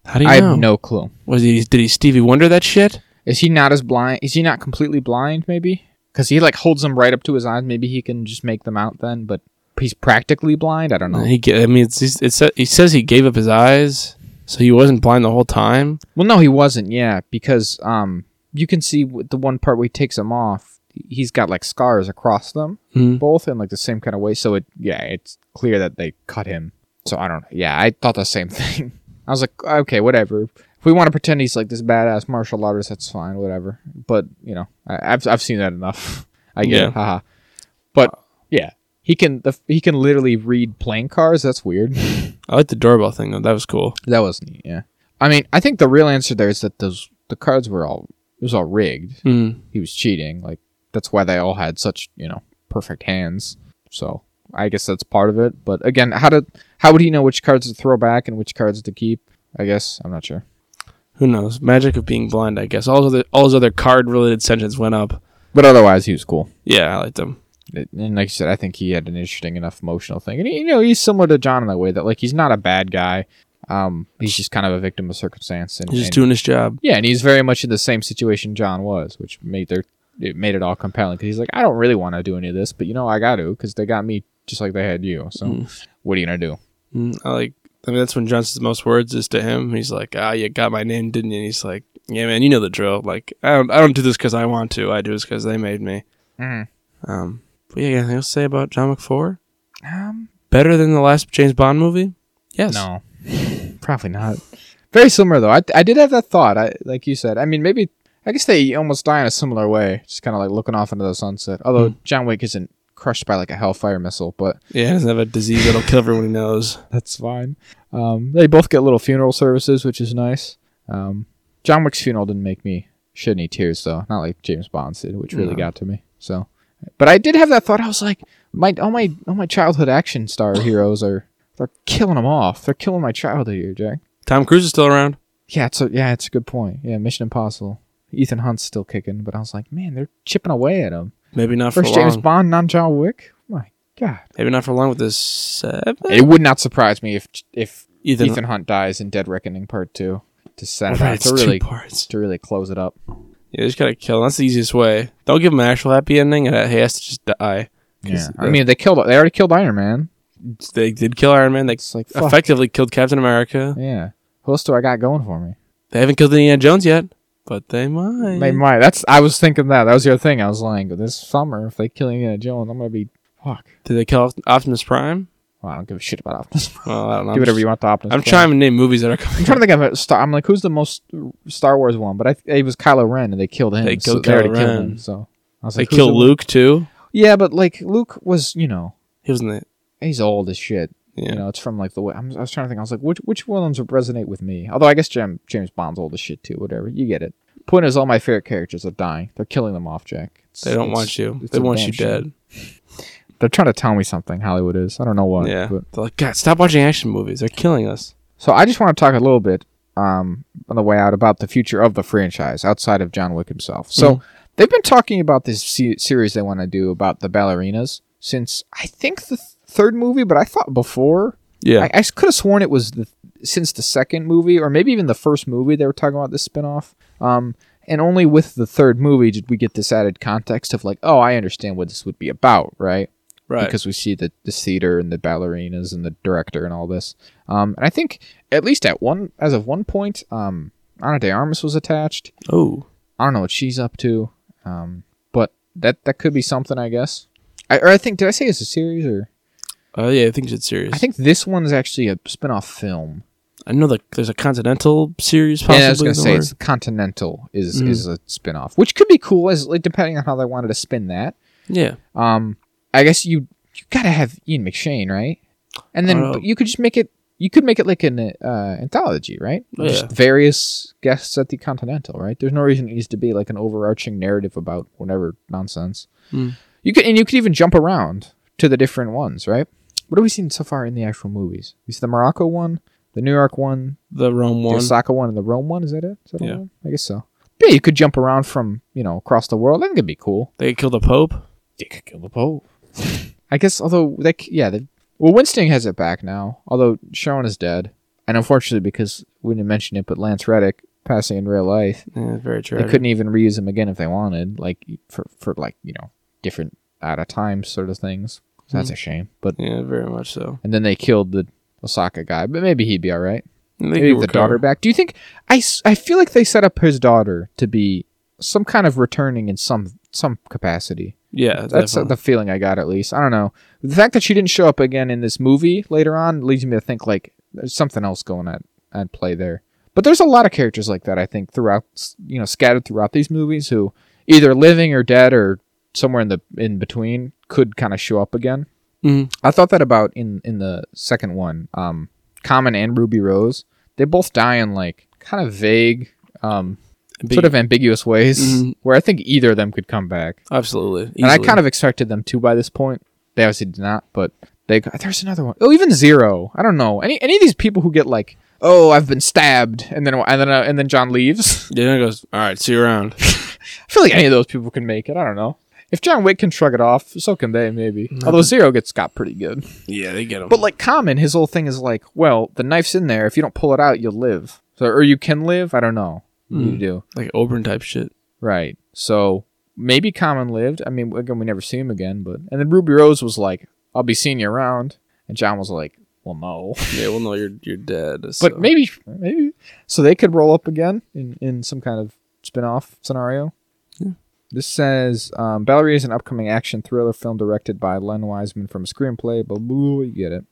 A: How do you
B: I
A: know?
B: have no clue.
A: Was he did he Stevie Wonder that shit?
B: Is he not as blind? Is he not completely blind? Maybe because he like holds them right up to his eyes. Maybe he can just make them out then. But he's practically blind. I don't know.
A: He I mean, it's, it's, it's he says he gave up his eyes, so he wasn't blind the whole time.
B: Well, no, he wasn't. Yeah, because um, you can see the one part where he takes them off. He's got like scars across them.
A: Mhm.
B: both in like the same kind of way. So it yeah, it's clear that they cut him. So I don't. Yeah, I thought the same thing. I was like, okay, whatever. If we want to pretend he's like this badass martial artist, that's fine, whatever. But you know, I, I've I've seen that enough. I get
A: Yeah.
B: it, haha. But yeah, he can the, he can literally read playing cards. That's weird.
A: I like the doorbell thing though. That was cool.
B: that was neat. Yeah, I mean, I think the real answer there is that those the cards were all it was all rigged.
A: Mm.
B: he was cheating. Like that's why they all had such you know perfect hands. So I guess that's part of it. But again, how did how would he know which cards to throw back and which cards to keep? I guess I'm not sure.
A: Who knows? Magic of being blind, I guess. All his other all his other card related sentence went up.
B: But otherwise, he was cool.
A: Yeah, I liked him.
B: And like you said, I think he had an interesting enough emotional thing. And he, you know, he's similar to John in that way that like he's not a bad guy. Um, he's just kind of a victim of circumstance. And,
A: He's just
B: and-
A: doing his job.
B: yeah, and he's very much in the same situation John was, which made their it made it all compelling because he's like, I don't really want to do any of this, but you know, I got to because they got me just like they had you. So
A: Mm.
B: what are you gonna do?
A: Mm, I like. I mean, that's when John says most words is to him. He's like, "Ah, you got my name, didn't you?" And he's like, "Yeah, man, you know the drill. Like, I don't, I don't do this because I want to. I do this because they made me."
B: Mhm.
A: Um, but yeah, anything else to say about John McFour?
B: Um,
A: Better than the last James Bond movie? Yes.
B: No, probably not. Very similar though. I, I did have that thought. I like you said. I mean, maybe I guess they almost die in a similar way, just kind of like looking off into the sunset. Although
A: Hmm.
B: John Wick isn't crushed by like a hellfire missile, but
A: Yeah, he doesn't have a disease that'll kill everyone he knows.
B: that's fine. Um, they both get little funeral services, which is nice. Um, John Wick's funeral didn't make me shed any tears, though. Not like James Bond's did, which really
A: No.
B: got to me. So, but I did have that thought. I was like, my all my all my childhood action star heroes are they're killing them off. They're killing my childhood here, Jack.
A: Tom Cruise is still around.
B: Yeah, it's a yeah, it's a good point. Yeah, Mission Impossible. Ethan Hunt's still kicking, but I was like, man, they're chipping away at him.
A: Maybe not
B: First
A: for
B: James
A: long.
B: Bond, non John Wick. My God,
A: Maybe not for long with this seven.
B: it would not surprise me if if
A: Ethan,
B: Ethan Hunt dies in Dead Reckoning Part Two to set it
A: Right,
B: up
A: it's
B: to really
A: parts.
B: to really close it up.
A: Yeah, they just gotta kill him. That's the easiest way. Don't give him an actual happy ending, and he has to just die.
B: Yeah, I mean they killed they already killed Iron Man.
A: They did kill Iron Man. They
B: It's like fuck.
A: effectively killed Captain America.
B: Yeah, who else do I got going for me?
A: They haven't killed Indiana Jones yet, but they might.
B: They might. That's I was thinking that that was the other thing. I was like, this summer if they kill Indiana Jones, I'm gonna be fuck.
A: Did they kill Optimus Prime?
B: Well, I don't give a shit about Optimus.
A: Well, I don't know.
B: Do
A: I'm,
B: whatever
A: just-
B: you want to Optimus.
A: I'm
B: Prime.
A: trying to name movies that are coming.
B: I'm trying to think of a star. I'm like, who's the most Star Wars one? But I it was Kylo Ren, and they killed him.
A: They
B: so
A: killed
B: they already
A: Kylo
B: killed
A: Ren.
B: him. So I was
A: They
B: like, who's
A: killed
B: the-
A: Luke too.
B: Yeah, but like Luke was, you know,
A: He was in the
B: he's old as shit.
A: yeah.
B: You know, it's from like the way I'm, I was trying to think. I was like, which which ones would resonate with me? Although I guess James James Bond's old as shit too. Whatever, you get it. Point is, all my favorite characters are dying. They're killing them off, Jack. It's-
A: They don't
B: it's-
A: want you.
B: it's
A: They
B: a
A: want
B: damn
A: you
B: shame.
A: dead.
B: They're trying to tell me something. Hollywood is. I don't know what.
A: Yeah.
B: But.
A: They're like, God, stop watching action movies. They're killing us.
B: So I just want to talk a little bit um, on the way out about the future of the franchise outside of John Wick himself. So
A: Mhm.
B: they've been talking about this se- series they want to do about the ballerinas since I think the th- third movie, but I thought before.
A: Yeah.
B: I, I could have sworn it was the, since the second movie, or maybe even the first movie they were talking about this spinoff. Um, and only with the third movie did we get this added context of like, oh, I understand what this would be about, right?
A: Right.
B: because we see the, the theater and the ballerinas and the director and all this. Um, and I think at least at one as of one point, um, Ana de Armas was attached.
A: oh.
B: I don't know what she's up to, um, but that that could be something, I guess. I, or I think did I say it's a series or
A: Oh yeah, I think it's serious.
B: I think this one is actually a spin-off film.
A: I know that there's a Continental series. Possibly
B: yeah, I was gonna say it's Continental is
A: Mm.
B: is a spin-off, which could be cool as like, depending on how they wanted to spin that.
A: Yeah.
B: Um, I guess you you gotta have Ian McShane, right? And then
A: Uh,
B: you could just make it. You could make it like an uh, anthology, right?
A: Yeah.
B: Just various guests at the Continental, right? There's no reason it needs to be like an overarching narrative about whatever nonsense.
A: Hmm.
B: You could, and you could even jump around to the different ones, right? What have we seen so far in the actual movies? We see the Morocco one, the New York one,
A: The Rome one, the.
B: Osaka one, and the Rome one. Is that it? Is that
A: Yeah.
B: I guess so. Yeah, you could jump around from you know across the world. I think it'd be cool.
A: They killed the Pope.
B: They could kill the Pope. I guess, although they, c- yeah, they, well, Winston has it back now. Although Charon is dead, and unfortunately, because we didn't mention it, but Lance Reddick passing in real life,
A: Yeah, very true.
B: they couldn't even reuse him again if they wanted, like for for like you know different out of time sort of things. So that's mm-hmm. a shame. But
A: Yeah, very much so.
B: and then they killed the Osaka guy, but maybe he'd be all right. Maybe the daughter back. Do you think? I, I feel like they set up his daughter to be some kind of returning in some some capacity.
A: Yeah,
B: That's
A: definitely.
B: the feeling I got at least. I don't know. The fact that she didn't show up again in this movie later on leads me to think like there's something else going at at play there. But there's a lot of characters like that I think throughout you know scattered throughout these movies who either living or dead or somewhere in the in between could kind of show up again.
A: Mhm.
B: I thought that about in in the second one. Um Common and Ruby Rose, they both die in like kind of vague um
A: Big-
B: sort of ambiguous ways
A: Mhm.
B: where I think either of them could come back.
A: absolutely.
B: And I kind of expected them to by this point. They obviously did not, but they there's another one. Oh, even Zero. I don't know. Any any of these people who get like, "Oh, I've been stabbed." And then and then uh, and then John leaves.
A: Yeah, then goes. All right, see you around.
B: I feel like any of those people can make it. I don't know. If John Wick can shrug it off, so can they maybe. Although Zero gets got pretty good.
A: yeah, they get him.
B: But like Common, his whole thing is like, well, the knife's in there. If you don't pull it out, you'll live. So or you can live. I don't know. Do you
A: Hmm.
B: do?
A: like Oberon type shit.
B: Right. So maybe Common lived. I mean, again, we never see him again. But and then Ruby Rose was like, "I'll be seeing you around," and John was like, "Well, no."
A: Yeah, well, no, you're you're dead.
B: but maybe, maybe. So they could roll up again in in some kind of spin-off scenario.
A: Yeah.
B: This says um, Ballerina is an upcoming action thriller film directed by Len Wiseman from a screenplay. Blah, blah, blah, you get it.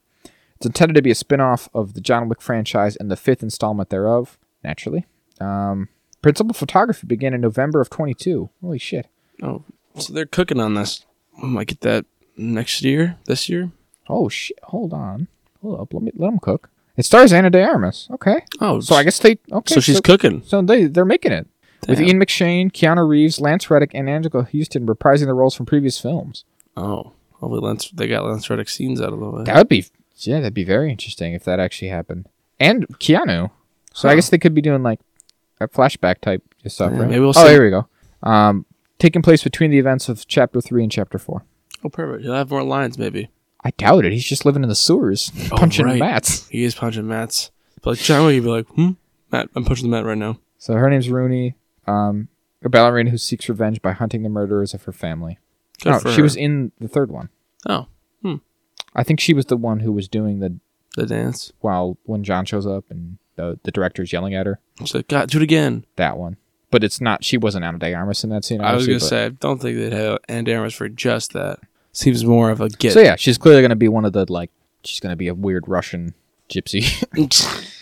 B: It's intended to be a spin-off of the John Wick franchise and the fifth installment thereof. Naturally. Um, principal photography began in November of 22. Holy shit.
A: Oh, so they're cooking on this. I might get that next year, this year.
B: Oh shit! Hold on, hold up. Let me let them cook. It stars Ana de Armas. Okay,
A: Oh,
B: so I guess they okay.
A: so she's cooking.
B: so they they're making it with Ian McShane, Keanu Reeves, Lance Reddick, and Anjelica Huston reprising their roles from previous films.
A: Oh, hopefully Lance they got Lance Reddick scenes out of the way.
B: That would be yeah, that'd be very interesting if that actually happened. And Keanu. So I guess they could be doing like a flashback type stuff,
A: Yeah,
B: right?
A: maybe we'll
B: oh,
A: see.
B: here we go. Um, taking place between the events of chapter three and chapter four.
A: Oh, perfect. He'll have more lines, maybe.
B: I doubt it. He's just living in the sewers,
A: Oh,
B: punching
A: right.
B: mats.
A: He is punching mats. But like John Wick, he'd be like, "Hmm, Matt, I'm punching the mat right now."
B: So her name's Rooney, um, a ballerina who seeks revenge by hunting the murderers of her family.
A: Good
B: no,
A: for
B: she
A: her.
B: was in the third one.
A: Oh, hmm.
B: I think she was the one who was doing the
A: the dance.
B: while when John shows up and the the director's yelling at her.
A: She's like, "God, do it again."
B: That one, but it's not. She wasn't Ana de Armas in that scene.
A: I was gonna
B: but-
A: say, I don't think they'd have Ana de Armas for just that. Seems more of a get.
B: So yeah, she's clearly gonna be one of the like. She's gonna be a weird Russian gypsy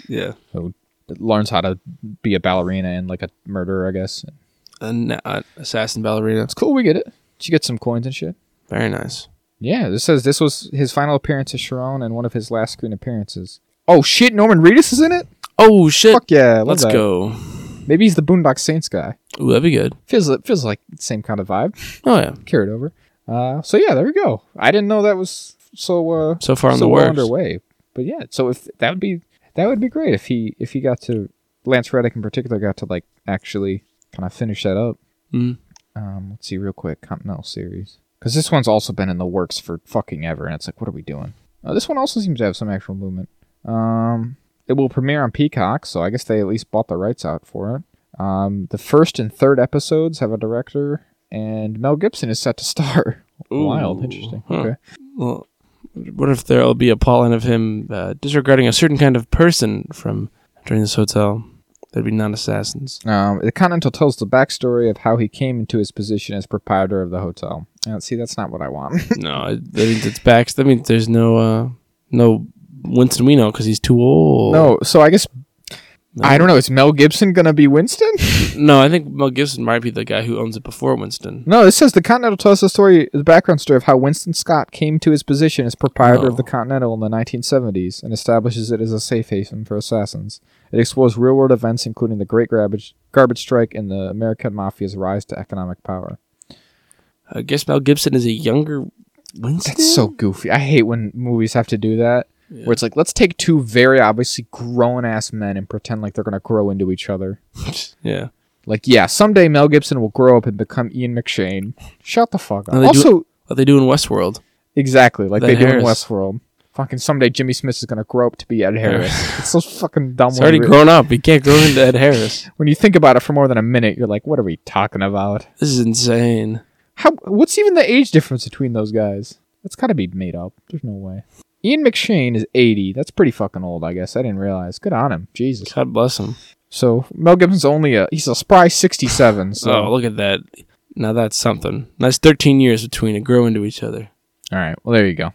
A: yeah,
B: who learns how to be a ballerina and like a murderer. I guess
A: an uh, assassin ballerina.
B: it's cool. We get it. She gets some coins and shit.
A: Very nice.
B: Yeah, this says this was his final appearance as Charon and one of his last screen appearances. Oh shit, Norman Reedus is in it.
A: Oh shit!
B: Fuck yeah,
A: Let's
B: that.
A: go.
B: Maybe he's the Boondock Saints guy.
A: Ooh, that'd be good.
B: Feels feels like the same kind of vibe.
A: Oh yeah.
B: Carried over. Uh, so yeah, there we go. I didn't know that was so uh
A: So far in
B: so
A: the
B: well
A: works.
B: underway. But yeah, so if that would be that would be great if he if he got to Lance Reddick in particular got to like actually kind of finish that up.
A: Mm.
B: Um, let's see real quick, Continental series because this one's also been in the works for fucking ever, and it's like, what are we doing? Uh, this one also seems to have some actual movement. Um, it will premiere on Peacock, so I guess they at least bought the rights out for it. Um, the first and third episodes have a director, and Mel Gibson is set to star. Wild, interesting.
A: huh.
B: Okay.
A: Well, what if there'll be a plot of him uh, disregarding a certain kind of person from entering this hotel? That'd be non-assassins.
B: Um, the Continental tells the backstory of how he came into his position as proprietor of the hotel. Uh, see, that's not what I want.
A: no, that means it's back. That means there's no uh, no Winston we know because he's too old.
B: no, so I guess
A: No.
B: I don't know. Is Mel Gibson gonna be Winston?
A: No, I think Mel Gibson might be the guy who owns it before Winston.
B: no, it says the Continental tells the story, the background story of how Winston Scott came to his position as proprietor of
A: Oh.
B: the Continental in the 1970s and establishes it as a safe haven for assassins. It explores real-world events, including the Great Garbage Garbage Strike and the American Mafia's rise to economic power.
A: I guess Mel Gibson is a younger Winston.
B: That's so goofy. I hate when movies have to do that.
A: Yeah.
B: Where it's like, let's take two very obviously grown ass men and pretend like they're gonna grow into each other.
A: yeah.
B: Like, yeah, someday Mel Gibson will grow up and become Ian McShane. Shut the fuck up.
A: No, they do-
B: also,
A: What they do in Westworld.
B: exactly like
A: The
B: they do in Westworld. Fucking someday Jimmy Smith is gonna grow up to be Ed Harris. it's so fucking dumb. When
A: already grown up. He can't grow into Ed Harris.
B: when you think about it for more than a minute, you're like, what are we talking about?
A: This is insane.
B: How? What's even the age difference between those guys? That's got to be made up. There's no way. Ian McShane is 80. That's pretty fucking old, I guess. I didn't realize. Good on him. Jesus.
A: God bless him.
B: So Mel Gibson's only a he's a spry 67. So
A: Oh, look at that. Now that's something. That's 13 years between to grow into each other.
B: all right. Well, there you go.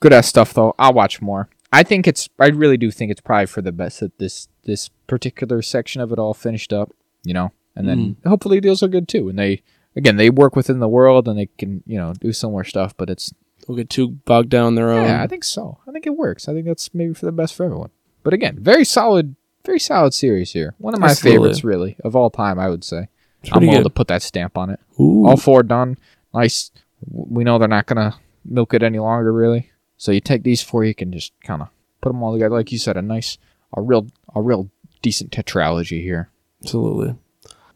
B: Good ass stuff though. I'll watch more. I think it's. I really do think it's probably for the best that this this particular section of it all finished up. You know, and then mm. hopefully deals are good too. And they again they work within the world and they can you know do similar stuff. But it's
A: Don't get too bogged down their own.
B: Yeah, I think so. I think it works. I think that's maybe for the best for everyone. But again, very solid, very solid series here. One of my
A: Absolutely.
B: favorites, really, of all time. I would say. I'm willing
A: good.
B: to put that stamp on it.
A: Ooh.
B: All four done. Nice. We know they're not gonna milk it any longer, really. So you take these four, you can just kind of put them all together, like you said, a nice, a real, a real decent tetralogy here.
A: Absolutely.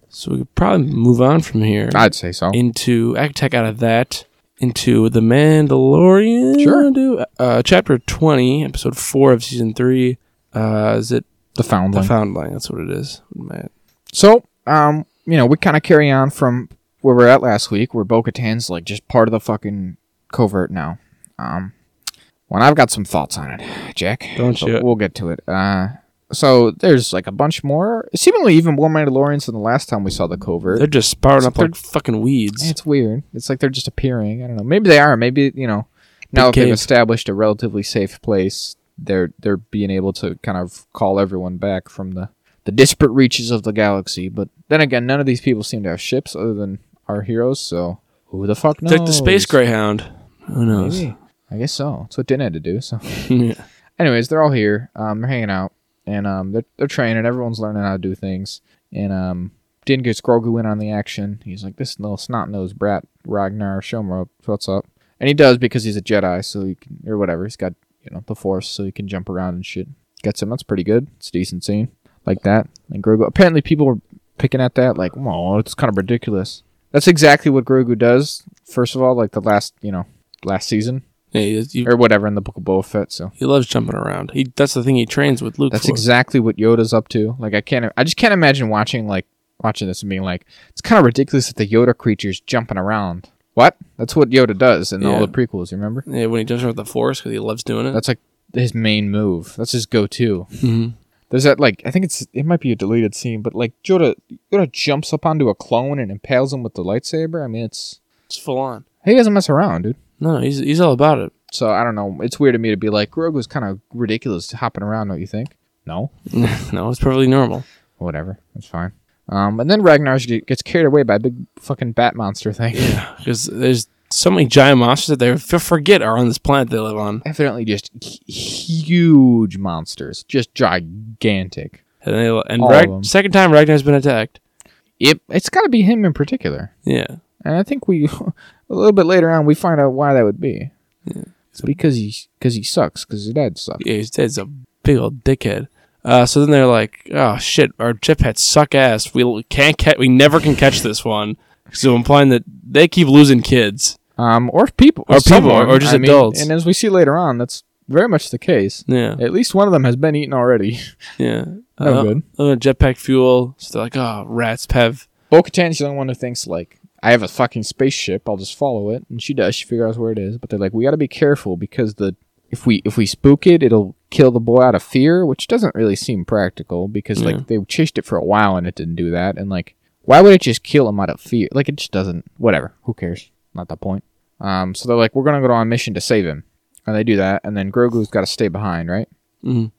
A: So we could probably move on from here
B: I'd say so.
A: into I could take out of that into the Mandalorian.
B: Sure.
A: Do uh, chapter 20, episode four of season three. Uh, is it
B: The
A: the
B: Foundling.
A: Foundling? That's what it is. Man.
B: So, um, you know, we kind of carry on from where we're at last week, where Bo Katan's like just part of the fucking covert now. Um, well, I've got some thoughts on it, Jack.
A: Don't you?
B: We'll get to it. Uh, so there's like a bunch more, seemingly even more Mandalorians than the last time we saw the covert.
A: They're just sprouting up like fucking weeds.
B: It's weird. It's like they're just appearing. I don't know. Maybe they are. Maybe you know. Now that they've
A: cave.
B: established a relatively safe place, they're they're being able to kind of call everyone back from the the disparate reaches of the galaxy. But then again, none of these people seem to have ships other than our heroes. So who the fuck knows?
A: It's like the Space Greyhound. Who knows?
B: Maybe. I guess so. That's what Din had to do. So,
A: yeah.
B: anyways, they're all here. Um, they're hanging out, and um, they're they're training. Everyone's learning how to do things. And um, Din gets Grogu in on the action. He's like, "This little snot nosed brat, Ragnar, show him what's up." And he does because he's a Jedi, so he can, or whatever. He's got you know the Force, so he can jump around and shit. Gets him. That's pretty good. It's a decent scene like that. And Grogu. Apparently, people were picking at that like, "Oh, it's kind of ridiculous." That's exactly what Grogu does. First of all, like the last you know last season
A: Yeah, he, he,
B: or whatever in the Book of Boba Fett. So
A: he loves jumping around. He that's the thing he trains with Luke.
B: that's
A: for.
B: exactly what Yoda's up to. Like I can't, I just can't imagine watching like watching this and being like, it's kind of ridiculous that the Yoda creature's jumping around. What? That's what Yoda does in all the prequels. You remember?
A: Yeah, when he jumps around with the Force because he loves doing it.
B: That's like his main move. That's his go-to.
A: hmm
B: There's that like I think it's it might be a deleted scene, but like Yoda Yoda jumps up onto a clone and impales him with the lightsaber. I mean, it's
A: It's full on.
B: he doesn't mess around, dude.
A: No, he's he's all about it.
B: So I don't know. It's weird to me to be like Grogu's kind of ridiculous hopping around. Don't you think? No.
A: no, it's perfectly normal.
B: whatever. That's fine. Um, and then Ragnar gets carried away by a big fucking bat monster thing.
A: Yeah, because there's so many giant monsters that they forget are on this planet they live on,
B: Evidently, just huge monsters, just gigantic.
A: and they and Rag- second time Ragnar's been attacked.
B: It it's got to be him in particular,
A: Yeah,
B: and I think we a little bit later on we find out why that would be.
A: Yeah.
B: It's because he because he sucks because his dad sucks.
A: yeah, his dad's a big old dickhead. Uh, so then they're like, "Oh shit, our jetpacks suck ass. We can't catch. We never can catch this one." So implying that they keep losing kids.
B: Um, or people,
A: Or people,
B: someone,
A: or just
B: I mean,
A: adults.
B: and as we see later on, that's very much the case.
A: Yeah,
B: At least one of them has been eaten already.
A: yeah.
B: Oh,
A: Uh,
B: good.
A: uh, jetpack fuel. So they're like, "Oh, rats, Pev."
B: Bo Katan's the only one who thinks like I have a fucking spaceship, I'll just follow it, and she does. She figures out where it is, but they're like, we got to be careful because the if we if we spook it, it'll kill the boy out of fear, which doesn't really seem practical because
A: Yeah.
B: like they chased it for a while and it didn't do that, and like why would it just kill him out of fear? Like it just doesn't. Whatever. Who cares? Not the point. Um, so they're like, we're gonna go on a mission to save him, and they do that, and then Grogu's got to stay behind, right?
A: Mhm.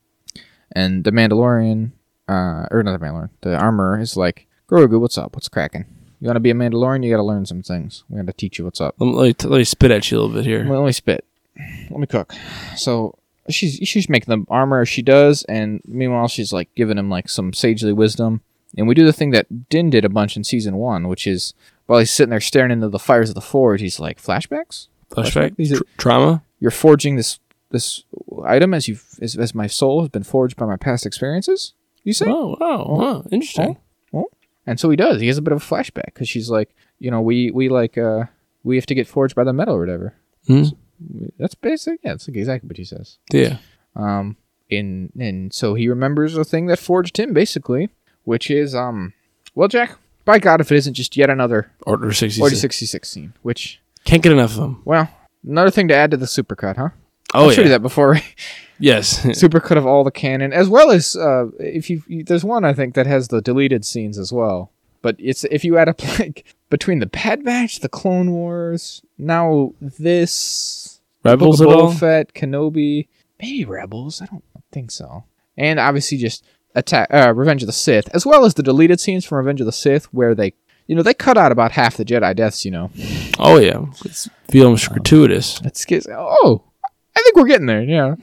B: And the Mandalorian, uh, or not the Mandalorian, the armor is like, Grogu, what's up? What's cracking? You want to be a Mandalorian? You got to learn some things. We got to teach you what's up.
A: Let me, let, me, let me spit at you a little bit here.
B: Let me spit. Let me cook. So she's she's making the armor as she does, and meanwhile she's like giving him like some sagely wisdom. And we do the thing that Din did a bunch in season one, which is while he's sitting there staring into the fires of the forge, he's like, flashbacks.
A: Flashback.
B: These are-
A: Tr- trauma.
B: You're forging this this item as you as, as my soul has been forged by my past experiences. You say?
A: Oh, wow, wow, oh. interesting.
B: And so he does. He has a bit of a flashback because she's like, you know, we we like uh we have to get forged by the metal or whatever.
A: Hmm?
B: That's basic. Yeah, that's like exactly what he says.
A: Yeah.
B: Um, in and so he remembers the thing that forged him, basically, which is um, well, Jack. By God, if it isn't just yet another
A: Order 66.
B: Order sixty six scene, which
A: Can't get enough of them.
B: well, another thing to add to the supercut, huh?
A: Oh,
B: I showed
A: yeah.
B: you that before.
A: Yes.
B: supercut of all the canon, as well as uh, if you, you there's one I think that has the deleted scenes as well. But it's if you add up like between the Bad Batch, the Clone Wars, now this
A: Rebels
B: Book
A: at
B: of
A: all?
B: Boba Fett, Kenobi, maybe Rebels. I don't think so. And obviously just attack uh, Revenge of the Sith, as well as the deleted scenes from Revenge of the Sith, where they you know they cut out about half the Jedi deaths. You know,
A: Oh, yeah. It's feels gratuitous.
B: It's oh, I think we're getting there. Yeah,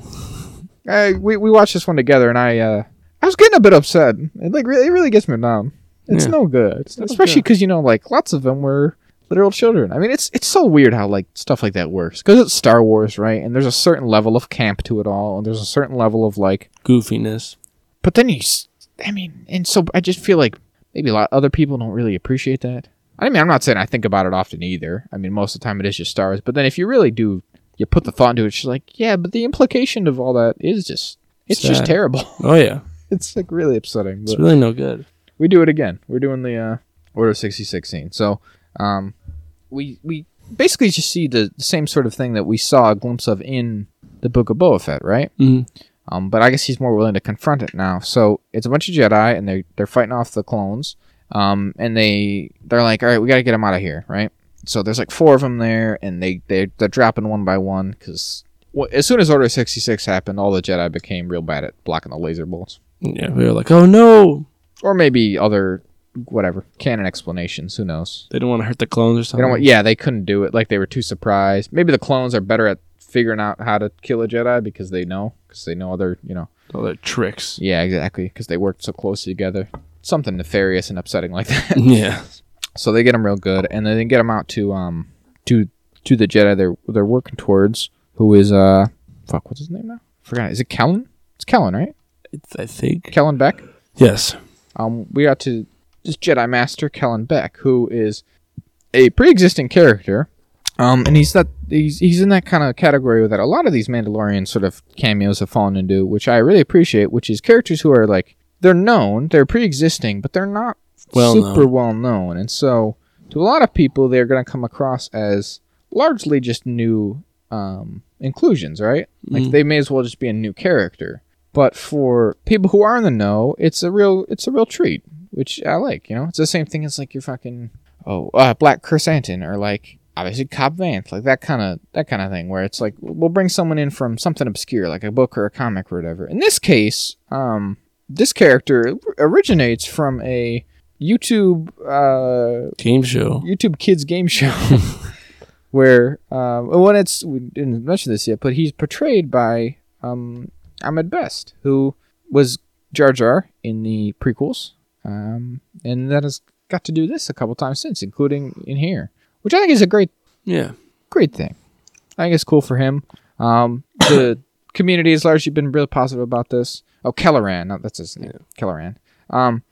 B: I, we we watched this one together, and I uh, I was getting a bit upset. It like really, it really gets me down. It's
A: Yeah.
B: no good,
A: no
B: especially because you know, like lots of them were literal children. I mean, it's it's so weird how like stuff like that works because it's Star Wars, right? And there's a certain level of camp to it all, and there's a certain level of like,
A: Goofiness.
B: but then you, I mean, and so I just feel like maybe a lot other people don't really appreciate that. I mean, I'm not saying I think about it often either. I mean, most of the time it is just stars. But then if you really do, you put the thought into it, She's like, yeah, but the implication of all that is just, it's just terrible.
A: Oh, yeah.
B: it's like really upsetting.
A: It's really no good.
B: we do it again. We're doing the uh, Order 66 scene. So, um, we we basically just see the, the same sort of thing that we saw a glimpse of in the Book of Boba Fett, right?
A: Mhm.
B: Um, but I guess he's more willing to confront it now. So it's a bunch of Jedi, and they they're fighting off the clones. Um, and they they're like, all right, we gotta get them out of here, right? So there's like four of them there, and they they they're dropping one by one because well, as soon as Order 66 happened, all the Jedi became real bad at blocking the laser bolts
A: Yeah. We were like, oh, no.
B: or maybe other whatever canon explanations. Who knows?
A: They didn't want to hurt the clones or
B: They
A: something.
B: don't want, yeah, they couldn't do it. Like they were too surprised. Maybe the clones are better at figuring out how to kill a Jedi because they know, because they know other, you know.
A: All their tricks.
B: Yeah, exactly. Because they worked so closely together. Something nefarious and upsetting like that.
A: yeah.
B: So they get him real good, and then they get him out to um to to the Jedi they're they're working towards, who is uh fuck what's his name now? Forgot. Is it Kellen? It's Kellen, right?
A: It's, I think.
B: Kellen Beq.
A: Yes.
B: Um, we got to this Jedi Master Kellen Beq, who is a pre-existing character. Um, and he's that he's he's in that kind of category that a lot of these Mandalorian sort of cameos have fallen into, which I really appreciate. Which is characters who are like they're known, they're pre-existing, but they're not
A: Well
B: super
A: known.
B: well known, and so to a lot of people, they're going to come across as largely just new um, inclusions, right? Like
A: Mhm.
B: they may as well just be a new character. But for people who are in the know, it's a real it's a real treat, which I like. You know, it's the same thing as like your fucking oh uh, Black Krrsantan or like obviously Cobb Vanth, like that kind of that kind of thing, where it's like we'll bring someone in from something obscure, like a book or a comic or whatever. In this case, um, this character originates from a YouTube uh,
A: Game show.
B: YouTube kids game show where um, when it's we didn't mention this yet, but he's portrayed by um, Ahmed Best, who was Jar Jar in the prequels, um, and that has got to do this a couple times since, including in here, which I think is a great
A: Yeah.
B: great thing. I think it's cool for him. Um, the community has largely been real positive about this. Oh, Kelleran, no, that's his name, Kelleran. Um,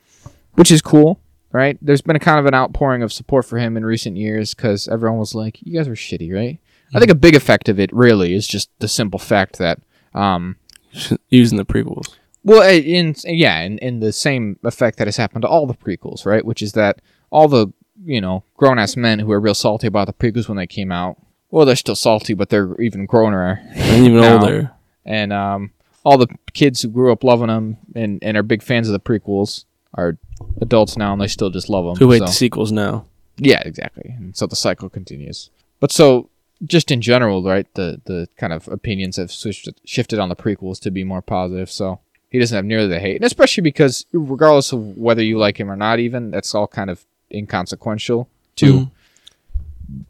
B: which is cool, right? There's been a kind of an outpouring of support for him in recent years because everyone was like, "You guys were shitty, right?" I think a big effect of it really is just the simple fact that, um,
A: Using the prequels.
B: well, uh, in yeah, in, in the same effect that has happened to all the prequels, right? Which is that all the you know grown ass men who are real salty about the prequels when they came out, well, they're still salty, but they're even growner,
A: And even
B: Now-
A: older.
B: and um, all the kids who grew up loving them and, and are big fans of the prequels are adults now, and they still just love them.
A: Who
B: so.
A: the sequels now.
B: Yeah, exactly. And so the cycle continues. But so just in general, right, the the kind of opinions have switched shifted on the prequels to be more positive. So he doesn't have nearly the hate. And especially because regardless of whether you like him or not even, that's all kind of inconsequential to
A: Mhm.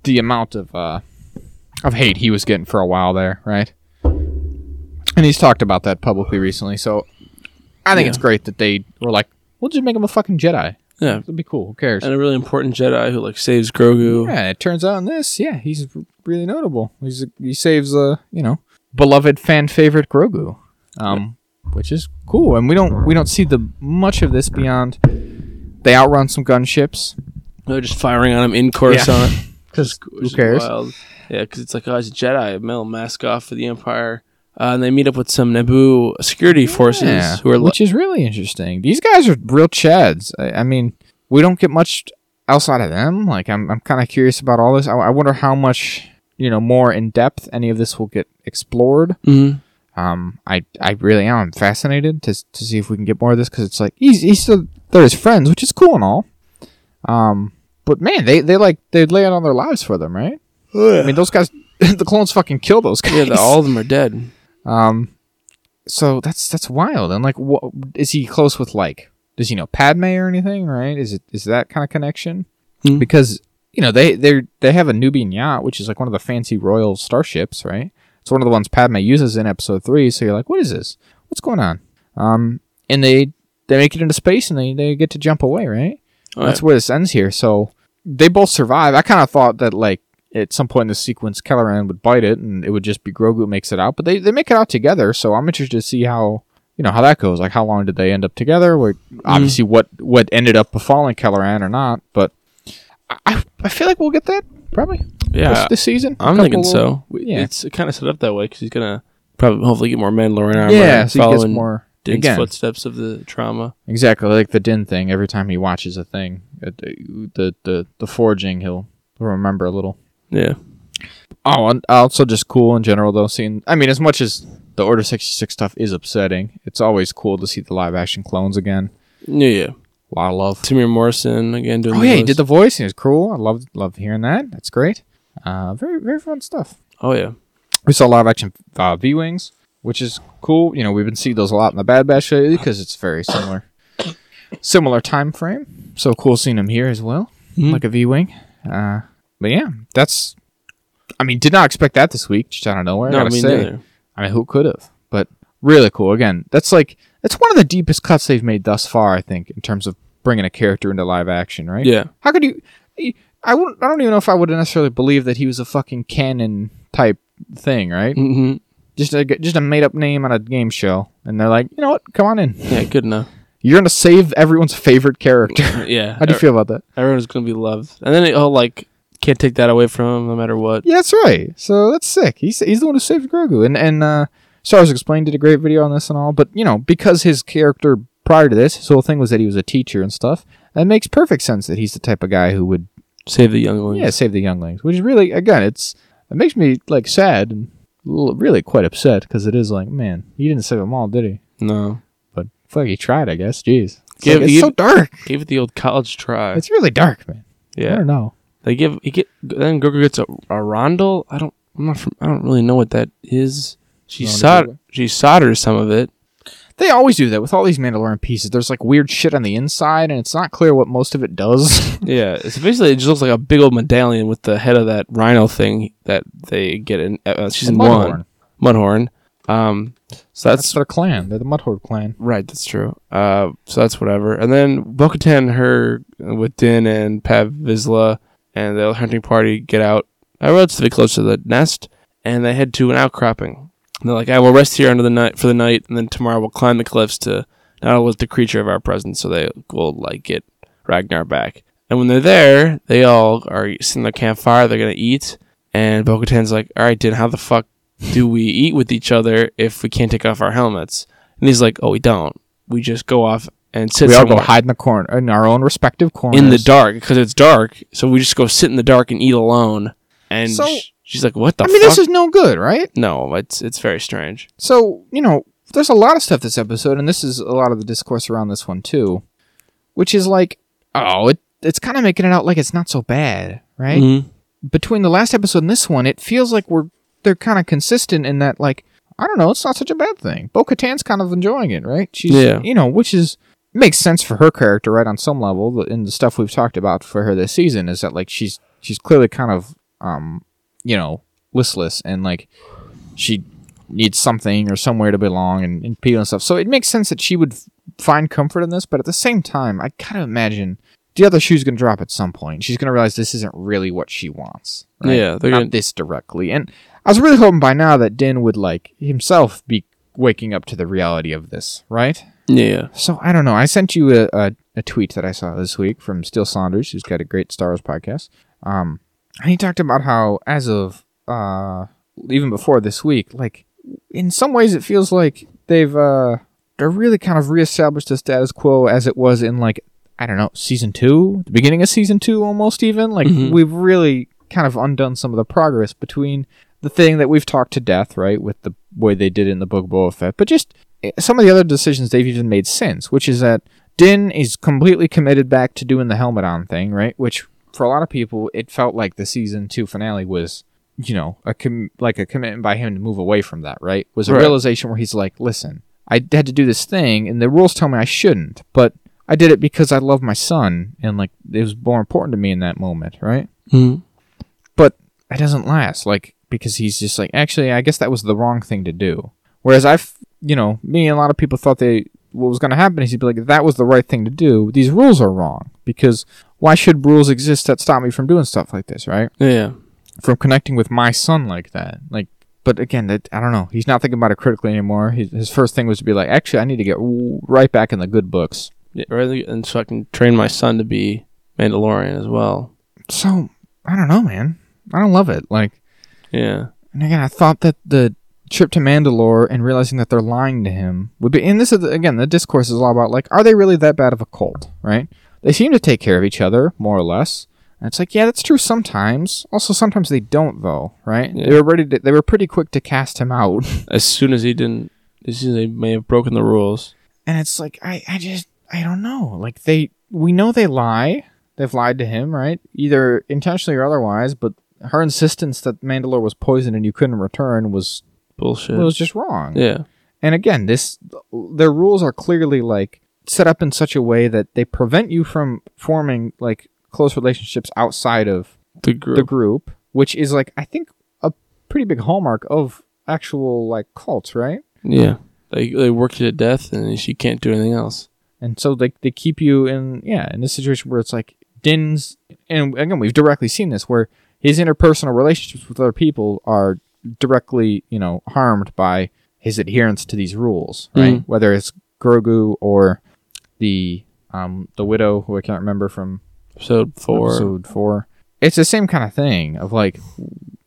B: the amount of uh of hate he was getting for a while there, right? And he's talked about that publicly recently. So I think
A: Yeah.
B: it's great that they were like, "We'll just make him a fucking Jedi.
A: Yeah.
B: It'll be cool. Who cares?"
A: And a really important Jedi who like saves Grogu.
B: Yeah, it turns out in this, yeah, he's really notable. He's he saves uh, you know, beloved fan favorite Grogu, um, which is cool. And we don't we don't see the much of this beyond they outrun some gunships.
A: They're just firing on him in Coruscant.
B: Because who cares?
A: Yeah, because it's like, oh, he's a Jedi, a male mask off for the Empire. Uh, and they meet up with some Naboo security forces
B: Yeah,
A: who are li-
B: which is really interesting. These guys are real chads. I, I mean, we don't get much outside of them. Like, I'm I'm kind of curious about all this. I, I wonder how much you know more in depth any of this will get explored.
A: Mhm.
B: Um, I I really am I'm fascinated to to see if we can get more of this because it's like he's he's still they're his friends, which is cool and all. Um, but man, they they like they lay out on their lives for them, right? I mean, those guys, the clones fucking kill those guys.
A: Yeah, the, all of them are dead.
B: Um, so that's that's wild. And like, what is he close with? Like, does he know Padme or anything? Right? Is it is that kind of connection?
A: Hmm.
B: Because you know they they they have a Nubian yacht, which is like one of the fancy royal starships, right? It's one of the ones Padme uses in Episode Three. So you're like, what is this? What's going on? Um, and they they make it into space and they they get to jump away, right?
A: Oh,
B: That's where this ends here. So they both survive. I kind of thought that like at some point in the sequence, Kelleran would bite it and it would just be Grogu makes it out. But they, they make it out together. So I'm interested to see how you know how that goes. Like how long did they end up together? Where obviously mm. what what ended up befalling Kelleran or not. But I- I feel like we'll get that probably
A: yeah.
B: this, season.
A: I'm
B: couple
A: thinking so. We-
B: yeah.
A: It's kind of set up that way because he's gonna probably hopefully get more Mandalorian armor.
B: Yeah, so he gets
A: following
B: more.
A: Din's
B: again.
A: footsteps of the trauma.
B: Exactly like the Din thing. Every time he watches a thing, the the the, the forging, he'll remember a little.
A: Yeah.
B: Oh, and also just cool in general though. Seeing, I mean, as much as the Order sixty six stuff is upsetting, it's always cool to see the live action clones again.
A: Yeah, yeah.
B: A lot of love.
A: Temuera Morrison again doing. The Oh
B: yeah, he did the voice. He was cool. I love love hearing that. That's great. Uh, very very fun stuff.
A: Oh yeah.
B: We saw live action uh, V wings, which is cool. You know, we've been seeing those a lot in the Bad Batch lately because it's very similar, similar time frame. So cool seeing him here as well,
A: Mhm.
B: like a V wing. Uh, but yeah, that's. I mean, did not expect that this week, just out of nowhere. I
A: no,
B: gotta
A: me
B: say.
A: neither.
B: I mean, who could have? But really cool. Again, that's like that's one of the deepest cuts they've made thus far. I think in terms of bringing a character into live action. Right?
A: Yeah,
B: How could you? I wouldn't. I don't even know if I would necessarily believe that he was a fucking canon type thing. Right?
A: Mm-hmm.
B: Just a just a made up name on a game show, and they're like, you know what? Come on in.
A: yeah, good enough.
B: You're gonna save everyone's favorite character.
A: Yeah,
B: How do you feel about that?
A: everyone's gonna be loved, and then oh, like can't take that away from him no matter what.
B: Yeah, that's right. So that's sick. He's he's the one who saved Grogu, and and uh, Star Wars Explained did a great video on this and all. But you know, because his character prior to this, his whole thing was that he was a teacher and stuff. That makes perfect sense that he's the type of guy who would
A: Save the younglings.
B: yeah save the younglings. Which is really again, it's it makes me like sad and really quite upset because it is like, man, he didn't save them all, did he?
A: No,
B: But fuck, he tried, I guess. Jeez, it's,
A: Give-
B: like, it's
A: give-
B: so dark.
A: gave it the old college try.
B: It's really dark, man.
A: Yeah, I
B: don't know.
A: They give he get then Grogu gets a, a rondel. I don't. I'm not. From, I don't really know what that is. She solder, she solders some of it.
B: They always do that with all these Mandalorian pieces. There's like weird shit on the inside, and it's not clear what most of it does.
A: Yeah, it's basically it just looks like a big old medallion with the head of that rhino thing that they get in uh, season
B: Mudhorn.
A: one. Mudhorn. Um, so
B: That's
A: that's,
B: their clan. They're the Mudhorn clan.
A: right. That's true. Uh, so that's whatever. And then Bo-Katan, her uh, with Din and Paz Vizsla and the hunting party get out uh, relatively close to the nest, and they head to an outcropping. And they're like, "I will rest here under the night for the night, and then tomorrow we'll climb the cliffs to not only the creature of our presence, so they will like get Ragnar back." And when they're there, they all are sitting at the campfire. They're gonna eat, and Bo-Katan's like, "All right, Din, how the fuck do we eat with each other if we can't take off our helmets?" And he's like, "Oh, we don't. We just go off and sit
B: we all go hide in the corner, in our own respective corners.
A: in the dark because it's dark. So we just go sit in the dark and eat alone." And
B: So-
A: sh- she's like, "What the
B: I mean,
A: fuck?"
B: this is no good, right?
A: no, it's it's very strange.
B: So you know, there's a lot of stuff this episode, and this is a lot of the discourse around this one too, which is like, oh, it, it's kind of making it out like it's not so bad, right?
A: Mhm.
B: Between the last episode and this one, it feels like we're they're kind of consistent in that, like, I don't know, it's not such a bad thing. Bo Katan's kind of enjoying it, right? She's,
A: Yeah.
B: you know, which is makes sense for her character, right? On some level, in the stuff we've talked about for her this season, is that like she's she's clearly kind of, um, you know, listless and like she needs something or somewhere to belong and, and people and stuff. So it makes sense that she would f- find comfort in this, but at the same time, I kind of imagine the other shoe's going to drop at some point. She's going to realize this isn't really what she wants. Right?
A: Yeah, they're
B: not
A: gonna-
B: this directly. And I was really hoping by now that Din would like himself be waking up to the reality of this, right?
A: Yeah,
B: So I don't know. I sent you a, a, a tweet that I saw this week from Steele Saunders, who's got a great Star Wars podcast. Um, and he talked about how, as of uh, even before this week, like in some ways, it feels like they've uh, they're really kind of reestablished the status quo as it was in like I don't know season two, the beginning of season two, almost even. Like
A: Mhm.
B: we've really kind of undone some of the progress between the thing that we've talked to death, right, with the way they did it in the book of Boba Fett, but just some of the other decisions they've even made since, which is that Din is completely committed back to doing the helmet on thing, right? Which for a lot of people, it felt like the season two finale was, you know, a com- like a commitment by him to move away from that, right? Was a
A: Right.
B: realization where he's like, listen, I had to do this thing, and the rules tell me I shouldn't, but I did it because I love my son, and like it was more important to me in that moment, right?
A: Mhm.
B: but it doesn't last like because he's just like actually i guess that was the wrong thing to do whereas i've you know me and a lot of people thought they what was going to happen is he'd be like that was the right thing to do. These rules are wrong because why should rules exist that stop me from doing stuff like this right?
A: Yeah,
B: from connecting with my son like that. Like but again that i don't know. He's not thinking about it critically anymore. His, his first thing was to be like actually i need to get right back in the good books.
A: Yeah really, and so I can train my son to be Mandalorian as well.
B: so i don't know man. I don't love it. Like
A: Yeah,
B: And again, I thought that the trip to Mandalore and realizing that they're lying to him would be. And this is again, the discourse is all about like, are they really that bad of a cult? Right? They seem to take care of each other more or less. And it's like, yeah, that's true sometimes. Also, sometimes they don't, though. Right?
A: Yeah.
B: They were ready. To, they were pretty quick to cast him out.
A: as soon as he didn't, as soon as they may have broken the rules.
B: And it's like, I, I just, I don't know. Like they, we know they lie. They've lied to him, right? Either intentionally or otherwise. But her insistence that Mandalore was poisoned and you couldn't return was
A: Bullshit.
B: It was just wrong.
A: yeah,
B: And again, this their rules are clearly like set up in such a way that they prevent you from forming like close relationships outside of
A: The group.
B: the group, which is like I think a pretty big hallmark of actual like cults, right?
A: yeah. They they work you to death, and she can't do anything else.
B: And so they they keep you in yeah in this situation where it's like Din's and again we've directly seen this where his interpersonal relationships with other people are directly you know harmed by his adherence to these rules, right?
A: Mhm.
B: Whether it's Grogu or the um the widow who I can't remember from
A: Episode four.
B: episode four. It's the same kind of thing of like,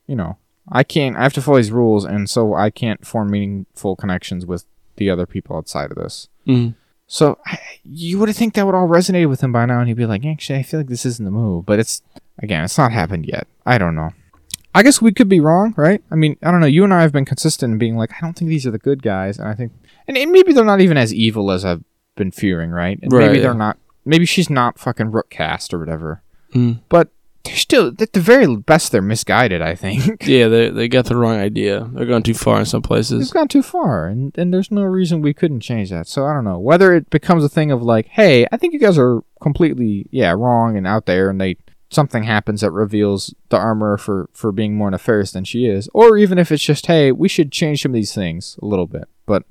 B: you know, I can't. I have to follow these rules, and so I can't form meaningful connections with the other people outside of this.
A: Mm-hmm.
B: So I, you would think that would all resonate with him by now, and he'd be like, "Actually, I feel like this isn't the move." But it's again, it's not happened yet. I don't know. I guess we could be wrong, right? I mean, I don't know. You and I have been consistent in being like, I don't think these are the good guys, and I think, and, and maybe they're not even as evil as I've been fearing, right? And
A: Right,
B: maybe they're not. Maybe she's not fucking Rook Kast or whatever
A: Mm.
B: but they're still at the very best they're misguided i think
A: Yeah, they they got the wrong idea. They're going too far in some places.
B: gone too far and, and there's no reason we couldn't change that so i don't know whether it becomes a thing of like hey i think you guys are completely yeah wrong and out there and they something happens that reveals the armor for for being more nefarious than she is or even if it's just hey we should change some of these things a little bit but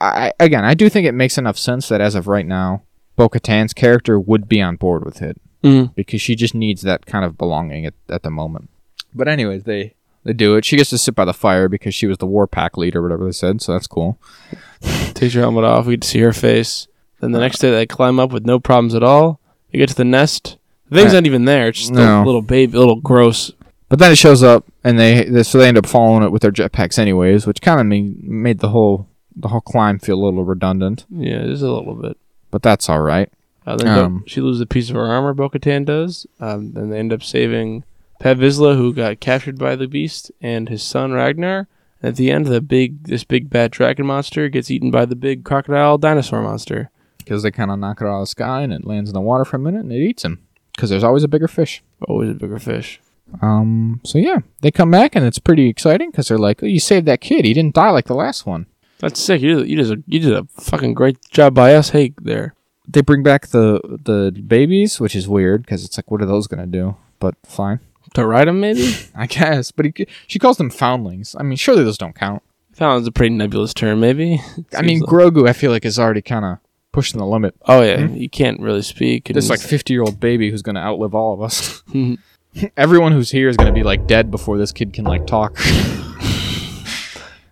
B: I, again i do think it makes enough sense that as of right now bo-katan's character would be on board with it
A: Mm.
B: because she just needs that kind of belonging at, at the moment. But anyways, they they do it. She gets to sit by the fire because she was the war pack leader, whatever they said. So that's cool.
A: Takes her helmet off. We get to see her face. Then the next day they climb up with no problems at all. They get to the nest. The thing's not even there. It's just
B: no.
A: a little baby, little gross.
B: But then it shows up, and they, they so they end up following it with their jetpacks anyways, which kind of made, made the whole the whole climb feel a little redundant.
A: Yeah, just a little bit.
B: But that's all right.
A: Uh, then
B: Um,
A: she loses a piece of her armor. Bo-Katan does. Um, then they end up saving Paz Vizsla, who got captured by the beast, and his son Ragnar. At the end, the big this big bad dragon monster gets eaten by the big crocodile dinosaur monster.
B: Because they kind of knock it out of the sky, and it lands in the water for a minute, and it eats him. Because there's always a bigger fish.
A: Always a bigger fish.
B: Um. So yeah, they come back, and it's pretty exciting because they're like, "Oh, you saved that kid. He didn't die like the last one."
A: That's sick. You did, you did a you did a fucking great job by us. Hey there.
B: they bring back the the babies, which is weird because it's like, what are those gonna do? But fine,
A: To ride them, maybe?
B: I guess. But he, she calls them foundlings. I mean, surely those don't count.
A: Foundling's is a pretty nebulous term, maybe.
B: I mean,
A: like-
B: Grogu, I feel like is already kind of pushing the limit.
A: oh yeah, you can't really speak. and
B: This like fifty year old baby who's gonna outlive all of us. Everyone who's here is gonna be like dead before this kid can like talk.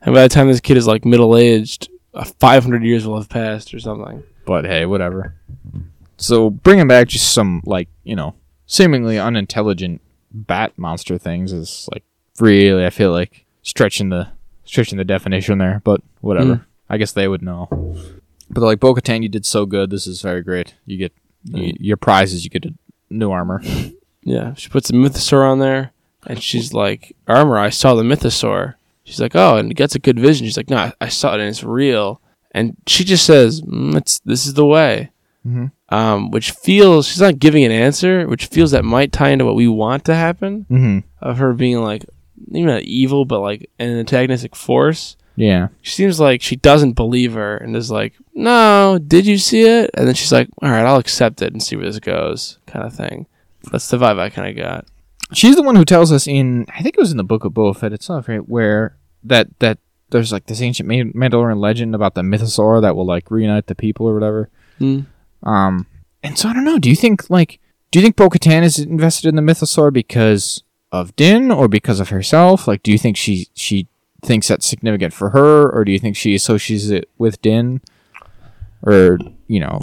A: and by the time this kid is like middle aged, uh, five hundred years will have passed or something.
B: but hey, whatever. So bringing back just some like you know seemingly unintelligent bat monster things is like really I feel like stretching the stretching the definition there, but whatever.
A: Mm.
B: I guess they would know. But they're like Bo-Katan, you did so good. This is very great. You get y your prize is you get a new armor.
A: Yeah, she puts the mythosaur on there, and she's like, "Armor, I saw the mythosaur." She's like, "Oh," and it gets a good vision. She's like, "No, I, I saw it, and it's real." And she just says, mm, "It's this is the way,"
B: Mhm.
A: um, which feels she's not giving an answer, which feels that might tie into what we want to happen
B: Mm-hmm.
A: of her being like, not evil, but like an antagonistic force.
B: Yeah.
A: She seems like she doesn't believe her and is like, "No, did you see it?" And then she's like, "All right, I'll accept it and see where this goes," kind of thing. That's the vibe I kind of got.
B: She's the one who tells us in I think it was in the book of Boba Fett itself, right, where that that there's like this ancient Ma- Mandalorian legend about the mythosaur that will like reunite the people or whatever.
A: Hmm.
B: Um, and so I don't know. Do you think like do you think Bo-Katan is invested in the mythosaur because of Din or because of herself? Like, do you think she she thinks that's significant for her, or do you think she associates it with Din, or you know?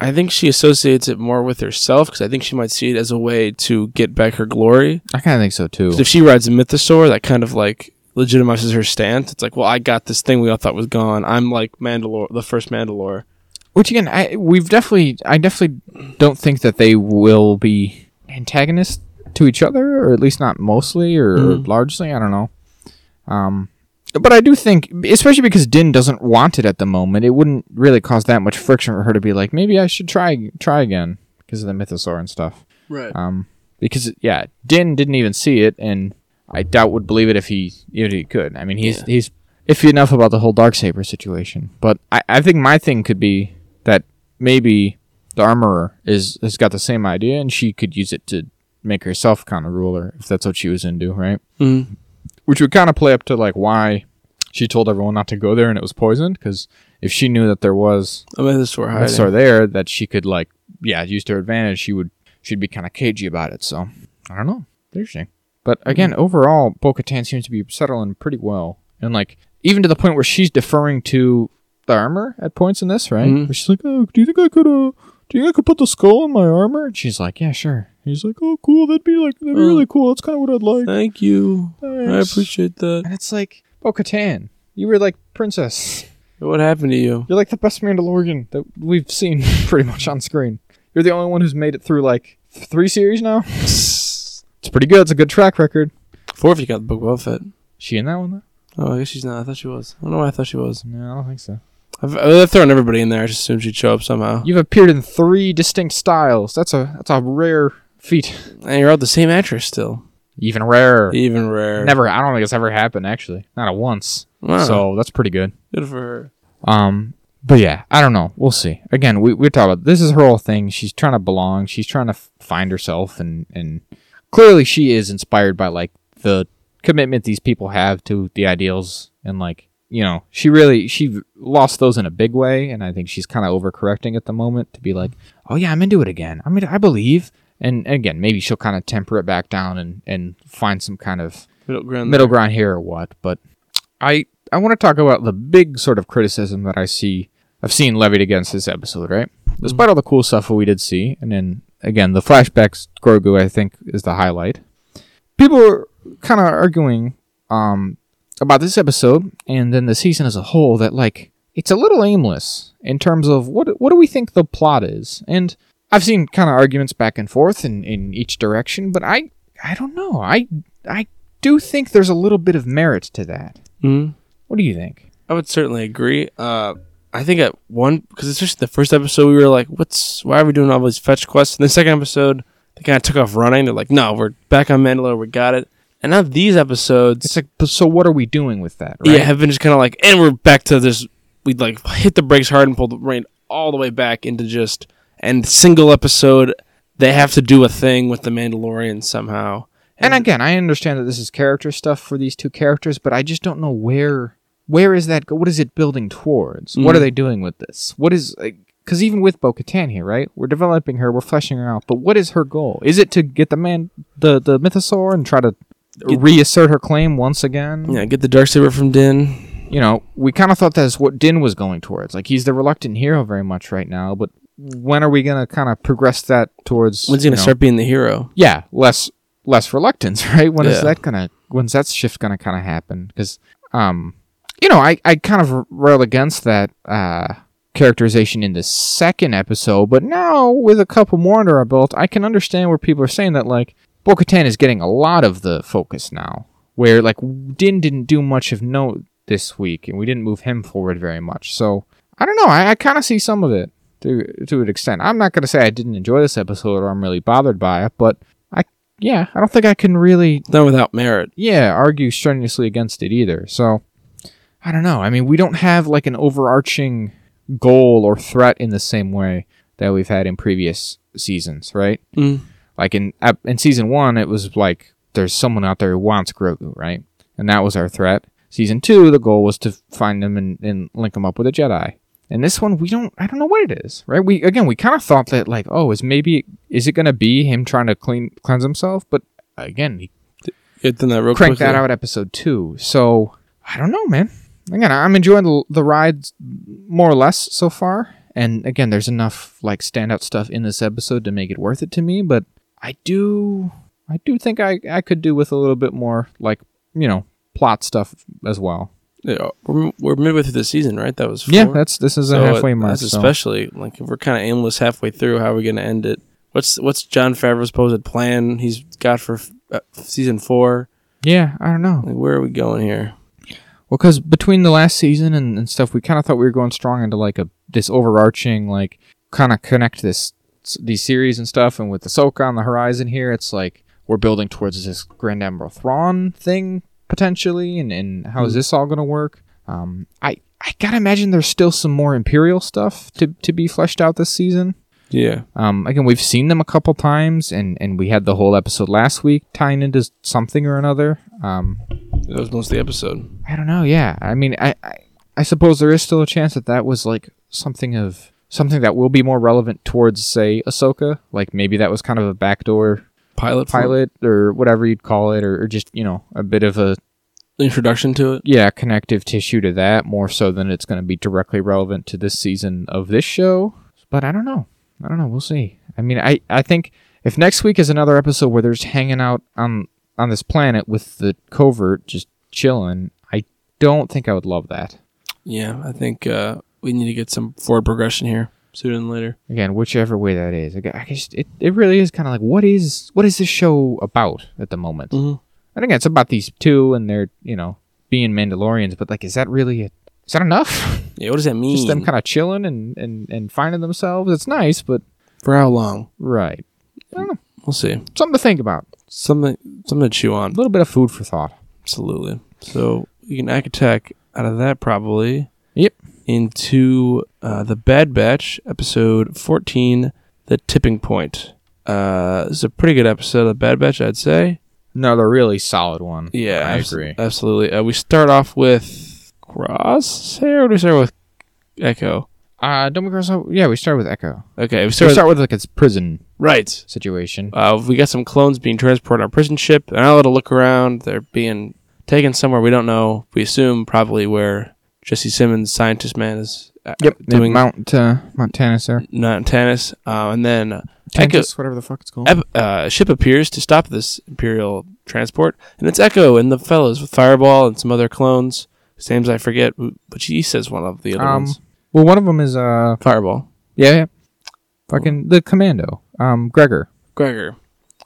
A: I think she associates it more with herself because I think she might see it as a way to get back her glory.
B: I kind of think so too.
A: if she rides a mythosaur, that kind of like legitimizes her stance. It's like, well, I got this thing we all thought was gone. I'm like Mandalore, the first Mandalore.
B: Which again, I we've definitely, I definitely don't think that they will be antagonists to each other, or at least not mostly or,
A: Mm.
B: largely. I don't know. Um, but I do think, especially because Din doesn't want it at the moment, it wouldn't really cause that much friction for her to be like, maybe I should try try again because of the mythosaur and stuff.
A: Right.
B: Um, because yeah, Din didn't even see it, and I doubt would believe it if he if he could. I mean, he's
A: Yeah.
B: he's iffy enough about the whole dark saber situation. But I, I think my thing could be that maybe the armorer is has got the same idea and she could use it to make herself kind of ruler if that's what she was into, right?
A: Mm.
B: Which would kind of play up to like why she told everyone not to go there and it was poisoned because if she knew that there was
A: I mean, this were
B: a
A: hiding.
B: store there that she could like yeah use to her advantage, she would she'd be kind of cagey about it. So I don't know, interesting. But again, overall, Bo-Katan seems to be settling pretty well, and like even to the point where she's deferring to the armor at points in this, right?
A: Mhm.
B: She's like, "Oh, do you think I could uh, do you think I could put the skull in my armor?" And she's like, "Yeah, sure." He's like, "Oh, cool. That'd be like that'd be
A: Oh.
B: really cool. That's kind of what I'd like."
A: Thank you. I appreciate that.
B: And it's like, oh, Bo-Katan, you were like princess.
A: What happened to you?
B: You're like the best Mandalorian that we've seen pretty much on screen. You're the only one who's made it through like three series now. It's pretty good. It's a good track record.
A: Four if you got the book of Boba Fett.
B: She in that one though?
A: Oh, I guess she's not. I thought she was. I don't know why I thought she was.
B: No, I don't think so.
A: I've, I've thrown everybody in there. I just assumed she'd show up somehow.
B: You've appeared in three distinct styles. That's a that's a rare feat.
A: And you're all the same actress still.
B: Even rarer.
A: Even rare.
B: Never. I don't think it's ever happened actually. Not at once.
A: Wow.
B: So that's pretty good.
A: good for her.
B: Um, but yeah, I don't know. We'll see. Again, we we talk about this is her whole thing. She's trying to belong. She's trying to f- find herself, and and clearly she is inspired by like the commitment these people have to the ideals, and like you know, she really she lost those in a big way, and I think she's kind of overcorrecting at the moment to be like, oh yeah, I'm into it again. I mean, I believe. And again, maybe she'll kind of temper it back down and, and find some kind of
A: Middle ground.
B: middle ground here or what. But I I want to talk about the big sort of criticism that I see I've seen levied against this episode, right? Despite all the cool stuff that we did see, and then again the flashbacks Grogu I think is the highlight. People are kind of arguing um about this episode and then the season as a whole that like it's a little aimless in terms of what what do we think the plot is and I've seen kind of arguments back and forth in, in each direction, but I I don't know. I I do think there's a little bit of merit to that.
A: Mhm.
B: What do you think?
A: I would certainly agree. Uh, I think at one because it's just the first episode we were like, "What's why are we doing all these fetch quests?" And the second episode they kind of took off running. They're like, "No, we're back on Mandalore. We got it." And now these episodes,
B: It's like, so what are we doing with that? Right?
A: yeah, have been just kind of like, and we're back to this. We'd like hit the brakes hard and pull the rein all the way back into just and single episode. They have to do a thing with the Mandalorian somehow.
B: And again, I understand that this is character stuff for these two characters, but I just don't know where where is that? What is it building towards? What are
A: Mm.
B: they doing with this? What is because even with Bo-Katan here, right? We're developing her, we're fleshing her out, but what is her goal? Is it to get the man the the mythosaur and try to
A: Get-
B: reassert her claim once again?
A: yeah, get the dark saber from Din.
B: you know, we kind of thought that's what Din was going towards. Like he's the reluctant hero very much right now, but when are we gonna kind of progress that towards?
A: When's he gonna start being the hero?
B: Yeah, less less reluctance, right? When is
A: Yeah.
B: that gonna? When's that shift gonna kind of happen? Because, um, you know, I I kind of rail against that uh characterization in the second episode, but now with a couple more under our belt, I can understand where people are saying that like Bo-Katan is getting a lot of the focus now, where like Din didn't do much of note this week, and we didn't move him forward very much. So I don't know. I, I kind of see some of it to to an extent. I'm not gonna say I didn't enjoy this episode or I'm really bothered by it, but I yeah, I don't think I can really
A: Done without merit.
B: yeah argue strenuously against it either. So I don't know. I mean, we don't have like an overarching goal or threat in the same way that we've had in previous seasons, right?
A: Mm.
B: Like in in season one, it was like there's someone out there who wants Grogu, right? And that was our threat. Season two, the goal was to find him and, and link him up with a Jedi. And this one, we don't. I don't know what it is, right? We again, we kind of thought that like, oh, is maybe is it gonna be him trying to clean cleanse himself? But again, he
A: Get done that real
B: cranked
A: quickly.
B: that out episode two. So I don't know, man. Again, I'm enjoying the, the rides more or less so far. And again, there's enough like standout stuff in this episode to make it worth it to me. But I do, I do think I I could do with a little bit more like you know plot stuff as well.
A: Yeah, we're, we're midway through the season, right? That was four.
B: Yeah, that's this is a halfway
A: it-
B: mark.
A: that's
B: so-
A: especially like if we're kind of aimless halfway through. How are we going to end it? What's what's Jon Favreau's supposed plan he's got for uh, season four?
B: Yeah, I don't know.
A: Like, where are we going here?
B: Well, because between the last season and, and stuff, we kind of thought we were going strong into like a this overarching like kind of connect this these series and stuff. And with Ahsoka on the horizon here, it's like we're building towards this Grand Admiral Thrawn thing potentially, and and how is
A: Hmm.
B: this all going to work? Um, I I gotta imagine there's still some more Imperial stuff to to be fleshed out this season.
A: Yeah.
B: Um, again, we've seen them a couple times, and and we had the whole episode last week tying into something or another. Um,
A: That was most of the episode.
B: I don't know. Yeah, I mean, I, I I suppose there is still a chance that that was like something of something that will be more relevant towards, say, Ahsoka. Like maybe that was kind of a backdoor
A: Pilot.
B: pilot or whatever you'd call it, or, or just you know a bit of a
A: Introduction to it.
B: yeah connective tissue to that more so than it's going to be directly relevant to this season of this show. But I don't know. I don't know. We'll see. I mean, I I think if next week is another episode where they're just hanging out on on this planet with the covert just chilling, I don't think I would love that.
A: Yeah. I think uh, we need to get some forward progression here sooner than later.
B: Again, whichever way that is, I guess it, it really is kind of like what is what is this show about at the moment?
A: Mm-hmm.
B: I think it's about these two and they're you know being Mandalorians, but like, is that really it? Is that enough?
A: Yeah. What does that mean?
B: Just them kind of chilling and, and and finding themselves. It's nice, but
A: For how long?
B: right.
A: We'll see.
B: Something to think about.
A: Something. Something to chew on.
B: A little bit of food for thought.
A: Absolutely. So you can act attack out of that probably. Into uh, the Bad Batch episode fourteen, the tipping point. Uh, this is a pretty good episode of the Bad Batch, I'd say.
B: Another really solid one.
A: Yeah,
B: I
A: abs-
B: agree.
A: Absolutely. Uh, we start off with Crosshair. Or do we start with Echo?
B: Uh, don't we cross out? Yeah, we start with Echo.
A: Okay, we start,
B: we
A: with,
B: start with like its prison
A: right.
B: situation.
A: Uh, we got some clones being transported on a prison ship. They're not allowed to look around. They're being taken somewhere we don't know. We assume probably where Jesse Simmons, scientist man, is uh, doing
B: Mount uh, Mount Tantiss there.
A: tennis. Uh, and then uh, Echo,
B: whatever the fuck it's called.
A: Ep- uh, ship appears to stop this Imperial transport, and it's Echo and the fellows with Fireball and some other clones. Names I forget, but she says one of the other
B: Um,
A: ones.
B: well, one of them is uh,
A: Fireball.
B: yeah, yeah, fucking the commando. Um, Gregor.
A: Gregor.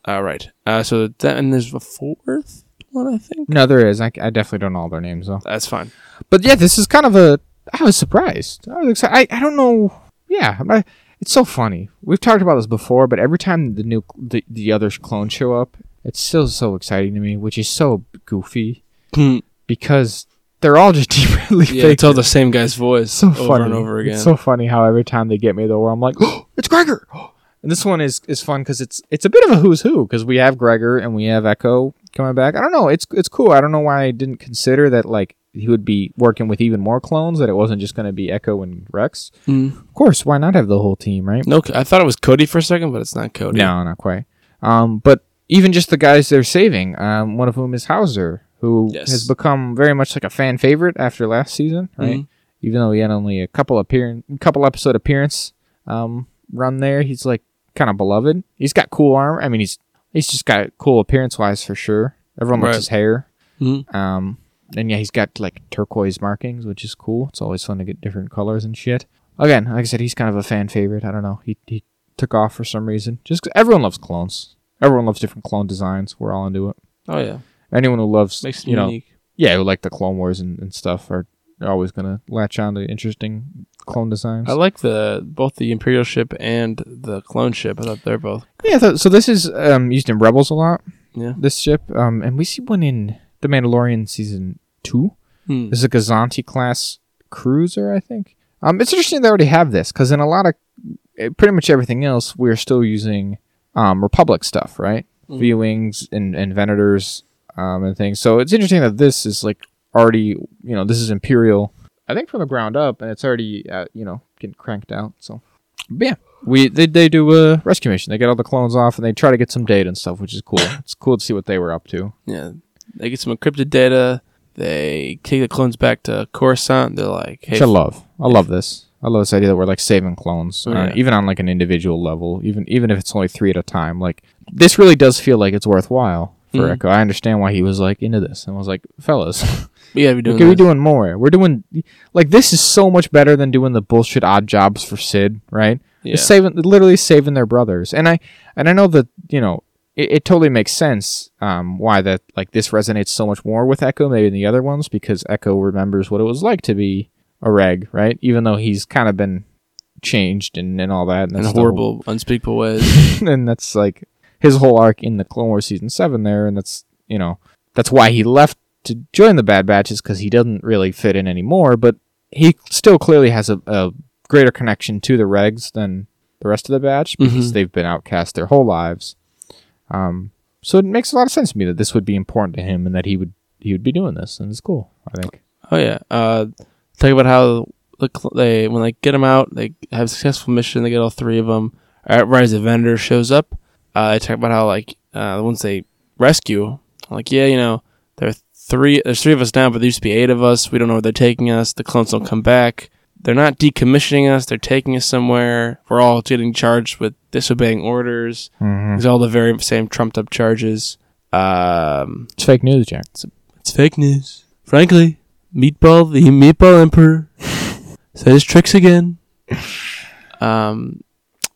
A: All right. Uh, so that and there's a fourth one, I think.
B: No, there is. I, I definitely don't know all their names though.
A: That's fine.
B: But yeah, this is kind of a. I was surprised. I was excited. I, I don't know. Yeah, I, it's so funny. We've talked about this before, but every time the new the, the other clones show up, it's still so exciting to me, which is so goofy hmm. because they're all just really
A: yeah,
B: fake.
A: it's all the same guy's voice
B: so
A: over
B: funny
A: and over again.
B: It's so funny how every time they get me though, where I'm like, oh, it's Gregor. And this one is is fun because it's it's a bit of a who's who because we have Gregor and we have Echo coming back. I don't know. It's it's cool. I don't know why I didn't consider that like he would be working with even more clones. That it wasn't just going to be Echo and Rex.
A: Mm.
B: Of course, why not have the whole team, right?
A: No, I thought it was Cody for a second, but it's not Cody.
B: No, not quite. Um, but even just the guys they're saving, um, one of whom is Howzer, who
A: Yes.
B: has become very much like a fan favorite after last season, right?
A: Mhm.
B: Even though he had only a couple appearance, couple episode appearance um, run there, he's like kind of beloved. He's got cool armor. I mean, he's he's just got cool appearance wise for sure. Everyone likes his hair.
A: Mhm.
B: Um, and yeah, he's got like turquoise markings, which is cool. It's always fun to get different colors and shit. Again, like I said, he's kind of a fan favorite. I don't know. He he took off for some reason. Just 'cause everyone loves clones. Everyone loves different clone designs. We're all into it.
A: Oh yeah,
B: Anyone who loves
A: makes
B: you know
A: unique.
B: yeah, who like the Clone Wars and, and stuff are are always gonna latch on to interesting clone designs.
A: I like the both the Imperial ship and the clone ship. I thought they're both.
B: yeah, th- so this is um, used in Rebels a lot.
A: Yeah.
B: This ship, um, and we see one in The Mandalorian season two.
A: Hmm.
B: This is a Gozanti class cruiser, I think. Um, it's interesting they already have this because in a lot of eh, pretty much everything else, we're still using um, Republic stuff, right?
A: Mhm.
B: V wings and and Venators um, and things. So it's interesting that this is like already, you know, this is Imperial. I think from the ground up, and it's already, uh, you know, getting cranked out. So, but yeah, we they they do a rescue mission. They get all the clones off, and they try to get some data and stuff, which is cool. it's cool to see what they were up to.
A: Yeah, they get some encrypted data. They take the clones back to Coruscant. They're like, "Hey,
B: Which I love. I love this. I love this idea that we're like saving clones,
A: Oh,
B: uh, even on like an individual level, even even if it's only three at a time. Like this really does feel like it's worthwhile for
A: Mhm.
B: Echo. I understand why he was like into this and I was like, fellas,
A: yeah, we doing
B: we could be doing more. We're doing like this is so much better than doing the bullshit odd jobs for Cid, right?
A: Yeah.
B: They're saving literally saving their brothers. And I and I know that, you know, it, it totally makes sense um, why that like this resonates so much more with Echo maybe than the other ones because Echo remembers what it was like to be a reg, right? Even though he's kind of been changed and, and all that and
A: in horrible, unspeakable ways.
B: and that's like his whole arc in the Clone Wars season 7 there and that's, you know, that's why he left to join the Bad Batches cuz he doesn't really fit in anymore, but he still clearly has a, a greater connection to the regs than the rest of the batch because
A: Mhm.
B: they've been outcast their whole lives. Um, so it makes a lot of sense to me that this would be important to him and that he would he would be doing this, and it's cool. I think.
A: Oh yeah. Uh, talk about how the cl- they when they get them out, they have a successful mission. They get all three of them. As the vendor shows up, uh, they talk about how like uh, once they rescue, I'm like yeah, you know, there are three. There's three of us now, but there used to be eight of us. We don't know where they're taking us. The clones don't come back. They're not decommissioning us. They're taking us somewhere. We're all getting charged with disobeying orders.
B: Mm-hmm.
A: It's all the very same trumped up charges. Um,
B: It's fake news, Jack.
A: it's fake news. Frankly, Meatball, the Meatball Emperor, said his tricks again. Um,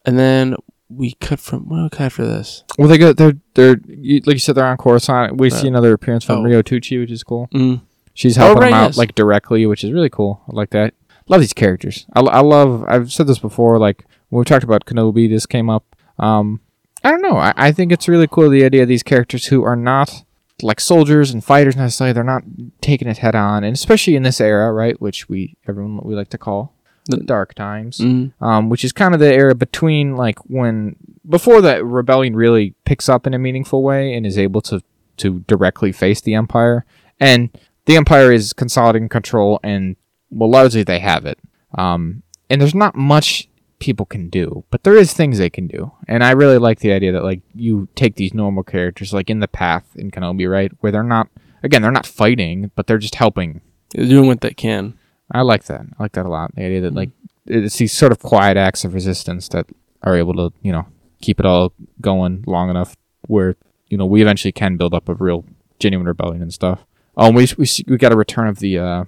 A: and then we cut from what we cut after this?
B: Well, they go. They're they're you, like you said. They're on Coruscant. We see another appearance from
A: oh.
B: Riyo Chuchi, which is cool.
A: Mm.
B: She's
A: Oh,
B: helping
A: right,
B: them out
A: yes.
B: like directly, which is really cool. I like that. Love these characters. I, I love. I've said this before. Like when we talked about Kenobi, this came up. Um, I don't know. I, I think it's really cool the idea of these characters who are not like soldiers and fighters necessarily. They're not taking it head on, and especially in this era, right? Which we everyone we like to call the dark times
A: Mm.
B: um, which is kind of the era between like when before the rebellion really picks up in a meaningful way and is able to to directly face the empire, and the empire is consolidating control, and well, largely they have it. Um, and there's not much people can do, but there is things they can do, and I really like the idea that like you take these normal characters like in the path in Kenobi, right, where they're not again they're not fighting, but they're just helping
A: They're doing what they can.
B: I like that. I like that a lot. The idea that like it's these sort of quiet acts of resistance that are able to you know keep it all going long enough where you know we eventually can build up a real genuine rebellion and stuff. Oh, and we we we got a return of the uh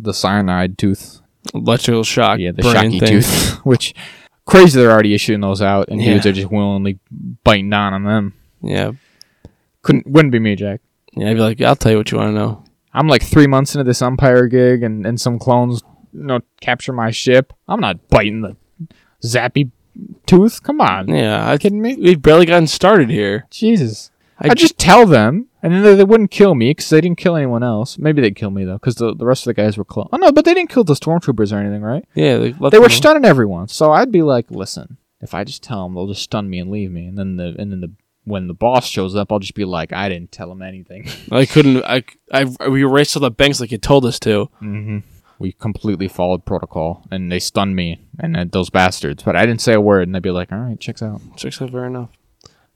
B: the cyanide tooth.
A: Electrical shock.
B: Yeah, the shocky
A: thing.
B: tooth, which crazy they're already issuing those out, and
A: Yeah.
B: dudes are just willingly biting down on them.
A: Yeah.
B: Couldn't wouldn't be me, Jack.
A: Yeah, I'd be like, I'll tell you what you want to know.
B: I'm like three months into this umpire gig, and, and some clones, you know, capture my ship. I'm not biting the zappy tooth. Come on,
A: Yeah, I,
B: kidding me?
A: we've barely gotten started here.
B: Jesus,
A: I
B: I just tell them, and then they, they wouldn't kill me because they didn't kill anyone else. Maybe they'd kill me though, because the, the rest of the guys were clone. Oh no, but they didn't kill the stormtroopers or anything, right?
A: yeah, they, let
B: They were
A: them
B: stunning everyone. So I'd be like, listen, if I just tell them, they'll just stun me and leave me, and then the and then the when the boss shows up, I'll just be like, I didn't tell him anything.
A: I couldn't. I, I we raced all the banks like you told us to.
B: Mm-hmm. We completely followed protocol, and they stunned me and uh, those bastards. But I didn't say a word, and they'd be like, "All right, checks out."
A: Checks out fair enough.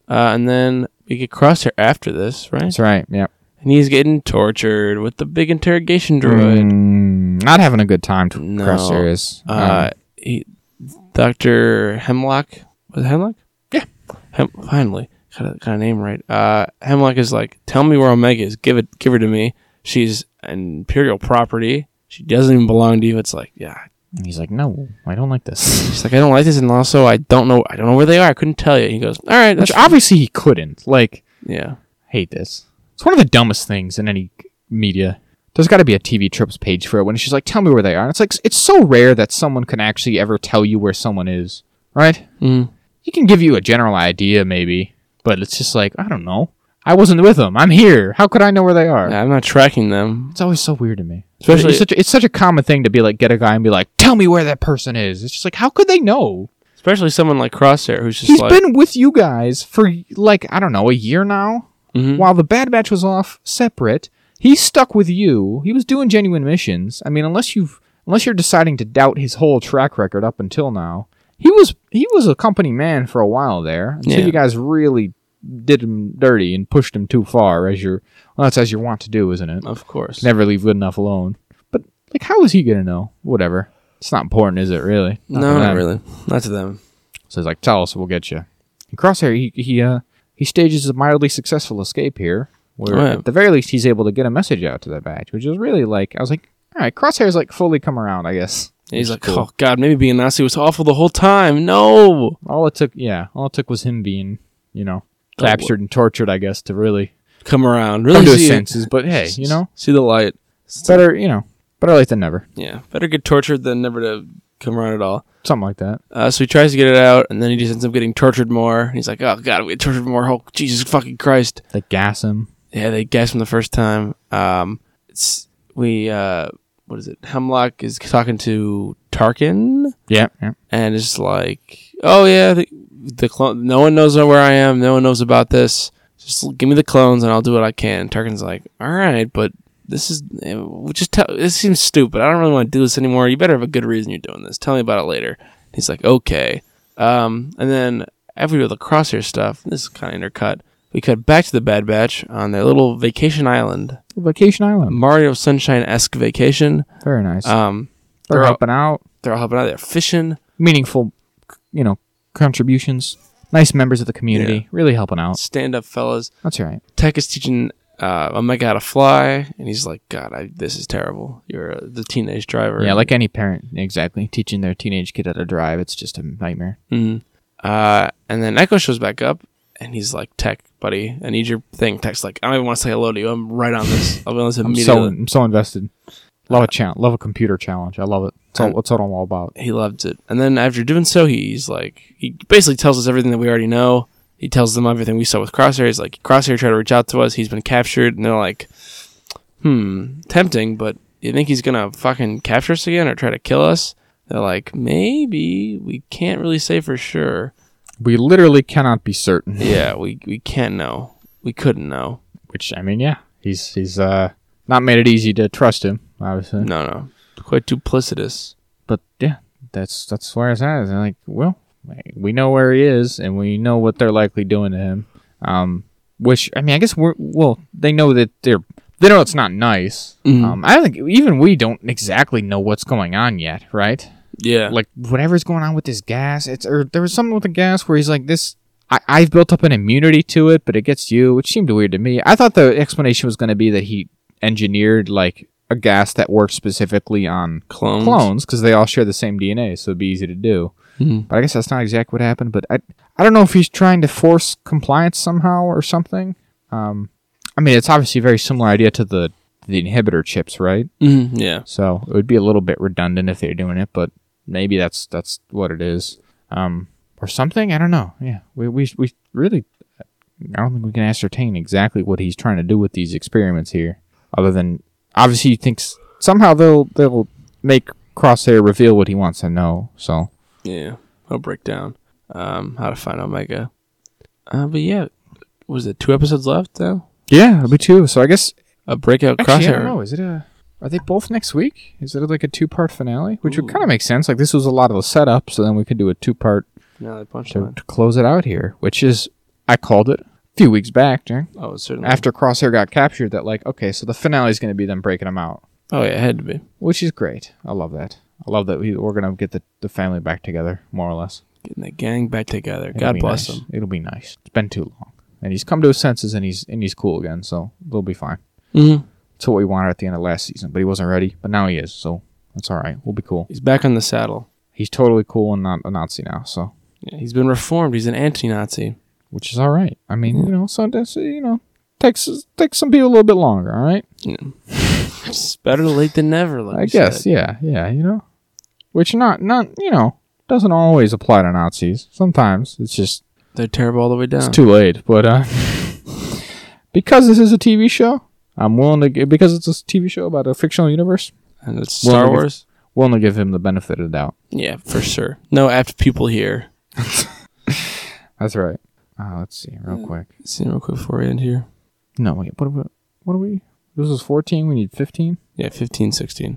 A: Uh, and then we get Crosshair after this, right?
B: That's right. Yeah.
A: And he's getting tortured with the big interrogation droid.
B: Mm, not having a good time. To
A: No.
B: Crusher is.
A: Uh, he, Doctor Hemlock was it Hemlock?
B: Yeah.
A: Hem- finally got a, got a name right. Uh, Hemlock is like, tell me where Omega is. Give it, give her to me. She's an imperial property. She doesn't even belong to you. It's like, yeah.
B: um, he's like, "No, I don't like this."
A: She's like, I don't like this, and also I don't know. I don't know where they are. I couldn't tell you. He goes, all right,
B: Which obviously he couldn't. Like,
A: yeah.
B: hate this. It's one of the dumbest things in any media. There's got to be a TV Tropes page for it when she's like, "Tell me where they are." And it's like it's so rare that someone can actually ever tell you where someone is, right?
A: Mm.
B: He can give you a general idea, maybe, but it's just like I don't know. I wasn't with them. I'm here. How could I know where they are?
A: Yeah, I'm not tracking them.
B: It's always so weird to me.
A: Especially-
B: it's such, a, it's such a common thing to be like, get a guy and be like, "Tell me where that person is." It's just like, how could they know?
A: Especially someone like Crosshair, who's just
B: He's
A: like,
B: been with you guys for like I don't know a year now.
A: Mhm.
B: While the Bad Batch was off separate, he's stuck with you. He was doing genuine missions. I mean, unless you've unless you're deciding to doubt his whole track record up until now, he was he was a company man for a while there until
A: Yeah.
B: you guys really did him dirty and pushed him too far as you're well that's as you want to do isn't it
A: of course.
B: never leave good enough alone but like how is he gonna know whatever it's not important is it really
A: no, not really. Not to them.
B: So he's like, "Tell us, we'll get you." And Crosshair, he he uh he stages a mildly successful escape here, where
A: Oh, yeah.
B: at the very least he's able to get a message out to that badge, which is really like I was like, "All right, Crosshair's like fully come around, I guess."
A: He's like,
B: cool.
A: oh god, maybe being nasty was awful the whole time. No.
B: all it took, yeah, all it took was him being, you know,
A: Oh,
B: captured and tortured, I guess, to really
A: Come around.
B: come to his senses. But hey, you know,
A: see the light.
B: it's better, you know, better late than never,
A: Yeah, better get tortured than never to come around at all.
B: something like that.
A: Uh, so he tries to get it out, and then he just ends up getting tortured more. He's like, "Oh God, we get tortured more! Oh Jesus fucking Christ!"
B: They gas him.
A: Yeah, they gassed him the first time. Um, it's we uh what is it? Hemlock is talking to Tarkin,
B: Yeah, yeah.
A: and it's like, oh yeah, the, the clone. No one knows where I am. No one knows about this. Just give me the clones, and I'll do what I can. Tarkin's like, all right, but this is eh, just tell. This seems stupid. I don't really want to do this anymore. You better have a good reason you're doing this. Tell me about it later. He's like, okay. Um, and then after we do the crosshair stuff, this is kind of intercut. We cut back to the Bad Batch on their little vacation island,
B: Vacation Island.
A: Mario Sunshine esque vacation.
B: Very nice.
A: Um,
B: They're
A: they're all-
B: helping out.
A: they're all helping out. They're fishing.
B: Meaningful, you know, contributions. Nice members of the community. Really helping out.
A: Stand up, fellas.
B: That's right.
A: Tech is teaching uh, Omega how to fly, and he's like, God, I, this is terrible. You're uh, the teenage driver.
B: Yeah, like any parent, exactly. Teaching their teenage kid how to drive, it's just a nightmare.
A: Mhm. Uh, and then Echo shows back up, and he's like, Tech, buddy, I need your thing. Tech's like, I don't even want to say hello to you. I'm right on this. I'll be on this
B: I'm
A: immediately.
B: so I'm so invested. Love a challenge. Love a computer challenge. I love it. That's all, that's what I'm all about.
A: he loved it. And then after doing so, he's like, he basically tells us everything that we already know. He tells them everything we saw with Crosshair. He's like, Crosshair tried to reach out to us. He's been captured. And they're like, hmm, tempting, but you think he's going to fucking capture us again or try to kill us? They're like, maybe. We can't really say for sure.
B: We literally cannot be certain.
A: Yeah, we, we can't know. We couldn't know.
B: Which I mean, yeah, he's he's uh not made it easy to trust him, obviously.
A: No, no. Quite duplicitous.
B: But yeah, that's that's where it's at. It's like, well, we know where he is, and we know what they're likely doing to him. Um, which I mean, I guess we're well, they know that they're they know it's not nice.
A: Mhm.
B: Um, I think even we don't exactly know what's going on yet, right?
A: Yeah.
B: Like whatever's going on with this gas, it's or there was something with the gas where he's like this. I, I've built up an immunity to it, but it gets you, which seemed weird to me. I thought the explanation was going to be that he engineered like a gas that works specifically on
A: clones.
B: clones because they all share the same DNA, so it'd be easy to do.
A: Mhm.
B: But I guess that's not exactly what happened. But I, I don't know if he's trying to force compliance somehow or something. Um, I mean, it's obviously a very similar idea to the the inhibitor chips, right?
A: Mhm, Yeah.
B: So it would be a little bit redundant if they're doing it, but maybe that's that's what it is, um, or something. I don't know. Yeah, we we we really, I don't think we can ascertain exactly what he's trying to do with these experiments here, other than obviously he thinks somehow they'll they'll make Crosshair reveal what he wants to know. So
A: Yeah, he'll break down um, how to find Omega. Uh, but yeah, was it two episodes left though?
B: yeah, it'll be two. So I guess
A: A breakout
B: actually I
A: crosshair.
B: don't know. Is it a are they both next week? Is it like a two part finale? Which
A: Ooh.
B: would kind of make sense. Like this was a lot of the setup, so then we could do a two part
A: No,
B: to, to close it out here, which is I called it a few weeks back.
A: Oh, certainly.
B: After Crosshair got captured, that like okay, so the finale is going to be them breaking them out,
A: oh yeah, it had to be
B: which is great. I love that. I love that we, we're going to get the, the family back together, more or less.
A: getting the gang back together.
B: It'll
A: God bless
B: nice.
A: him.
B: It'll be nice. It's been too long, and he's come to his senses, and he's and he's cool again, so we'll be fine.
A: Mm-hmm.
B: That's what we wanted at the end of last season, but he wasn't ready. But now he is, so that's all right. We'll be cool.
A: He's back on the saddle.
B: He's totally cool and not a Nazi now, so
A: Yeah, he's been reformed. He's an anti-Nazi.
B: which is all right. I mean, you know, sometimes you know takes takes some people a little bit longer. All right.
A: Know. it's better late than never. Like
B: I guess,
A: said.
B: yeah, yeah, you know, which not not you know doesn't always apply to Nazis. Sometimes it's just
A: they're terrible all the way down.
B: it's too late. But uh, because this is a TV show, I'm willing to gi- because it's a TV show about a fictional universe.
A: and it's Star
B: maybe-
A: Wars.
B: Willing to give him the benefit of the doubt.
A: Yeah, for sure. No apt people here.
B: That's right. Uh, let's see real quick.
A: See real quick before we end here.
B: No, wait. What are we? What are we? This is 14. We need 15.
A: Yeah, 15, 16.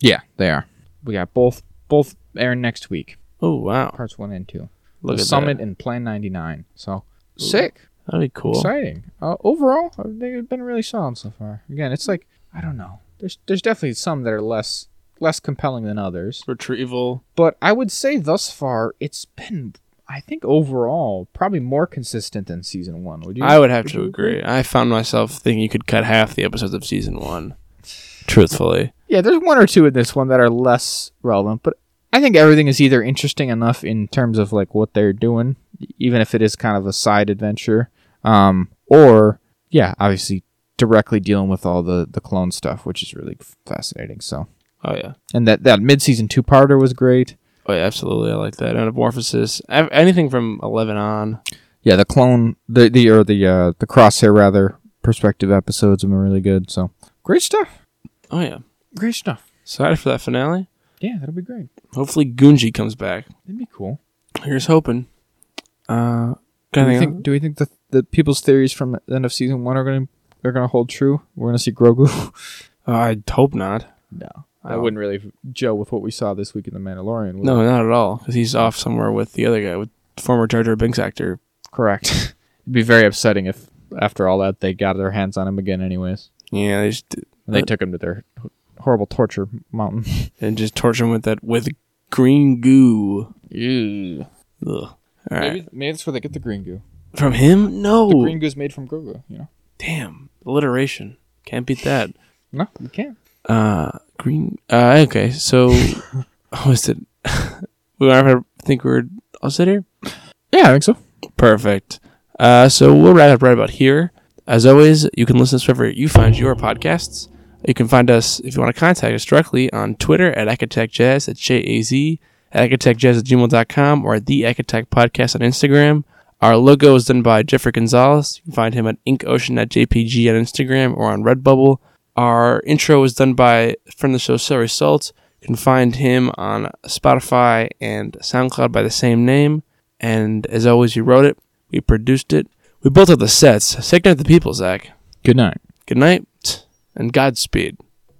B: Yeah, they are. We got both both air next week.
A: Oh wow!
B: Parts one and two.
A: Look
B: the
A: at
B: Summit
A: that.
B: and Plan 99. So sick.
A: That'd be cool.
B: Exciting. Uh, overall, I think it's been really solid so far. Again, it's like I don't know. There's there's definitely some that are less less compelling than others,
A: Retrieval.
B: but I would say thus far it's been I think overall probably more consistent than season one. Would you?
A: I would have to
B: you
A: agree. I found myself thinking you could cut half the episodes of season one. Truthfully,
B: Yeah, there's one or two in this one that are less relevant, but I think everything is either interesting enough in terms of like what they're doing, even if it is kind of a side adventure, um, or yeah, obviously directly dealing with all the the clone stuff, which is really fascinating. So,
A: oh yeah,
B: and that that mid season two parter was great.
A: oh yeah, absolutely. I like that. Metamorphosis. Ev- Anything from eleven on.
B: Yeah, the clone, the the or the uh, the crosshair rather perspective episodes have been really good. So great stuff.
A: Oh yeah.
B: Great stuff.
A: Excited for that finale.
B: Yeah, that'll be great.
A: Hopefully Gunji comes back.
B: That'd be cool.
A: Here's hoping. Uh,
B: Do we think? Do we think the the people's theories from the end of season one are going to are going to hold true? We're going to see Grogu.
A: Uh, I hope not.
B: no,
A: I
B: wouldn't really gel with what we saw this week in the Mandalorian. would
A: No, not at all. Because he's off somewhere with the other guy, with former Jar Jar Binks actor.
B: correct. It'd be very upsetting if after all that they got their hands on him again, anyways.
A: Yeah, they just
B: And they
A: Uh,
B: took him to their horrible torture mountain.
A: and just torture him with that with green goo.
B: Ew.
A: Ugh. All right.
B: Maybe maybe that's where they get the green goo.
A: From him? No.
B: The green goo's made from Grogu. You know.
A: Damn. Alliteration. Can't beat that.
B: No, you can't.
A: Uh, green. Uh, okay. So, what was it? we I think we're all set here.
B: Yeah, I think so.
A: Perfect. Uh, so we'll wrap up right about here. As always, you can listen to us wherever you find your podcasts. You can find us if you want to contact us directly on Twitter at AcatechJazz at J-A-Z, at AcatechJazz at gmail.com, or at the Acatech Podcast on Instagram. Our logo is done by Jeffrey Gonzalez. You can find him at inkocean.jpg on Instagram or on Redbubble. Our intro is done by friend of the show, Celery Salt. You can find him on Spotify and SoundCloud by the same name. And as always, we wrote it, we produced it, we built up the sets. Say goodnight to the people, Zach.
B: Good night.
A: Good night and Godspeed.